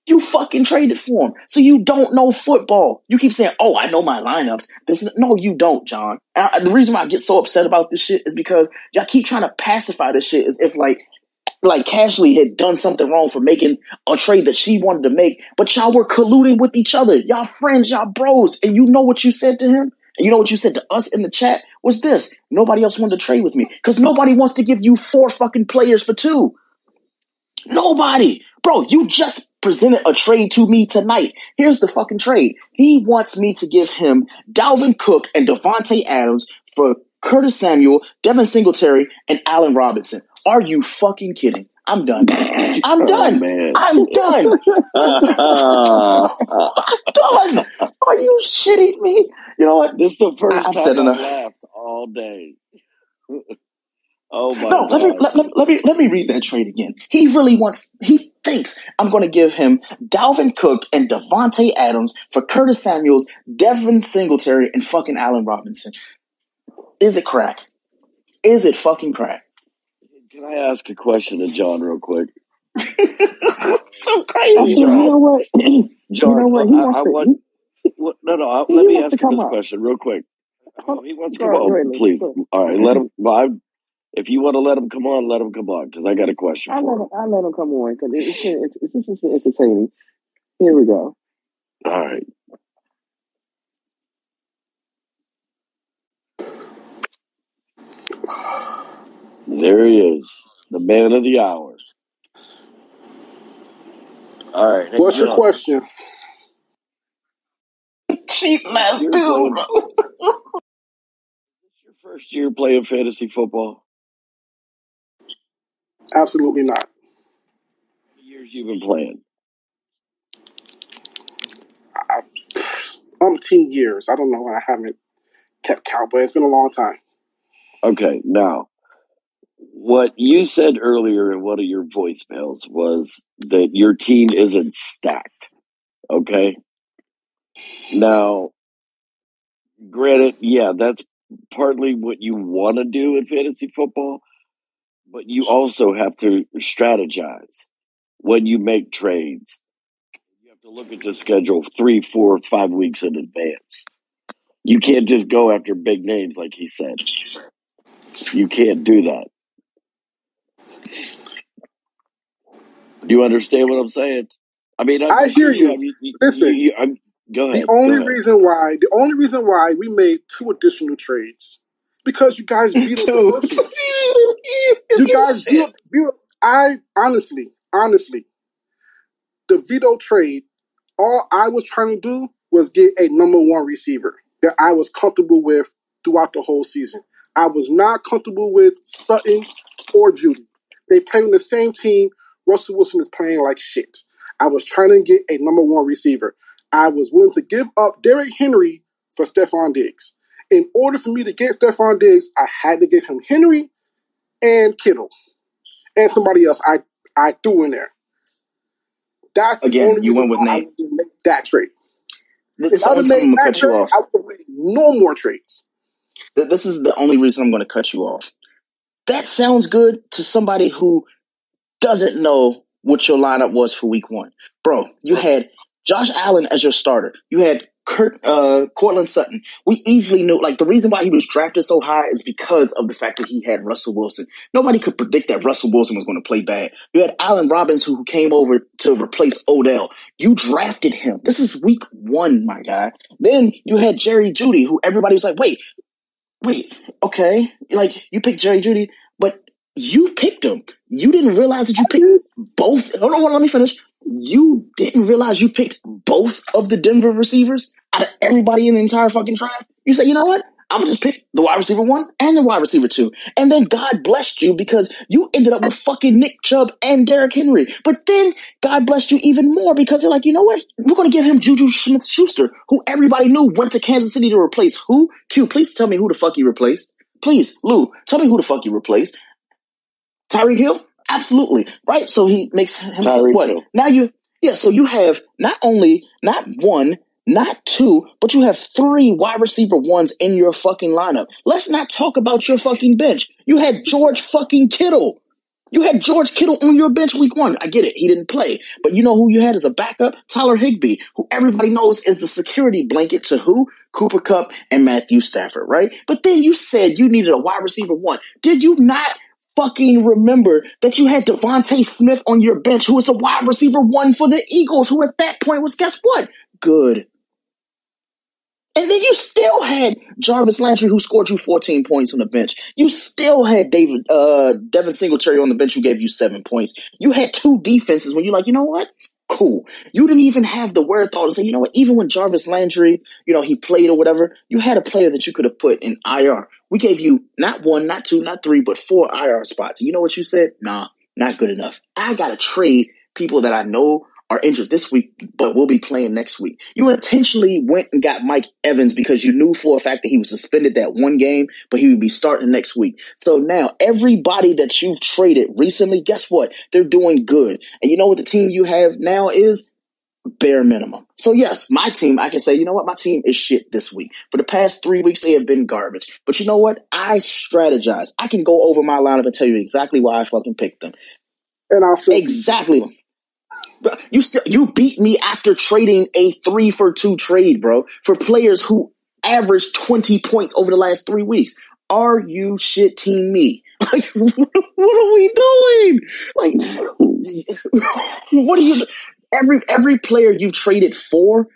You fucking traded for him. So you don't know football. You keep saying, oh, I know my lineups. This is, no, you don't, John. And the reason why I get so upset about this shit is because y'all keep trying to pacify this shit as if like, like Cashley had done something wrong for making a trade that she wanted to make, but y'all were colluding with each other. Y'all friends, y'all bros, and you know what you said to him? And you know what you said to us in the chat was this: nobody else wanted to trade with me because nobody wants to give you four fucking players for two. Nobody, bro. You just presented a trade to me tonight. Here's the fucking trade. He wants me to give him Dalvin Cook and Davante Adams for Curtis Samuel, Devin Singletary, and Allen Robinson. Are you fucking kidding? I'm done. I'm oh, done. Oh, I'm done. I'm done. Are you shitting me? You know what? This is the first I've time said I enough. laughed all day. oh my No, let me let, let, let me let me read that trade again. He really wants. He thinks I'm going to give him Dalvin Cook and Davante Adams for Curtis Samuels, Devin Singletary, and fucking Allen Robinson. Is it crack? Is it fucking crack? Can I ask a question to John real quick? so crazy, think you know what? you know what? He I, wants I to. want He, no no. I, he let me ask him this up. question real quick. Oh, he wants to come ahead, on, ahead, please. Go. All right, let him. Well, I, if you want to let him come on, let him come on because I got a question I let for him. him. I let him come on because it's. It's, it's, this has been entertaining. Here we go. All right. There he is, the man of the hour. All right, What's your John, question? Cheap ass you're dude, playing. bro. Your first year playing fantasy football. Absolutely not. How many years you've been playing? I'm umpteen years. I don't know. I haven't kept count, but it's been a long time. Okay, now what you said earlier in one of your voicemails was that your team isn't stacked. Okay, now granted, yeah, that's partly what you want to do in fantasy football, but you also have to strategize when you make trades. You have to look at the schedule three, four, five weeks in advance. You can't just go after big names like he said. You can't do that. Do you understand what I'm saying? I mean, I'm, I hear you you. have. You, you, Listen, you, you I'm, go the ahead. Go only ahead. reason why the only reason why we made two additional trades because you guys vetoed the Dude, first one. You guys vetoed, vetoed I honestly, honestly, the veto trade, all I was trying to do was get a number one receiver that I was comfortable with throughout the whole season. I was not comfortable with Sutton or Jeudy. They play on the same team. Russell Wilson is playing like shit. I was trying to get a number one receiver. I was willing to give up Derrick Henry for Stefon Diggs. In order for me to get Stefon Diggs, I had to give him Henry and Kittle and somebody else I, I threw in there. That's Again, you went with Nate. that trade. Th- If So I'd I'm, have I'm made gonna that cut you trade, off. I would have made no more trades. This is the only reason I'm going to cut you off. That sounds good to somebody who doesn't know what your lineup was for week one. Bro, you had Josh Allen as your starter. You had Kurt, uh, Courtland Sutton. We easily knew, like, the reason why he was drafted so high is because of the fact that he had Russell Wilson. Nobody could predict that Russell Wilson was going to play bad. You had Allen Robinson who came over to replace Odell. You drafted him. This is week one, my guy. Then you had Jerry Jeudy, who everybody was like, wait, wait, okay, like you picked Jerry Jeudy, but you picked him. You didn't realize that you picked both. Hold on, hold on, let me finish. You didn't realize you picked both of the Denver receivers out of everybody in the entire fucking draft. You said, you know what? I'm just pick the wide receiver one and the wide receiver two. And then God blessed you because you ended up with fucking Nick Chubb and Derrick Henry. But then God blessed you even more because they're like, you know what? We're gonna give him Juju Smith Schuster, who everybody knew went to Kansas City to replace who? Q, please tell me who the fuck he replaced. Please, Lou, tell me who the fuck he replaced. Tyreek Hill? Absolutely. Right? So he makes him Tyreek what? Hill. Now you yeah, so you have not only not one, not two, but you have three wide receiver ones in your fucking lineup. Let's not talk about your fucking bench. You had George fucking Kittle. You had George Kittle on your bench week one. I get it. He didn't play. But you know who you had as a backup? Tyler Higbee, who everybody knows is the security blanket to who? Cooper Kupp and Matthew Stafford, right? But then you said you needed a wide receiver one. Did you not fucking remember that you had DeVonta Smith on your bench, who was a wide receiver one for the Eagles, who at that point was, guess what? Good. And then you still had Jarvis Landry, who scored you 14 points on the bench. You still had David, uh, Devin Singletary on the bench, who gave you seven points. You had two defenses when you're like, you know what? Cool. You didn't even have the wherewithal to say, you know what? Even when Jarvis Landry, you know, he played or whatever, you had a player that you could have put in IR. We gave you not one, not two, not three, but four IR spots. You know what you said? Nah, not good enough. I got to trade people that I know are injured this week, but will be playing next week. You intentionally went and got Mike Evans because you knew for a fact that he was suspended that one game, but he would be starting next week. So now everybody that you've traded recently, guess what? They're doing good. And you know what the team you have now is? Bare minimum. So yes, my team, I can say, you know what? My team is shit this week. For the past three weeks, they have been garbage. But you know what? I strategize. I can go over my lineup and tell you exactly why I fucking picked them. And I'll still Exactly. You still you beat me after trading a three for two trade, bro, for players who averaged twenty points over the last three weeks. Are you shitting me? Like, what are we doing? Like, what are you? Every every player you traded for,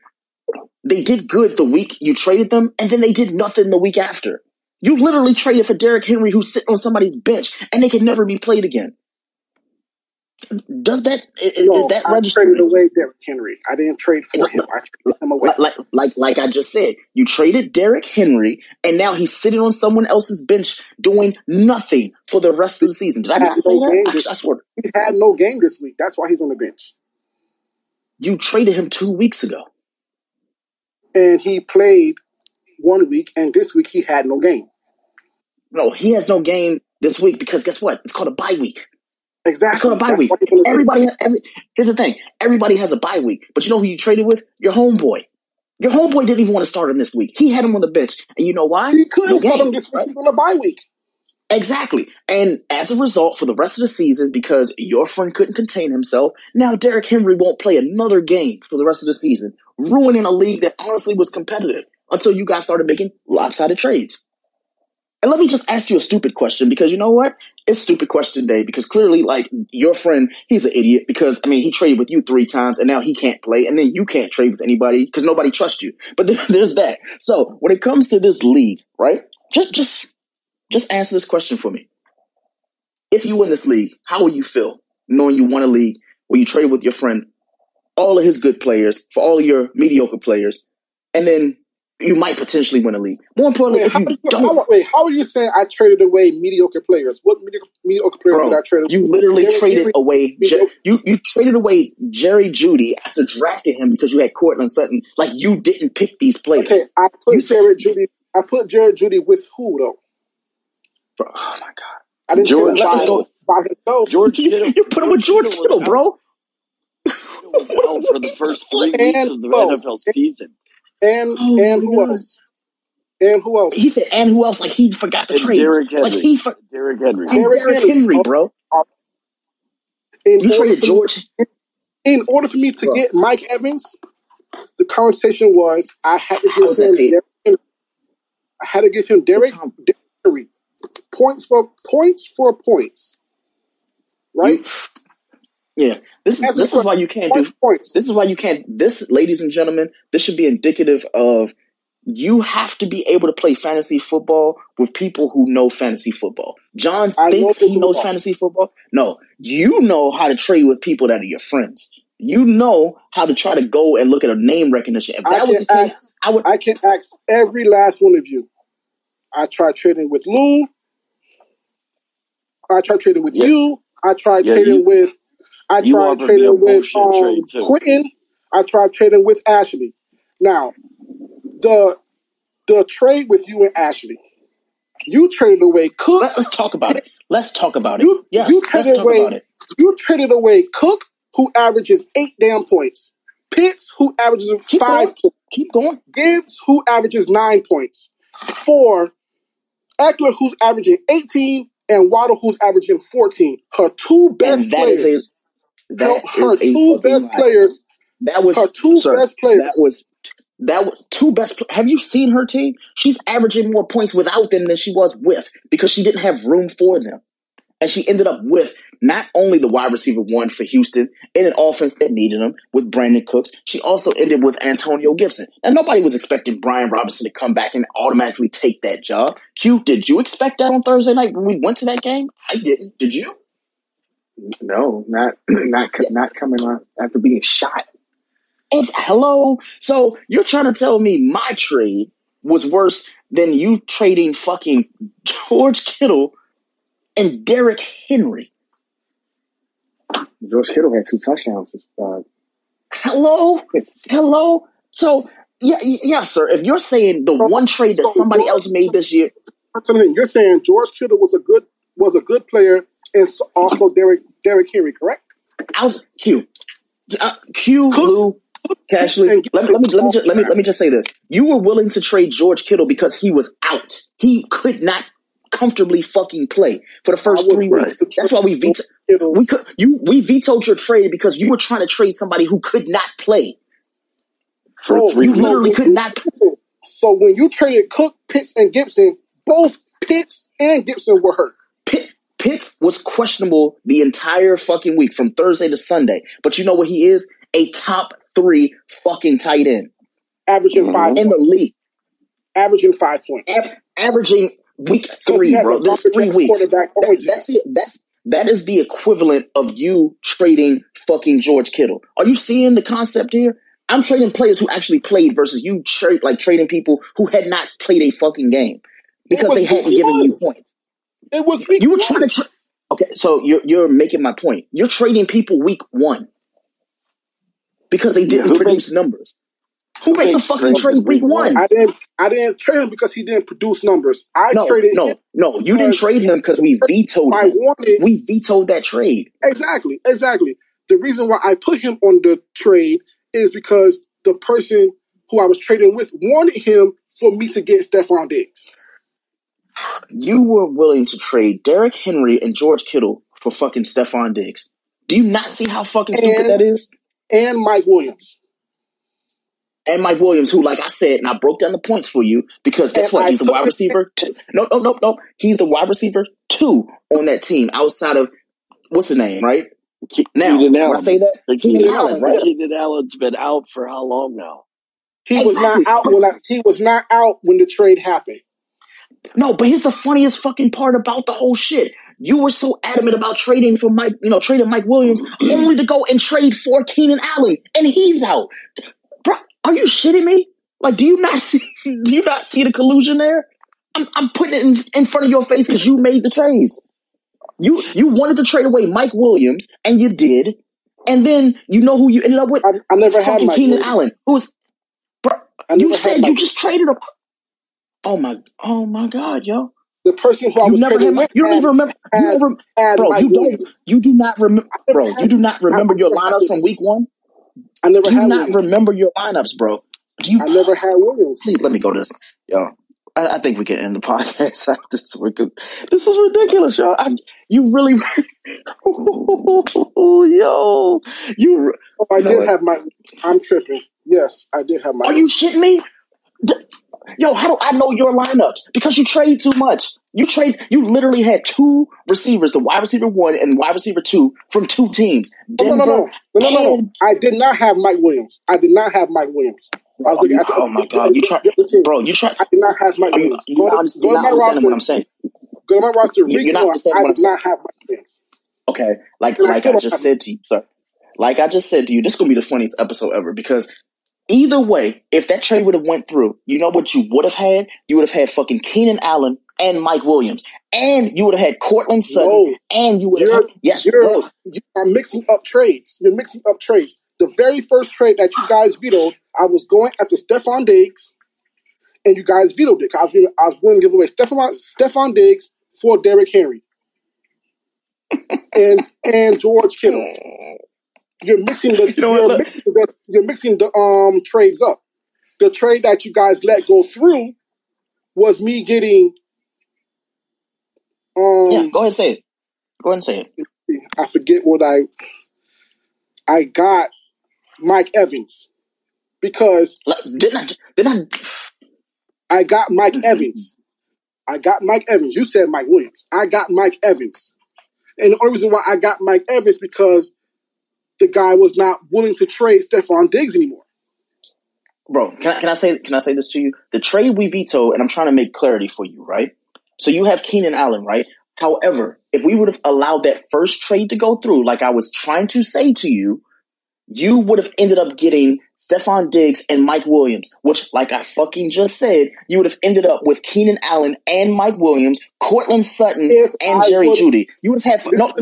they did good the week you traded them, and then they did nothing the week after. You literally traded for Derrick Henry, who's sitting on somebody's bench, and they can never be played again. Does that i- i- no, is that I registered? traded away Derrick Henry. I didn't trade for him. I traded him away. like, like like I just said, you traded Derrick Henry, and now he's sitting on someone else's bench doing nothing for the rest of the season. Did I not say no that? game I, I swear, he had no game this week. That's why he's on the bench. you traded him two weeks ago. And he played one week, and this week he had no game. No, he has no game this week because guess what? It's called a bye week. It's Exactly. called a bye That's week. why he's on the bench. Everybody, every, here's the thing: everybody has a bye week. But you know who you traded with? Your homeboy. Your homeboy didn't even want to start him this week. He had him on the bench, and you know why? He couldn't No game, him this week. right? On a bye week. Exactly. And as a result, for the rest of the season, because your friend couldn't contain himself, now Derrick Henry won't play another game for the rest of the season, ruining a league that honestly was competitive until you guys started making lopsided trades. And let me just ask you a stupid question because you know what? It's stupid question day because clearly, like, your friend, he's an idiot because, I mean, he traded with you three times and now he can't play and then you can't trade with anybody because nobody trusts you. But there's that. So when it comes to this league, right? Just, just, just answer this question for me. If you win this league, how will you feel knowing you won a league where you trade with your friend all of his good players for all of your mediocre players, and then you might potentially win a league? More importantly, Wait, if how, you you- don't, how, wait, how are you saying I traded away mediocre players? What mediocre, mediocre players did I trade away? you literally Derrick traded Henry, away Jer- you you traded away Jerry Jeudy after drafting him because you had Courtland Sutton. Like you didn't pick these players. Okay, I You put said, Jared Judy. I put Jared Judy with who though? bro, oh my god, I didn't George trade let's go. By himself. George You, Kittle. you put him with George George Kittle was Kittle, out. bro. Was out for the first three doing? weeks of the who else? NFL season. And Oh and who god. else? And who else? He said, and who else? Like he forgot the And trades. Derrick Like Henry. he for, Derrick Henry. and Derrick Derrick Henry. Henry, bro. In You order traded for me, George, in order for me to bro. get Mike Evans, the conversation was I had to give him paid? Derrick Henry. I had to give him Derrick, Derrick Henry points for points for points, right? you, yeah. This is this is why you can't do. This is why you can't. This, ladies and gentlemen, this should be indicative of you have to be able to play fantasy football with people who know fantasy football. John I thinks he knows football. fantasy football. No, you know how to trade with people that are your friends. You know how to try to go and look at a name recognition. If I that was can the case, ask. I would. I can ask every last one of you. I tried trading with Lou. I tried trading with Yeah, you. I tried yeah. trading You with. I you tried offered me a trading with um. Quentin. I tried trading with Ashley. Now the the trade with you and Ashley. You traded away Cook. Let, let's talk about it. Let's talk about it. You Yes, you let's traded talk away about it. you traded away Cook, who averages eight damn points. Pitts, who averages Keep five going. points. Keep going. Gibbs, who averages nine points. For Ekeler, who's averaging 18, and Waddle, who's averaging 14. Her two best And that is a that her two best lie. players, That was her two sir. best players. That was that was two best. Have you seen her team? She's averaging more points without them than she was with because she didn't have room for them, and she ended up with not only the wide receiver one for Houston in an offense that needed him with Brandin Cooks. She also ended with Antonio Gibson, and nobody was expecting Brian Robinson to come back and automatically take that job. Q, did you expect that on Thursday night when we went to that game? I didn't. Did you? No, not not not coming on after being shot. It's hello. So you're trying to tell me my trade was worse than you trading fucking George Kittle and Derrick Henry? George Kittle had two touchdowns uh, Hello, hello. So yeah, yeah, sir. If you're saying the one trade that so somebody else made this year, I'm telling you, you're saying George Kittle was a good was a good player, and also Derek Derrick Henry, correct? out Q, uh, Q, Cook, Lou, Cashley. Let me let me let me just let me let me just say this. You were willing to trade George Kittle because he was out. He could not comfortably fucking play for the first three willing weeks. to That's why we George veto. We could you we vetoed your trade because you were trying to trade somebody who could not play. for bro. three You So literally when could you not. listen, so when you traded Cook, Pitts, and Gibson, both Pitts and Gibson were hurt. Pitt, Pitts was questionable the entire fucking week from Thursday to Sunday. But you know what he is? A top three fucking tight end averaging five in the league, Averaging five points. Av- averaging week three, bro. This three weeks. That, that's the that's that is the equivalent of you trading fucking George Kittle. Are you seeing the concept here? I'm trading players who actually played versus you trade like trading people who had not played a fucking game because was they hadn't given you points. It was week You were trying to. Tra- okay, so you're you're making my point. You're trading people week one because they didn't produce makes numbers. Who who makes a fucking trade week one? one? I didn't I didn't trade him because he didn't produce numbers. I No, traded no, no. You didn't trade him because we vetoed I him. wanted We vetoed that trade. exactly, exactly. The reason why I put him on the trade is because the person who I was trading with wanted him for me to get Stefon Diggs You were willing to trade Derrick Henry and George Kittle for fucking Stefon Diggs. Do you not see how fucking stupid that and is? and Mike Williams. And Mike Williams, who, like I said, and I broke down the points for you because guess And what? I He's the wide receiver. Two. No, no, no, no. He's the wide receiver two on that team outside of what's his name, right? Ke- Now, Keenan when I Allen. say that, And Keenan Keenan, Allen, Allen, right? yeah. Keenan Allen's been out for how long now? He was not out when I, he was not out when the trade happened. No, but here's the funniest fucking part about the whole shit. You were so adamant about trading for Mike, you know, trading Mike Williams only to go and trade for Keenan Allen, and he's out. Bro, are you shitting me? Like, do you not see? Do you not see the collusion there? I'm, I'm putting it in, in front of your face because you made the trades. You you wanted to trade away Mike Williams, and you did. And then you know who you ended up with? I, I never had Fucking Mike Keenan Williams. Allen, who's bro. You said you just traded him. Oh my, oh my God, yo! The person who I You was never had trading my. with You don't even remember. You had don't, rem, had bro. You don't. Williams. You do not remember, never bro. You do not remember your lineups from week one. I never Do had not Williams. remember your lineups, bro? Do you? I never had Williams. Please let me go to this, yo. I, I think we can end the podcast after this. We could, this is ridiculous, yo. I, you really, yo, you. Oh, I You know did what? have my. I'm tripping. Yes, I did have my. Are you shitting me? D- Yo, how do I know your lineups? Because you trade too much. You trade. You literally had two receivers, the wide receiver one and wide receiver two, from two teams, Oh, no, no, no, no, no, no, no. I did not have Mike Williams. I did not have Mike Williams. I was Are looking you? Oh my God, you try, the other team. bro. You try. I did not have Mike Williams. You're Go not, to go you're not understanding what. I'm saying. Go to my roster. You- Week You're not understanding I what I'm saying. I did not have Mike Williams, Okay, like I like I just said to you, sir. Like I just said to you, this is gonna be the funniest episode ever because either way, if that trade would have went through, you know what you would have had? You would have had fucking Keenan Allen and Mike Williams, and you would have had Courtland Sutton, No, and you would have had yes, you're you are mixing up trades. You're mixing up trades. The very first trade that you guys vetoed, I was going after Stefon Diggs, and you guys vetoed it. I was I was going to give away Stefon Stefon Diggs for Derrick Henry and and George Kittle. You're mixing the you know you're, Look, mixing the you're mixing the um trades up. The trade that you guys let go through was me getting yeah, um go ahead and say it. Go ahead and say it. I forget what I I got Mike Evans because Like, didn't I? Didn't I got Mike I? Evans. I got Mike Evans. You said Mike Williams. I got Mike Evans. And the only reason why I got Mike Evans because the guy was not willing to trade Stefon Diggs anymore. bro, can I, can I say can I say this to you? The trade we veto, and I'm trying to make clarity for you, right? So you have Keenan Allen, right? However, if we would have allowed that first trade to go through, like I was trying to say to you, you would have ended up getting Stefon Diggs and Mike Williams, which, like I fucking just said, you would have ended up with Keenan Allen and Mike Williams, Courtland Sutton, If and I Jerry Jeudy. You would have had no.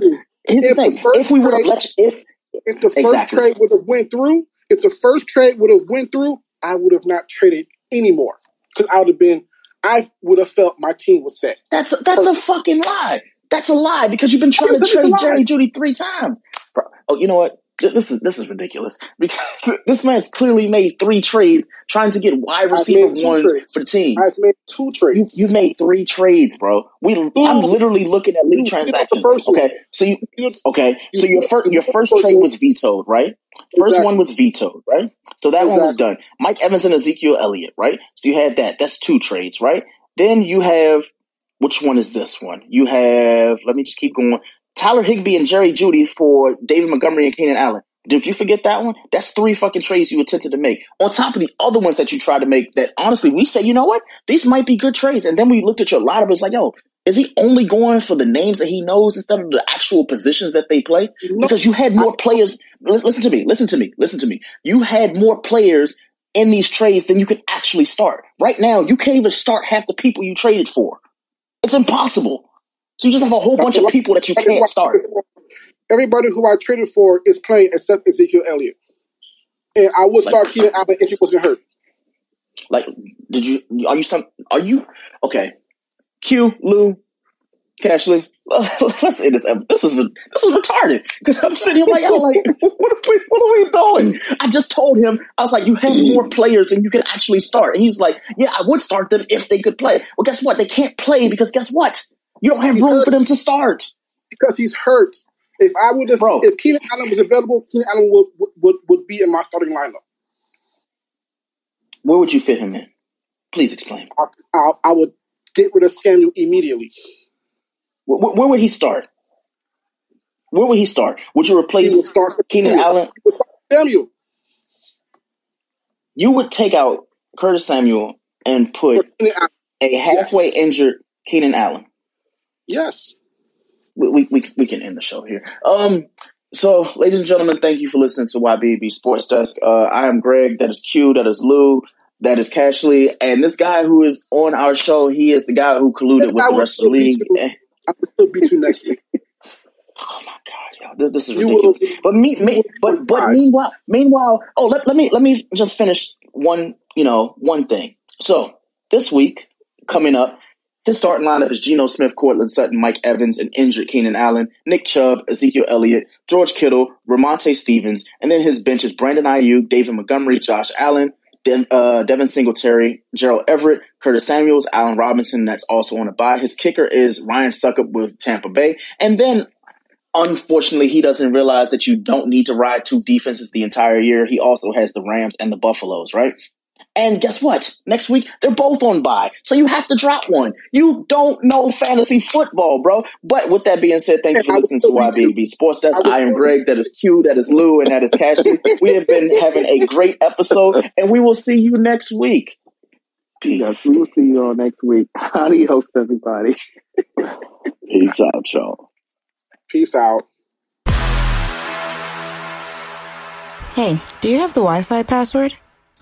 Here's the if the thing: first if we would have let, you, if if the first exactly, trade would have went through, If the first trade would have went through, I would have not traded anymore because I would have been. I would have felt my team was set. That's that's a fucking lie. That's a lie because you've been trying to trade Jerry Jeudy three times. Oh, you know what? This is this is ridiculous because this man's clearly made three trades trying to get wide receiver ones trades. for the team. I've made two trades. You, have made three trades, bro. We I'm literally looking at league transactions. Okay, so you okay, so your first your first trade was vetoed, right? First exactly. one was vetoed, right? So that exactly. one was done. Mike Evans and Ezekiel Elliott, right? So you had that. That's two trades, right? Then you have which one is this one? You have let me just keep going. Tyler Higbee and Jerry Jeudy for David Montgomery and Keenan Allen. Did you forget that one? That's three fucking trades you attempted to make. On top of the other ones that you tried to make that honestly we say, you know what? These might be good trades. And then we looked at your lineup, it's like, yo, is he only going for the names that he knows instead of the actual positions that they play? Because you had more players. Listen to me, listen to me, listen to me. You had more players in these trades than you could actually start. Right now, you can't even start half the people you traded for. It's impossible. So you just have a whole bunch of people that you can't start. Everybody who I traded for is playing except Ezekiel Elliott. And I would start like, Keenan Allen if he wasn't hurt. Like, did you? Are you some? Are you okay? Q, Lou, Cashley. Let's say this. This is this is retarded because I'm sitting here like, I'm like, what are, we, what are we doing? I just told him I was like, you have more players than you can actually start, and he's like, yeah, I would start them if they could play. Well, guess what? They can't play because guess what? You don't have room for them to start because he's hurt. If I would have, Bro. if Keenan Allen was available, Keenan Allen would, would would be in my starting lineup. Where would you fit him in? Please explain. I, I, I would get rid of Samuel immediately. Where, where, would he start? Where would he start? Would you replace would start Keenan Allen? Samuel. You would take out Curtis Samuel and put a halfway yes. injured Keenan Allen. Yes. We, we, we, we can end the show here. Um, so, ladies and gentlemen, thank you for listening to YBB Sports Desk. Uh, I am Greg. That is Q. That is Lou. That is Cashley. And this guy who is on our show, he is the guy who colluded with the rest of the league. I will still beat you next week. Oh my god, yo, this, this is ridiculous. but me, me but but meanwhile, meanwhile, oh let, let me let me just finish one you know one thing. So this week coming up, his starting lineup is Geno Smith, Courtland Sutton, Mike Evans, and injured Keenan Allen, Nick Chubb, Ezekiel Elliott, George Kittle, Rhamondre Stevens, and then his bench is Brandon Aiyuk, David Montgomery, Josh Allen, De- uh, Devin Singletary, Gerald Everett, Curtis Samuels, Allen Robinson. That's also on a buy. His kicker is Ryan Succop with Tampa Bay, and then unfortunately, he doesn't realize that you don't need to ride two defenses the entire year. He also has the Rams and the Buffaloes, right? And guess what? Next week, they're both on bye. So you have to drop one. You don't know fantasy football, bro. But with that being said, thank you for listening to YBB Sports Desk. I am Greg. That is Q. That is Lou. And that is Cashy. we have been having a great episode. And we will see you next week. Peace. Yes, we will see you all next week. Adios, everybody. Peace out, y'all. Peace out. Hey, do you have the Wi Fi password?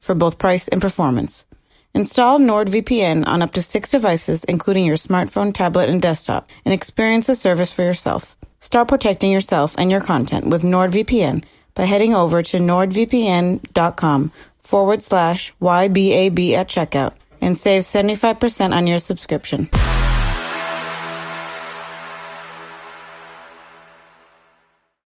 for both price and performance. Install NordVPN on up to six devices, including your smartphone, tablet, and desktop, and experience the service for yourself. Start protecting yourself and your content with NordVPN by heading over to nordvpn.com forward slash YBAB at checkout and save 75% on your subscription.